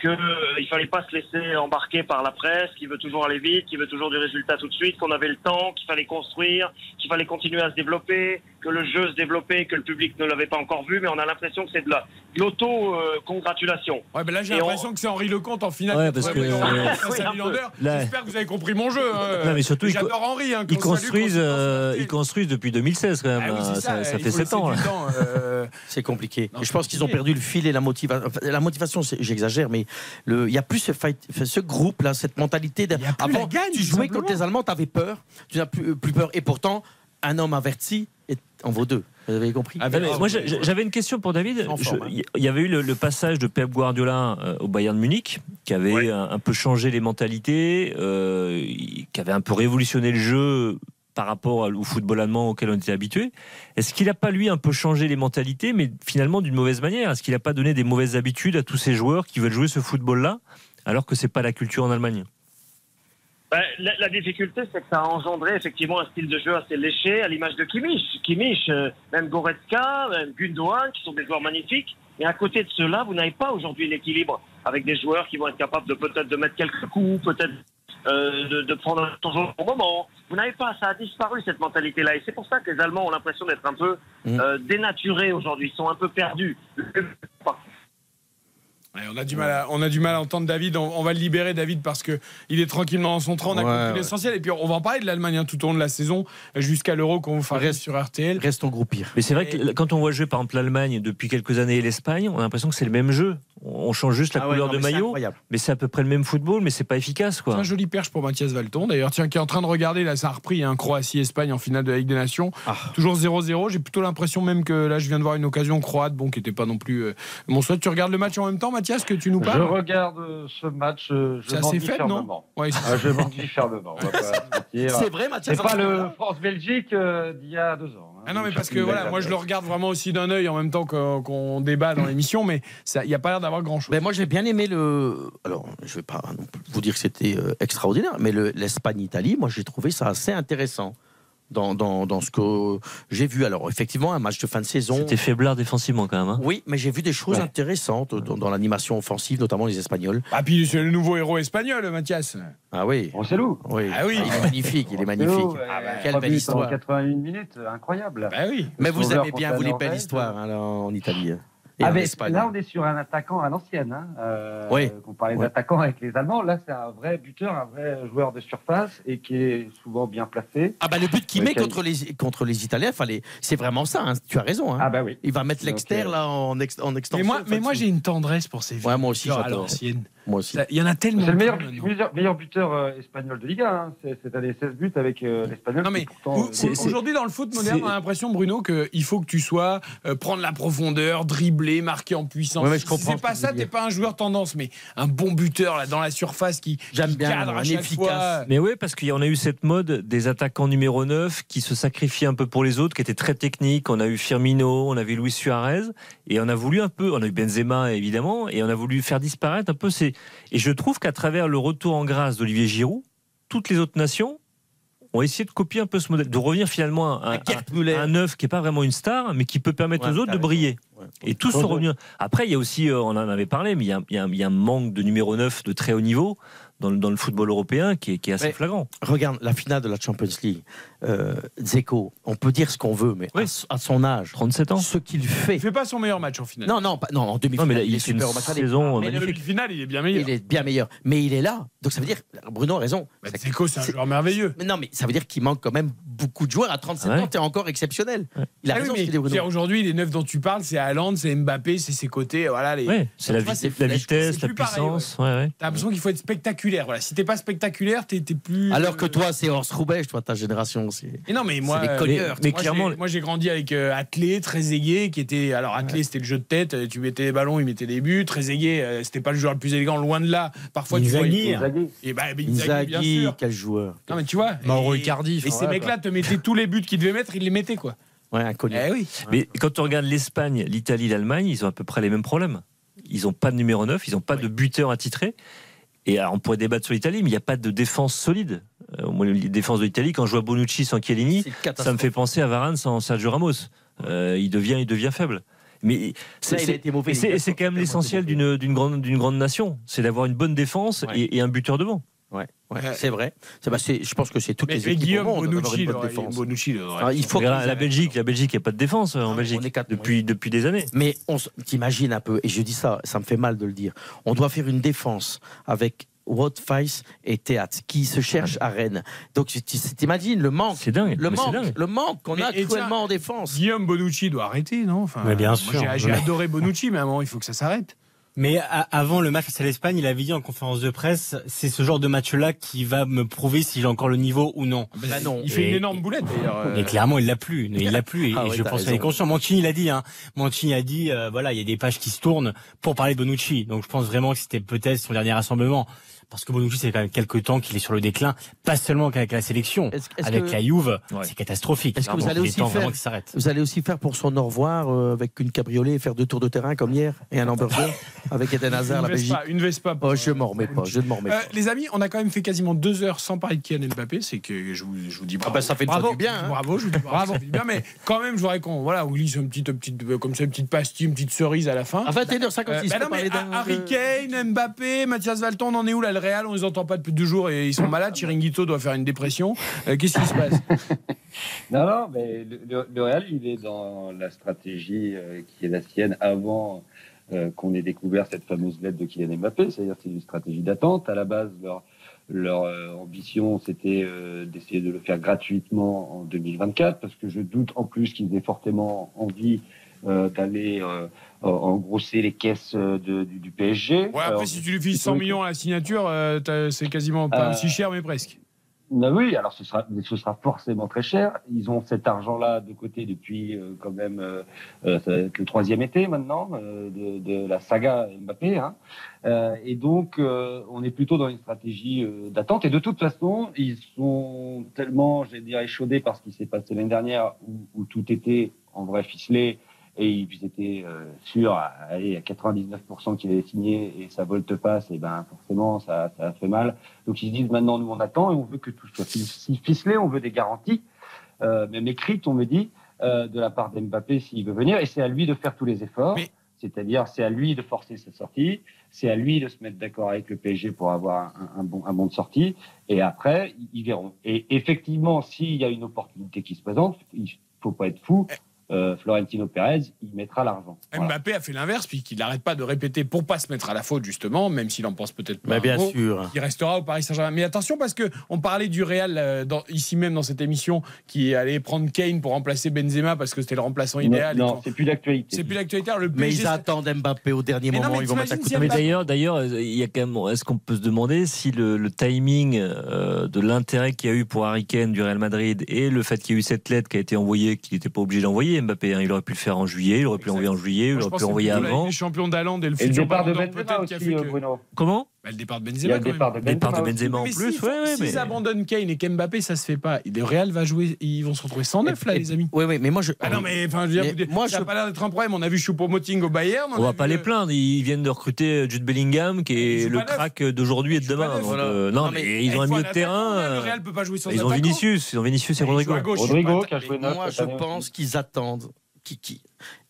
qu'il fallait pas se laisser embarquer par la presse, qui veut toujours aller vite, qui veut toujours du résultat tout de suite, qu'on avait le temps, qu'il fallait construire, qu'il fallait continuer à se développer, que le jeu se développait, que le public ne l'avait pas encore vu, mais on a l'impression que c'est de la l'auto-congratulation. Ouais, mais là j'ai on- l'impression que c'est Henri Lecomte en finale. Ouais, parce que- euh, J'espère que vous avez compris mon jeu. hein. Non, mais surtout, ils, j'adore Henri. Hein, ils salue, euh, ils construisent depuis 2016 quand même. Ah oui, ça, ça, ça il fait faut 7 laisser ans. euh, C'est compliqué. Non, je pense qu'ils ont perdu le fil et la motivation. la motivation, j'exagère, mais le- il y a plus ce, fight- enfin, ce groupe là, cette mentalité. De, la avant, gagne, tu jouais contre les Allemands, tu avais peur. Tu n'as plus, plus peur. Et pourtant, un homme averti est- en vaut deux. Vous avez compris Ah, mais moi, j'avais une question pour David. Je- forme, hein. Il y avait eu le, le passage de Pep Guardiola euh, au Bayern de Munich, qui avait un, un peu changé les mentalités, euh, qui avait un peu révolutionné le jeu par rapport au football allemand auquel on était habitué. Est-ce qu'il n'a pas, lui, un peu changé les mentalités, mais finalement d'une mauvaise manière? Est-ce qu'il n'a pas donné des mauvaises habitudes à tous ces joueurs qui veulent jouer ce football-là, alors que c'est pas la culture en Allemagne? Ben, la, la difficulté, c'est que ça a engendré effectivement un style de jeu assez léché, à l'image de Kimmich. Kimmich, euh, même Goretzka, même Gundogan, qui sont des joueurs magnifiques. Mais à côté de cela, vous n'avez pas aujourd'hui l'équilibre avec des joueurs qui vont être capables de peut-être de mettre quelques coups, peut-être euh, de, de prendre un temps au moment. Vous n'avez pas, ça a disparu cette mentalité-là. Et c'est pour ça que les Allemands ont l'impression d'être un peu euh, dénaturés aujourd'hui. Ils sont un peu perdus. Ouais, on, a du mal à, on a du mal à entendre David. On, on va le libérer, David, parce que il est tranquillement dans son train. On a Ouais, compris ouais. l'essentiel. Et puis, on va en parler de l'Allemagne hein, tout au long de la saison, jusqu'à l'Euro qu'on vous fera Reste- sur RTL. Restons groupir. Mais c'est vrai que quand on voit jouer par exemple l'Allemagne depuis quelques années et l'Espagne, on a l'impression que c'est le même jeu. On change juste la Ah ouais, couleur non, de maillot, incroyable. mais c'est à peu près le même football, mais c'est pas efficace C'est quoi. un joli perche pour Mathias Valton, d'ailleurs, tiens, qui est en train de regarder, là, ça a repris, un Croatie-Espagne en finale de la Ligue des Nations. Ah. Toujours 0-0. J'ai plutôt l'impression même que là, je viens de voir une occasion croate, bon, qui n'était pas non plus. euh, mon souhait. Tu regardes le match en même temps, Mathias, que tu nous Je parles regarde euh, ce match, euh, je C'est m'en assez dis faible, non fermement. Ouais, Ah, je m'en dis fermement. C'est vrai, Mathias C'est pas le France-Belgique euh, d'il y a deux ans. hein. Ah non, mais parce que voilà, moi je le regarde vraiment aussi d'un œil en même temps qu'on débat dans l'émission, mais il n'y a pas l'air d'avoir grand chose. Ben moi j'ai bien aimé le. Alors je vais pas vous dire que c'était extraordinaire, mais le- l'Espagne-Italie, moi j'ai trouvé ça assez intéressant dans, dans, dans ce que j'ai vu. Alors effectivement un match de fin de saison. C'était faiblard défensivement quand même. hein. Oui, mais j'ai vu des choses Ouais. intéressantes dans, dans l'animation offensive, notamment les Espagnols. Ah, puis c'est le nouveau héros espagnol, Mathias. Ah oui. On sait loup. Oui. Ah oui. il est magnifique, il est magnifique. Ah bah, Quelle belle histoire. 81 minutes, incroyable. Bah oui. Mais vous aimez bien, vous, les belles histoires hein, là, en Italie. Et Ah en mais Espagne. là, on est sur un attaquant à l'ancienne. Hein. Euh, Oui. On parlait Ouais. d'attaquant avec les Allemands. Là, c'est un vrai buteur, un vrai joueur de surface et qui est souvent bien placé. Ah bah le but qu'il Oui, met contre les, contre les Italiens, fallait, c'est vraiment ça, hein, tu as raison. hein. Ah bah oui. Il va mettre l'exter là en, ex- en extension. Mais moi, mais j'ai une tendresse pour ces vieux Ouais, moi aussi, j'adore. Moi aussi. Il y en a tellement. C'est le meilleur, buteur euh, espagnol de Liga. Hein. C'est- Cette année, 16 buts avec euh, l'Espagnol. Non mais euh, aujourd'hui dans le foot moderne, on a l'impression Bruno qu'il faut que tu sois euh, prendre la profondeur, dribbler, marquer en puissance. Ouais, mais je Si comprends c'est ce pas ça, t'es pas un joueur tendance, mais un bon buteur là dans la surface qui, J'aime qui bien, cadre à un chaque efficace. fois. Mais oui, parce qu'on a eu cette mode des attaquants numéro 9 qui se sacrifiaient un peu pour les autres, qui étaient très techniques. On a eu Firmino, on a vu Luis Suarez, et on a voulu un peu, on a eu Benzema évidemment, et on a voulu faire disparaître un peu ces. Et je trouve qu'à travers le retour en grâce d'Olivier Giroud, toutes les autres nations ont essayé de copier un peu ce modèle, de revenir finalement à un, Gerd Müller. à un neuf qui est pas vraiment une star, mais qui peut permettre Ouais, aux autres de briller. Ouais. Et tous sont revenus. Après, il y a aussi, euh, on en avait parlé, mais il y a, il y a un- il y a un manque de numéro 9 de très haut niveau dans le, dans le football européen qui est, qui est assez Mais- flagrant. Regarde la finale de la Champions League. Euh, Dzeko, on peut dire ce qu'on veut, mais à, son âge, 37 ans. ce qu'il fait. Il fait pas son meilleur match en finale. Non, non, pas- non, en Non, demi-finale, mais là, il, il est super au match saison mais le magnifique. finale, il est bien meilleur. Il est bien meilleur, mais il est là. Donc ça veut dire, Bruno a raison. Bah, Dzeko, c'est un joueur merveilleux. Mais non, mais ça veut dire qu'il manque quand même beaucoup de joueurs. À 37 Ah ouais. ans, t'es encore exceptionnel. Il a Ah oui, raison, mais c'est-à-dire, aujourd'hui, les neufs dont tu parles, c'est Haaland, c'est Mbappé, c'est ses côtés, voilà. Les... Ouais, c'est la, vitesse, c'est la puissance. ouais, ouais. T'as l'impression qu'il faut être spectaculaire. Voilà. Si t'es pas spectaculaire, t'es t'es plus. Alors que toi, c'est Horst Roubaix, toi, ta génération. c'est- Et non, mais moi, les euh, cogneurs. mais moi, clairement- j'ai- moi j'ai grandi avec euh, Atlé, Trezeguet, qui était. Alors Atlé, c'était le jeu de tête. euh, Tu mettais les ballons, il mettait des buts. Trezeguet, euh, c'était pas le joueur le plus élégant, loin de là. Parfois, tu Inzaghi. vois. Inzaghi. Et bah, mais Inzaghi, bien Inzaghi, sûr. quel joueur. Non, mais tu vois. Mauro et- Icardi, Et ces mecs-là te mettaient tous les buts qu'ils devaient mettre, ils les mettaient, quoi. Ouais, inconnu. Eh oui. Mais quand on regarde l'Espagne, l'Italie, l'Allemagne, ils ont à peu près les mêmes problèmes. Ils n'ont pas de numéro 9, ils n'ont pas de buteur attitré. Et alors, on pourrait débattre sur l'Italie, mais il n'y a pas de défense solide. Euh, les défenses de l'Italie, quand je vois Bonucci sans Chiellini, ça me fait penser à Varane sans Sergio Ramos. Euh, il, devient, il devient faible. Mais c'est quand même l'essentiel d'une d'une grande, d'une grande nation. C'est d'avoir une bonne défense et, et un buteur devant. Ouais, ouais, c'est vrai. C'est- bah, c'est- je pense que c'est toutes Mais, les équipes Guillaume au monde Bonucci, une il bonne défense. Bonucci, il aurait- Alors, il faut la arrêtent. Belgique, la Belgique, il n'y a pas de défense euh, en Belgique depuis, depuis des années. Mais on t'imagines un peu, et je dis ça, ça me fait mal de le dire. On doit faire une défense avec Watfeiss et Théâtre qui se cherchent à Rennes. Donc tu- t'imagines le manque, C'est dingue. le manque, dingue. le manque qu'on Mais- a actuellement en défense. Guillaume Bonucci doit arrêter, non? Enfin, Mais bien moi, sûr. J'ai adoré Bonucci, mais à un moment, il faut que ça s'arrête. Mais a- avant le match face à l'Espagne, il avait dit en conférence de presse, c'est ce genre de match-là qui va me prouver si j'ai encore le niveau ou non. Bah non. Il fait Et- une énorme boulette, d'ailleurs. euh. Et clairement, il l'a plus. Il l'a plus. Et, Ah et ouais, je pense qu'il est conscient. Mancini l'a dit. Hein. Mancini a dit, euh, voilà, il y a des pages qui se tournent pour parler de Bonucci. Donc je pense vraiment que c'était peut-être son dernier rassemblement. Parce que Bonucci, c'est quand même quelques temps qu'il est sur le déclin, pas seulement qu'avec la sélection, Est-ce- est-ce avec que- la Juve, c'est catastrophique. Est-ce que vous allez il est aussi temps faire, vous allez aussi faire pour son au revoir euh, avec une cabriolet et faire deux tours de terrain comme hier et un hamburger avec Eden Hazard, la Une Belgique. Une Vespa. Oh, je m'en remets pas, je ne m'en remets Euh, pas. les amis, on a quand même fait quasiment deux heures sans parler de Kylian Mbappé. C'est que je vous, je vous dis bravo. bah, ça fait bravo, du bien, hein. Bravo, je vous dis bravo. ça fait du bien, mais quand même, je voudrais qu'on voilà, on glisse une petite, petite, euh, comme ça, une petite pastille, une petite cerise à la fin. À 21h56, Euh, bah non, mais Harry Kane, Mbappé, Mathias Valton, on en est où là Le Real, on les entend pas depuis deux jours et ils sont malades. Chiringuito doit faire une dépression. Euh, Qu'est-ce qui se passe? Non, non, mais le, le- Real, il est dans la stratégie euh, qui est la sienne avant euh, qu'on ait découvert cette fameuse lettre de Kylian Mbappé. C'est-à-dire c'est une stratégie d'attente. À la base, leur, ambition, c'était d'essayer de le faire gratuitement en 2024, parce que je doute en plus qu'ils aient fortement envie euh, d'aller euh, les caisses euh, de- du, du PSG. Ouais, après, Alors, si tu lui files il 100 faut- millions à la signature, euh, c'est quasiment pas Euh, aussi cher, mais presque. bah oui, alors ce sera, ce sera forcément très cher. Ils ont cet argent-là de côté depuis euh, quand même, euh, euh, ça va être le troisième été maintenant euh, de, de la saga Mbappé. Hein. Euh, et donc, euh, on est plutôt dans une stratégie euh, d'attente. Et de toute façon, ils sont tellement, je vais dire, échaudés par ce qui s'est passé l'année dernière, où, où tout était en vrai ficelé. Et ils étaient euh, sûrs à, aller à 99% qu'il allait signer et sa volte-passe, et ben forcément ça, ça a fait mal. Donc ils se disent maintenant nous on attend et on veut que tout soit fi- ficelé, on veut des garanties, euh, même écrites on me dit, euh, de la part d'Mbappé s'il veut venir et c'est à lui de faire tous les efforts. C'est-à-dire, c'est à lui de forcer sa sortie, c'est à lui de se mettre d'accord avec le PSG pour avoir un, un bon, un bon de sortie, et après, ils- ils verront. Et effectivement, s'il y a une opportunité qui se présente, il faut pas être fou. Euh, Florentino Pérez, il mettra l'argent. Mbappé a fait l'inverse, puisqu'il n'arrête pas de répéter pour pas se mettre à la faute, justement, même s'il en pense peut-être pas. Mais bien mot, sûr. Il restera au Paris Saint-Germain. Mais attention, parce que on parlait du Real euh, dans- ici même dans cette émission, qui allait prendre Kane pour remplacer Benzema parce que c'était le remplaçant idéal. non, quand- c'est plus d'actualité. C'est plus d'actualité. Mais ils attendent Mbappé au dernier Mais non, moment, mais ils vont mettre si Mais d'ailleurs, d'ailleurs, euh, il y a quand même. Est-ce qu'on peut se demander si le, le timing euh, de l'intérêt qu'il y a eu pour Harry Kane du Real Madrid et le fait qu'il y a eu cette lettre qui a été envoyée, qu'il n'était pas obligé d'envoyer Mbappé, hein, il aurait pu le faire en juillet, il aurait pu l'envoyer en juillet, il Moi, aurait pu l'envoyer avant. des champions d'Aland et le Et le départ de Benzema aussi, euh, Bruno. Comment? Bah, le départ de Il y a Benzema. le départ de Départ de Benzema. Benzema en Mais plus, s'ils ouais, ouais, s'ils mais- abandonnent Kane et qu'Mbappé, ça se fait pas. Le Real va jouer, ils vont se retrouver sans neuf là, Et- les amis. Oui, oui, mais moi je. Ah non, mais enfin, je veux dire, moi, ça je- pas l'air d'être un problème. On a vu Choupo-Moting au Bayern. On va pas les euh, plaindre, ils viennent de recruter Jude Bellingham qui est le crack d'aujourd'hui et de demain. neuf. donc, Voilà. euh, non, Non, mais, mais ils ont un milieu de terrain. Le euh, Real peut pas jouer sans Ils ont. Vinicius, ils ont Vinicius et Rodrigo. Rodrigo qui a joué neuf Moi, je pense qu'ils attendent Kiki.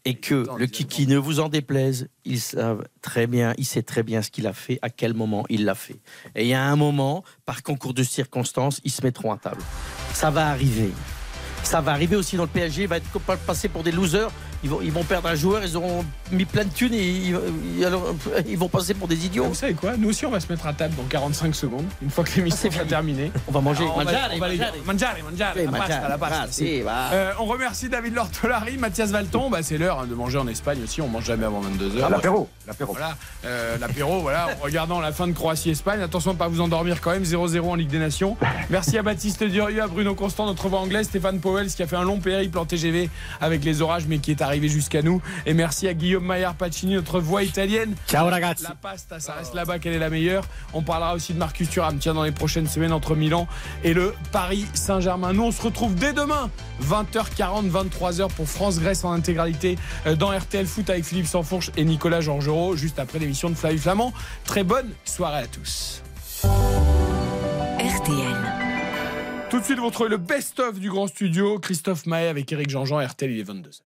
Et que le Kiki ne vous en déplaise, ils savent très bien, il sait très bien ce qu'il a fait, à quel moment il l'a fait. Et il y a un moment, par concours de circonstances, ils se mettront à table. Ça va arriver. Ça va arriver aussi dans le PSG, il va être pas passé pour des losers. Ils vont, ils vont perdre un joueur, ils auront mis plein de thunes et ils, ils- alors, ils vont passer pour des idiots. Vous savez quoi Nous aussi, on va se mettre à table dans 45 secondes, une fois que l'émission c'est sera terminée. On va manger. Alors, on va- mangiare, on va les- mangiare. mangiare, mangiare, Oui, la pasta, la pasta, ah, si. Euh, on remercie David Lortolari, Mathias Valton. Bah, c'est l'heure hein, de manger en Espagne aussi. On mange jamais avant 22h. Ah, L'apéro, l'apéro. Voilà, euh, l'apéro, voilà, en regardant la fin de Croatie-Espagne. Attention à ne pas vous endormir quand même, 0-0 en Ligue des Nations. Merci à Baptiste Durieux, à Bruno Constant, notre voix anglaise, Stéphane Powell, qui a fait un long périple en TGV avec les orages, mais qui est arrivé jusqu'à nous. Et merci à Guillaume Maillard Pacini, notre voix italienne. Ciao ragazzi. La pasta, ça reste là-bas qu'elle est la meilleure. On parlera aussi de Marcus Thuram, tiens, dans les prochaines semaines entre Milan et le Paris Saint-Germain. Nous, on se retrouve dès demain, 20h40, 23h pour France-Grèce en intégralité euh, dans RTL Foot avec Philippe Sanfourche et Nicolas Georgerot, juste après l'émission de Flavie Flamand. Très bonne soirée à tous. RTL. Tout de suite, vous retrouvez le best-of du grand studio. Christophe Mahé avec Eric Jean-Jean, RTL, il est 22h.